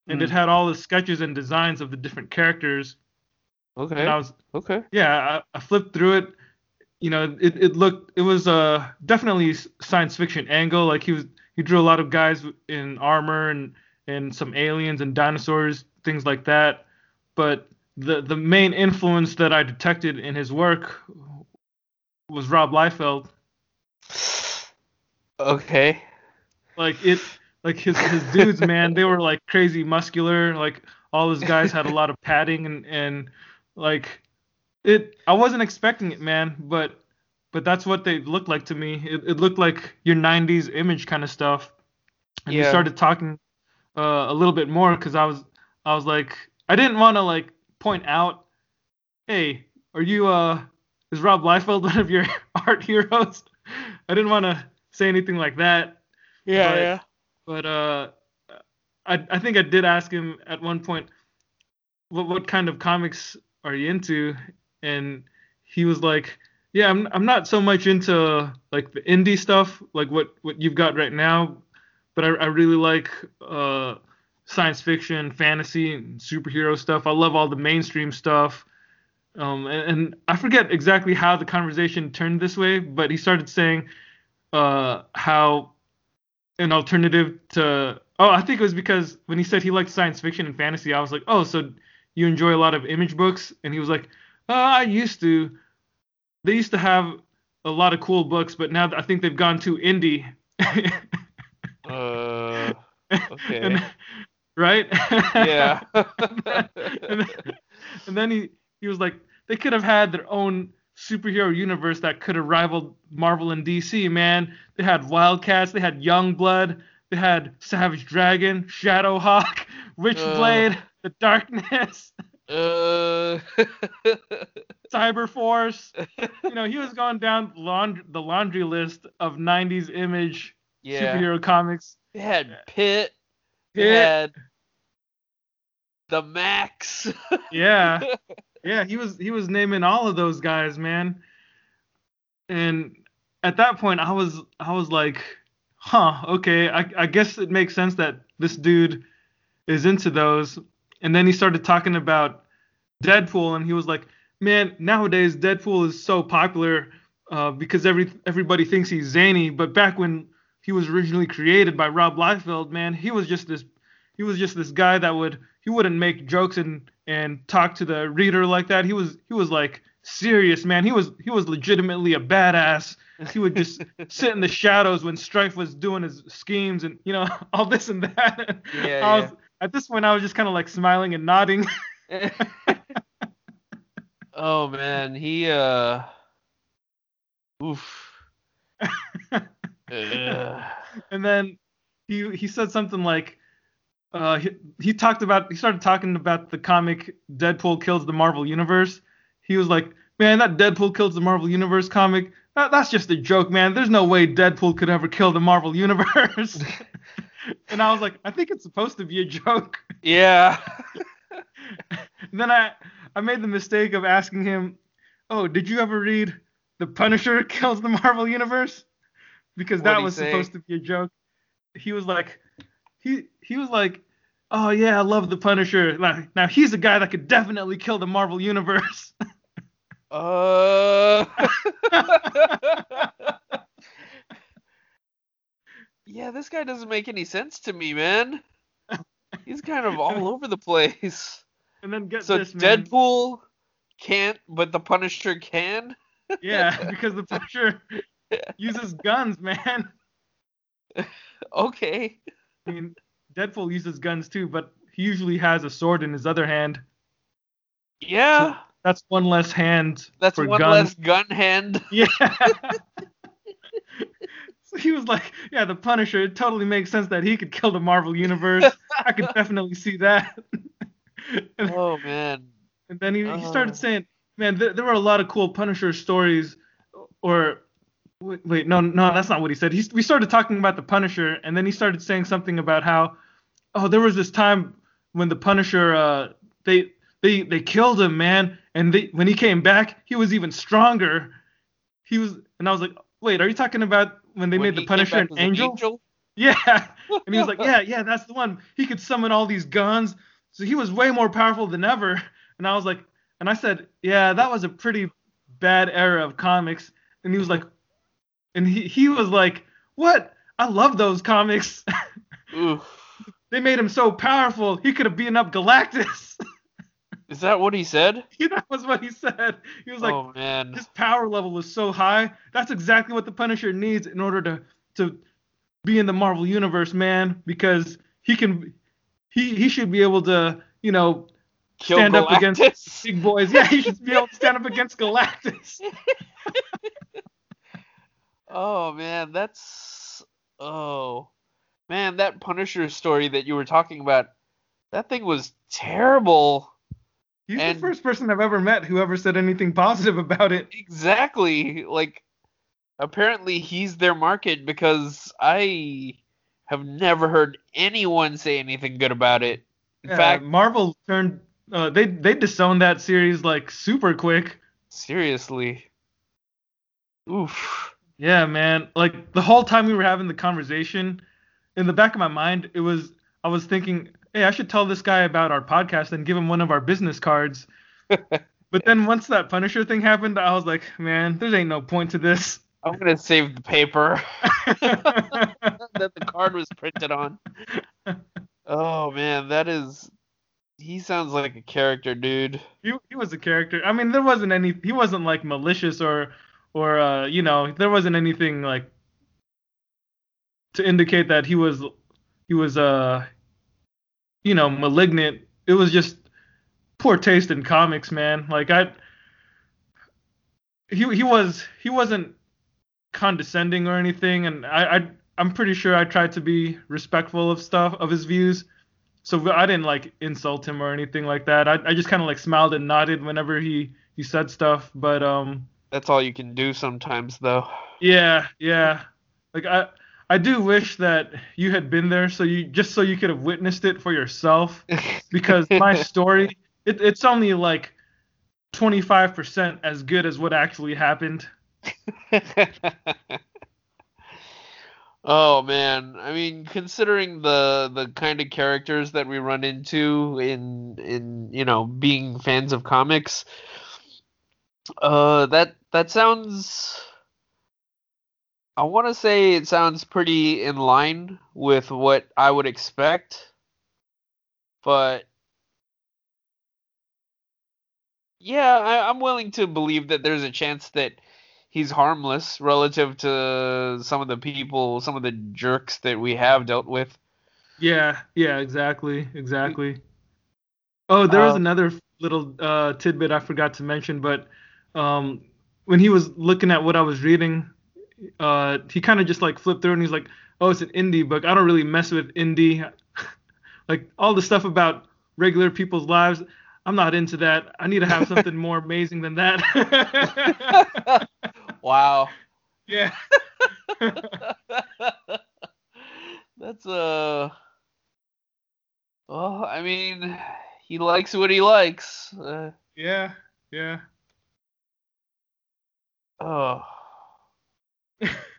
S1: and it
S3: Mm.
S1: had all the sketches and designs of the different characters.
S3: Okay.
S1: And I was,
S3: okay.
S1: yeah, I, I flipped through it. You know, it, it looked, it was uh, definitely science fiction angle. Like he was, he drew a lot of guys in armor and and some aliens and dinosaurs, things like that. But the the main influence that I detected in his work was Rob Liefeld.
S3: Okay.
S1: like it like his his dudes man they were like crazy muscular like all his guys had a lot of padding and and like it i wasn't expecting it man but but that's what they looked like to me it, it looked like your 90s image kind of stuff and we
S3: Yeah.
S1: started talking uh, a little bit more because i was i was like i didn't want to like point out hey are you uh is rob Liefeld *laughs* one of your *laughs* art heroes i didn't want to say anything like that
S3: Yeah.
S1: But-
S3: yeah.
S1: but uh, I I think I did ask him at one point, what what kind of comics are you into? And he was like, yeah, I'm I'm not so much into like the indie stuff, like what what you've got right now, but I I really like uh science fiction, fantasy, and superhero stuff. I love all the mainstream stuff. Um, and, and I forget exactly how the conversation turned this way, but he started saying uh, how an alternative to oh i think it was because when he said he liked science fiction and fantasy i was like oh so you enjoy a lot of image books and he was like uh, i used to they used to have a lot of cool books but now i think they've gone too indie *laughs*
S3: Uh. *laughs* Okay.
S1: And- right
S3: yeah. *laughs*
S1: and, then, and then he he was like they could have had their own superhero universe that could have rivaled Marvel and DC, man. They had Wildcats, they had Youngblood, they had Savage Dragon, Shadowhawk, *laughs* Witchblade. the darkness,
S2: Uh, *laughs*
S1: Cyber Force. You know, he was going down laund- the laundry list of 90s image
S2: yeah.
S1: superhero comics.
S2: They had Pitt. They had the Maxx. *laughs*
S1: Yeah. Yeah, he was he was naming all of those guys, man. And at that point I was I was like, huh, okay, I, I guess it makes sense that this dude is into those. And then he started talking about Deadpool and he was like, Man, nowadays Deadpool is so popular uh, because every everybody thinks he's zany, but back when he was originally created by Rob Liefeld, man, he was just this he was just this guy that would he wouldn't make jokes and and talk to the reader like that. He was he was like serious, man. He was he was legitimately a badass. He would just *laughs* sit in the shadows when Stryfe was doing his schemes and you know *laughs* all this and that.
S2: Yeah,
S1: I was, At this point, I was just kind of like smiling and nodding. *laughs*
S2: oh man, he uh oof. Ugh.
S1: and then he he said something like uh he, he talked about he started talking about the comic Deadpool kills the Marvel universe. He was like, "Man, that Deadpool kills the Marvel universe comic, that, that's just a joke, man. There's no way Deadpool could ever kill the Marvel universe." *laughs* and I was like, "I think it's supposed to be a joke." *laughs*
S2: yeah.
S1: Then I I made the mistake of asking him, "Oh, did you ever read The Punisher *laughs* kills the Marvel universe?" Because that
S2: What'd
S1: was
S2: say?
S1: supposed to be a joke. He was like, he he was like, "Oh yeah, I love the Punisher. Now, now he's a guy that could definitely kill the Marvel universe." *laughs*
S2: Uh. *laughs* yeah, this guy doesn't make any sense to me, man. He's kind of all over the place.
S1: and then get
S2: So
S1: this, man.
S2: Deadpool can't, but the Punisher can. *laughs*
S1: Yeah, because the Punisher uses guns, man.
S2: Okay.
S1: I mean, Deadpool uses guns too, but he usually has a sword in his other hand.
S2: Yeah,
S1: That's one less hand
S2: that's
S1: for
S2: one
S1: guns.
S2: less gun hand. *laughs* *laughs*
S1: Yeah. so he was like, yeah, the Punisher. It totally makes sense that he could kill the Marvel universe. I could *laughs* definitely see that. and,
S2: Oh man.
S1: and then he, he
S2: Oh.
S1: started saying, man, there, there were a lot of cool Punisher stories. Or wait, wait, no, no, that's not what he said. He, we started talking about the Punisher, and then he started saying something about how, oh, there was this time when the Punisher, uh, they they they killed him, man, and they when he came back, he was even stronger. He was, and I was like, wait, are you talking about when they
S2: When
S1: made the
S2: he came
S1: Punisher an angel? *laughs* Yeah. And he was like, *laughs* yeah, yeah, that's the one. He could summon all these guns. So he was way more powerful than ever. *laughs* And I was like, and I said, yeah, that was a pretty bad era of comics. And he was like, and he, he was like, what? I love those comics. *laughs* They made him so powerful. He could have beaten up Galactus. *laughs*
S2: Is that what he said?
S1: that was what he said. He was like,
S2: oh man.
S1: his power level is so high. That's exactly what the Punisher needs in order to to be in the Marvel universe, man. Because he can, he he should be able to, you know,
S2: Kill
S1: stand up against
S2: Galactus?
S1: big boys. Yeah, he should be able to stand up against *laughs* Galactus.
S2: Oh man, that's oh man, that Punisher story that you were talking about, that thing was terrible.
S1: He's
S2: And-
S1: the first person I've ever met who ever said anything positive about it.
S2: Exactly. Like apparently he's their market because I have never heard anyone say anything good about it. In
S1: Yeah,
S2: fact,
S1: Marvel turned. Uh, they they disowned that series like super quick.
S2: seriously. Oof.
S1: Yeah, man. Like the whole time we were having the conversation, in the back of my mind, it was I was thinking, hey, I should tell this guy about our podcast and give him one of our business cards. *laughs* but then once that Punisher thing happened, I was like, man, there ain't no point to this.
S2: I'm gonna save the paper *laughs* *laughs* that the card was printed on. Oh man, that is he sounds like a character, dude.
S1: he he was a character. I mean, there wasn't any. He wasn't like malicious or or uh, you know, there wasn't anything like to indicate that he was he was uh you know malignant. It was just poor taste in comics, man. Like I he he was he wasn't condescending or anything, and I I I'm pretty sure I tried to be respectful of stuff of his views, so I didn't like insult him or anything like that. I, I just kind of like smiled and nodded whenever he he said stuff. But um,
S2: That's all you can do sometimes, though.
S1: yeah, yeah. Like I I do wish that you had been there so you just so you could have witnessed it for yourself *laughs* because my story it, it's only like 25% as good as what actually happened. *laughs*
S2: oh man, I mean, considering the the kind of characters that we run into in in you know being fans of comics, uh, that that sounds. I want to say it sounds pretty in line with what I would expect, but yeah, I, I'm willing to believe that there's a chance that he's harmless relative to some of the people, some of the jerks that we have dealt with.
S1: Yeah, yeah, exactly, exactly. Oh, there was
S2: Uh,
S1: another little uh, tidbit I forgot to mention, but um, when he was looking at what I was reading, uh, he kind of just like flipped through and he's like, "Oh, it's an indie book. I don't really mess with indie. *laughs* like all the stuff about regular people's lives. I'm not into that. I need to have something more *laughs* amazing than that." *laughs*
S2: Wow.
S1: yeah.
S2: That's uh well, I mean, he likes what he likes. Uh,
S1: Yeah. Yeah.
S2: Oh, *laughs*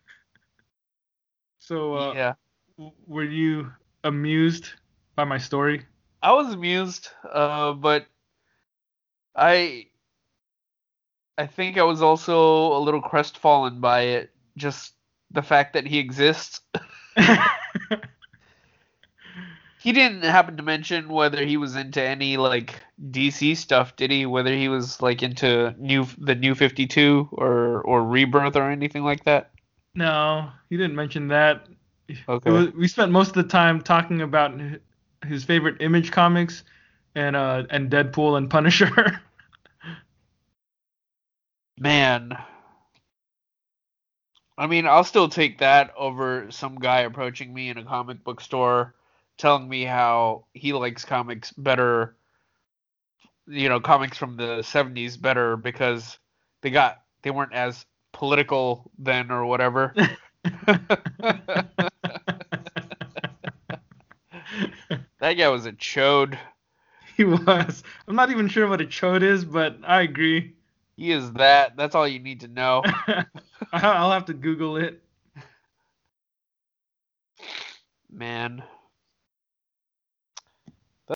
S1: So, uh,
S2: yeah.
S1: w- were you amused by my story?
S2: I was amused, uh, but I I think I was also a little crestfallen by it. Just the fact that he exists. *laughs* *laughs* He didn't happen to mention whether he was into any like DC stuff, did he? Whether he was like into new the new 52 or or Rebirth or anything like that?
S1: no, he didn't mention that.
S2: Okay.
S1: Was- we spent most of the time talking about his favorite Image comics and uh and Deadpool and Punisher. *laughs*
S2: Man. I mean, I'll still take that over some guy approaching me in a comic book store telling me how he likes comics better, you know, comics from the 70s better because they got they weren't as political then or whatever. *laughs* that guy was a chode.
S1: he was. I'm not even sure what a chode is, but I agree.
S2: He is that. That's all you need to know. *laughs*
S1: I'll have to Google it.
S2: Man.